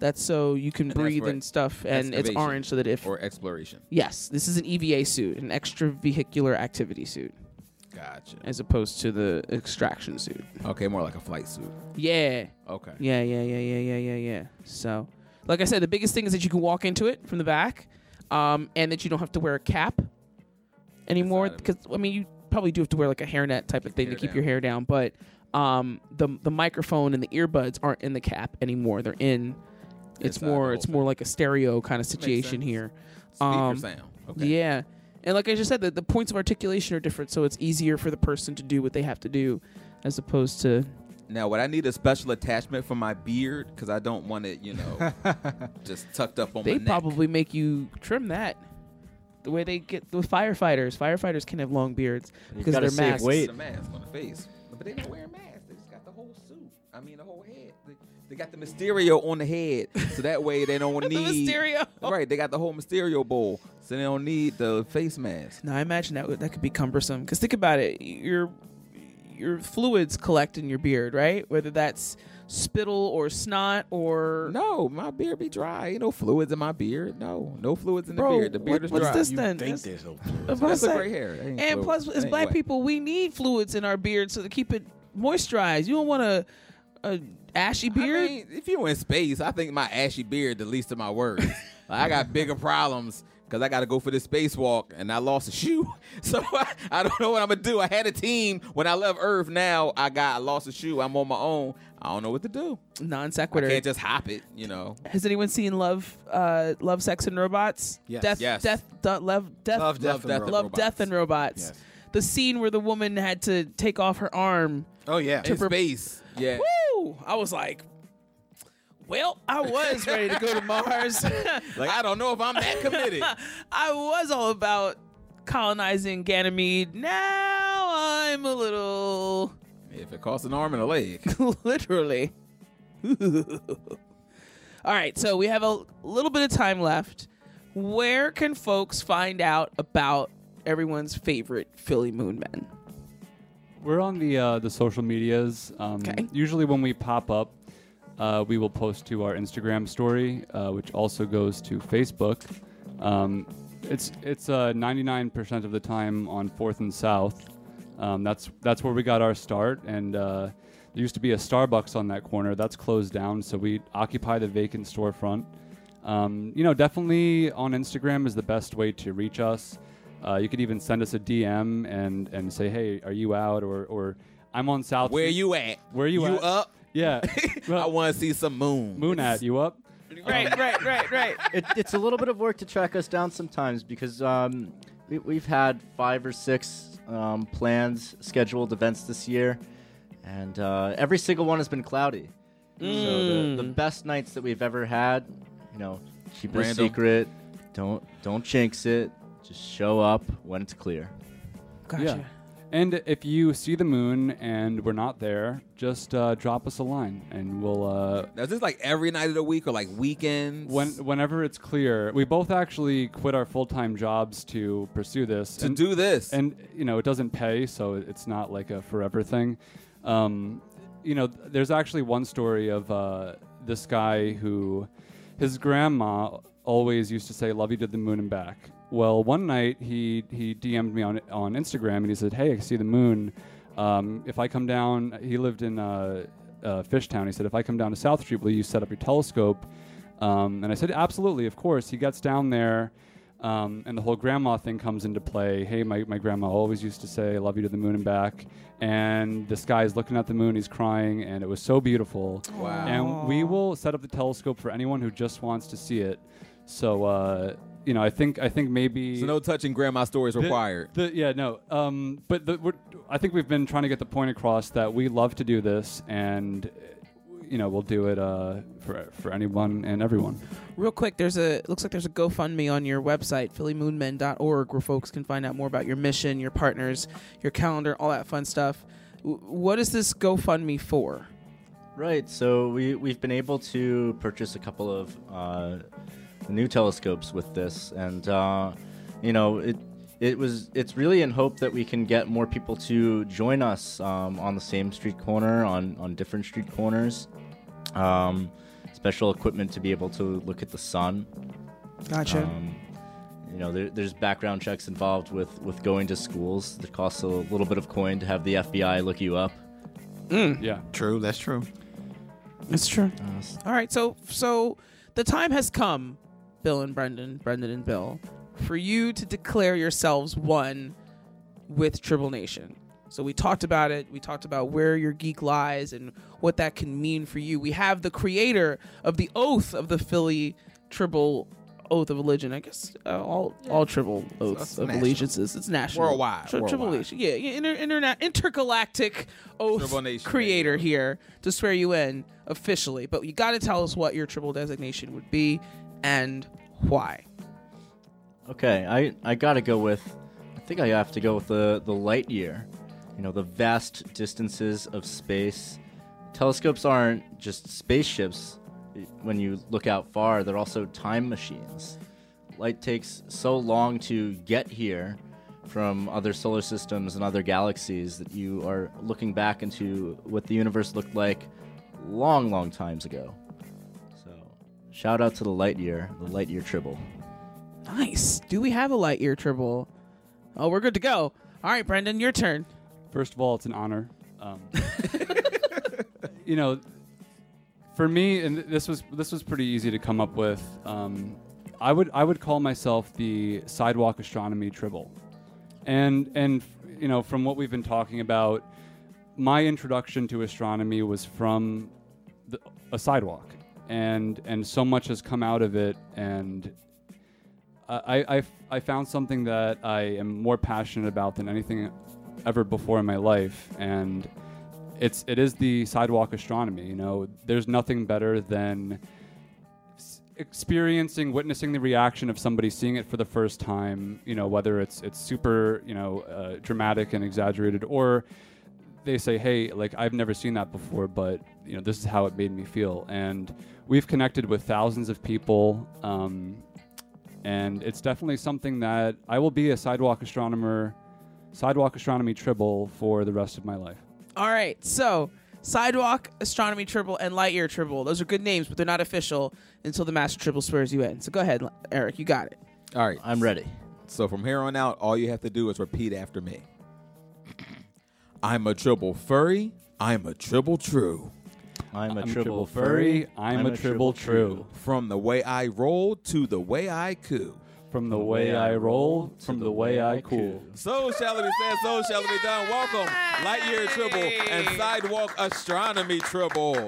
That's so you can And breathe and stuff, and it's orange so that if or exploration. Yes, this is an EVA suit, an extravehicular activity suit. Gotcha. As opposed to the extraction suit. Okay, more like a flight suit. Yeah. Okay. Yeah, yeah, yeah, yeah, yeah, yeah, yeah. So, like I said, the biggest thing is that you can walk into it from the back, um, and that you don't have to wear a cap anymore. Because I mean, you probably do have to wear like a hairnet type of thing to keep your hair down, but um, the the microphone and the earbuds aren't in the cap anymore. They're in. It's Inside more. It's more like a stereo kind of situation here. Speaker Um, sound. Okay. Yeah. And like I just said, the, the points of articulation are different, so it's easier for the person to do what they have to do, as opposed to Now, would I need a special attachment for my beard? Because I don't want it, you know, just tucked up on they my neck. probably make you trim that. The way they get with firefighters, firefighters can have long beards because they're save masks. weight. The mask on the face, but they don't wear masks. They just got the whole suit. I mean, the whole head. They, they got the Mysterio on the head, so that way they don't The need Mysterio. Right, they got the whole Mysterio bowl, so they don't need the face mask. Now I imagine that would, that could be cumbersome. Because think about it, your your fluids collect in your beard, right? Whether that's spittle or snot or no, my beard be dry. Ain't no fluids in my beard. No, no fluids in the Bro, beard. The beard what- is what's dry. this then? That's- there's no I was That's the say. gray hair. And fluid. plus, as That ain't black people, we need fluids in our beard so to keep it moisturized. You don't want to. a uh, ashy beard. I mean, if you're in space, I think my ashy beard the least of my worries. Like, I got bigger problems because I got to go for this spacewalk and I lost a shoe. So I, I don't know what I'm gonna do. I had a team when I left Earth. Now I got I lost a shoe. I'm on my own. I don't know what to do. Non I sequitur. can't just hop it. You know. Has anyone seen Love, uh, Love, Sex and Robots? Yes. Death, Yes. death, du- love, death, Love, Death, and love, Robots. death and robots. Yes. The scene where the woman had to take off her arm. Oh yeah, to In space. Yeah. Woo! I was like, well, I was ready to go to Mars. Like I don't know if I'm that committed. I was all about colonizing Ganymede. Now I'm a little if it costs an arm and a leg. literally. All right, so we have a little bit of time left. Where can folks find out about everyone's favorite Philly Moon Men? We're on the uh, the social medias. Um, Usually, when we pop up, uh, we will post to our Instagram story, uh, which also goes to Facebook. Um, it's it's uh, 99% of the time on Fourth and South. Um, that's that's where we got our start, and uh, there used to be a Starbucks on that corner. That's closed down, so we occupy the vacant storefront. Um, you know, definitely on Instagram is the best way to reach us. Uh, you could even send us a DM and and say, "Hey, are you out?" or or I'm on South. Where Street. you at? Where you, at You at? up? Yeah. I want to see some moon. Moon at you up? Right, right, right, right. it, it's a little bit of work to track us down sometimes because um, we, we've had five or six um, plans, scheduled events this year, and uh, every single one has been cloudy. So the, the Mm. best nights that we've ever had, you know, keep it a secret. Don't don't jinx it. Just show up when it's clear. Gotcha. Yeah. And if you see the moon and we're not there, just uh, drop us a line and we'll. Uh, Now, is this like every night of the week or like weekends? when whenever it's clear, we both actually quit our full time jobs to pursue this. To do this. and you know it doesn't pay, so it's not like a forever thing. Um, you know, there's actually one story of uh, this guy who, his grandma always used to say "Love you to the moon and back." Well, one night he he DM'd me on on Instagram and he said, "Hey, I see the moon. Um, if I come down, he lived in uh, uh, Fishtown. He said, if I come down to South Street, will you set up your telescope?" Um, and I said, absolutely, of course. He gets down there, um, and the whole grandma thing comes into play. Hey, my, my grandma always used to say, I love you to the moon and back. And this guy is looking at the moon, he's crying, and it was so beautiful. Wow. And we will set up the telescope for anyone who just wants to see it. So, uh, you know, I think I think maybe So no touching grandma stories the- required. The, yeah, no. Um, but the, we're, I think we've been trying to get the point across that we love to do this, and you know, we'll do it uh, for for anyone and everyone. Real quick, there's a looks like there's a GoFundMe on your website, phillymoonmen.org, where folks can find out more about your mission, your partners, your calendar, all that fun stuff. W- What is this GoFundMe for? Right. So we we've been able to purchase a couple of uh, new telescopes with this, and uh, you know it it was it's really in hope that we can get more people to join us um, on the same street corner on on different street corners. Um, special equipment to be able to look at the sun. Gotcha. Um, you know, there, there's background checks involved with with going to schools. It costs a little bit of coin to have the FBI look you up. Yeah. True, that's true. It's true. All right, so so the time has come, Bill and Brendan, Brendan and Bill, for you to declare yourselves one with Tribble Nation. So we talked about it. We talked about where your geek lies and what that can mean for you. We have the creator of the oath of the Philly Tribble oath of religion. I guess uh, all all Tribble oaths it's of national. allegiances. It's national, Worldwide, Tri- Tribble worldwide. Nation. Yeah, yeah inter, interna- intergalactic oath Tribble Nation, creator here to swear you in officially. But you got to tell us what your Tribble designation would be and why. Okay, I, I gotta go with. I think I have to go with the the light year. You know, the vast distances of space. Telescopes aren't just spaceships. When you look out far, they're also time machines. Light takes so long to get here from other solar systems and other galaxies that you are looking back into what the universe looked like long, long times ago. So, shout out to the light year, the light year tribble. Nice. Do we have a light year Tribble? Oh, we're good to go. All right, Brendan, your turn. First of all, it's an honor. Um, you know, for me, and this was this was pretty easy to come up with. Um, I would I would call myself the sidewalk astronomy tribble, and and you know from what we've been talking about, my introduction to astronomy was from the, a sidewalk, and and so much has come out of it, and I, I, I found something that I am more passionate about than anything ever before in my life, and it's it is the sidewalk astronomy. You know, there's nothing better than experiencing, witnessing the reaction of somebody seeing it for the first time. You know, whether it's it's super you know uh, dramatic and exaggerated, or they say, "Hey, like I've never seen that before, but you know this is how it made me feel." And we've connected with thousands of people. Um, and it's definitely something that I will be a sidewalk astronomer, sidewalk astronomy tribble for the rest of my life. All right, so Sidewalk, Astronomy Tribble, and Light Year Tribble. Those are good names, but they're not official until the Master Tribble swears you in. So go ahead, Eric. You got it. All right. I'm ready. So from here on out, all you have to do is repeat after me. I'm a tribble furry. I'm a tribble true. I'm a I'm tribble tribble furry. furry, I'm a tribble true. From the way I roll to the way I coo. From the way I roll, from the way I cool. So shall it be said, so shall it be done. Welcome, Lightyear Tribble and Sidewalk Astronomy Tribble.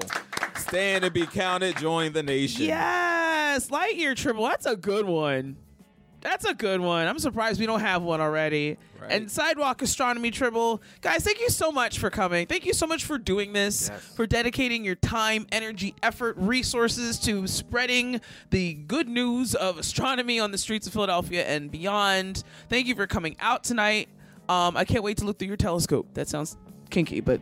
Stand and be counted, join the nation. Yes, Light Year Tribble. That's a good one. That's a good one. I'm surprised we don't have one already. And Sidewalk Astronomy Tribble. Guys, thank you so much for coming. Thank you so much for doing this, for dedicating your time, energy, effort, resources to spreading the good news of astronomy on the streets of Philadelphia and beyond. Thank you for coming out tonight. Um, I can't wait to look through your telescope. That sounds kinky, but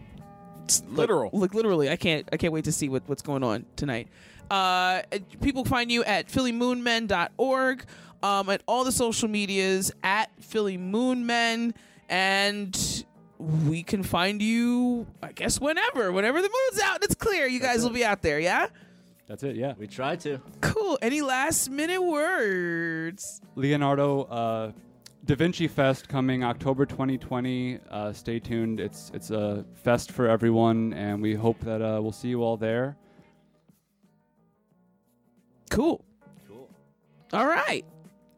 Literal. Like, literally, I can't I can't wait to see what, what's going on tonight. Uh, people find you at phillymoonmen.org, um, at all the social medias at Philly Moon Men, and we can find you, I guess, whenever, whenever the moon's out and it's clear, you guys will be out there. Yeah, That's it, yeah. We try to. cool. Any last minute words? Leonardo uh, Da Vinci Fest coming October 2020. Uh, stay tuned. It's it's a fest for everyone, and we hope that uh, we'll see you all there. Cool. Cool. All right.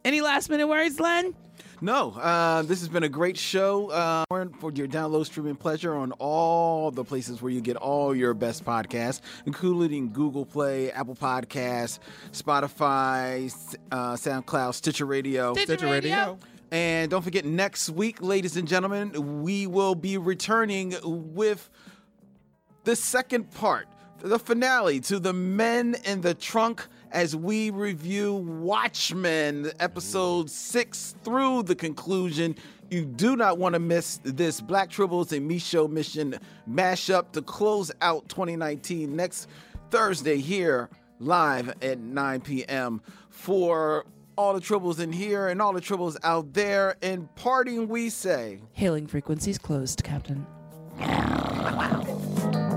Any last minute words, Len? No, uh, this has been a great show uh, for your download, streaming pleasure on all the places where you get all your best podcasts, including Google Play, Apple Podcasts, Spotify, uh, SoundCloud, Stitcher Radio. Stitcher Stitcher Radio. Radio. And don't forget, next week, ladies and gentlemen, we will be returning with the second part, the finale to the Men in the Trunk as we review Watchmen, episode six through the conclusion. You do not want to miss this Black Tribbles and Micho Mission mashup to close out 2019 next Thursday here live at 9 p.m. for all the tribbles in here and all the tribbles out there. In parting, we say. Hailing frequencies closed, Captain.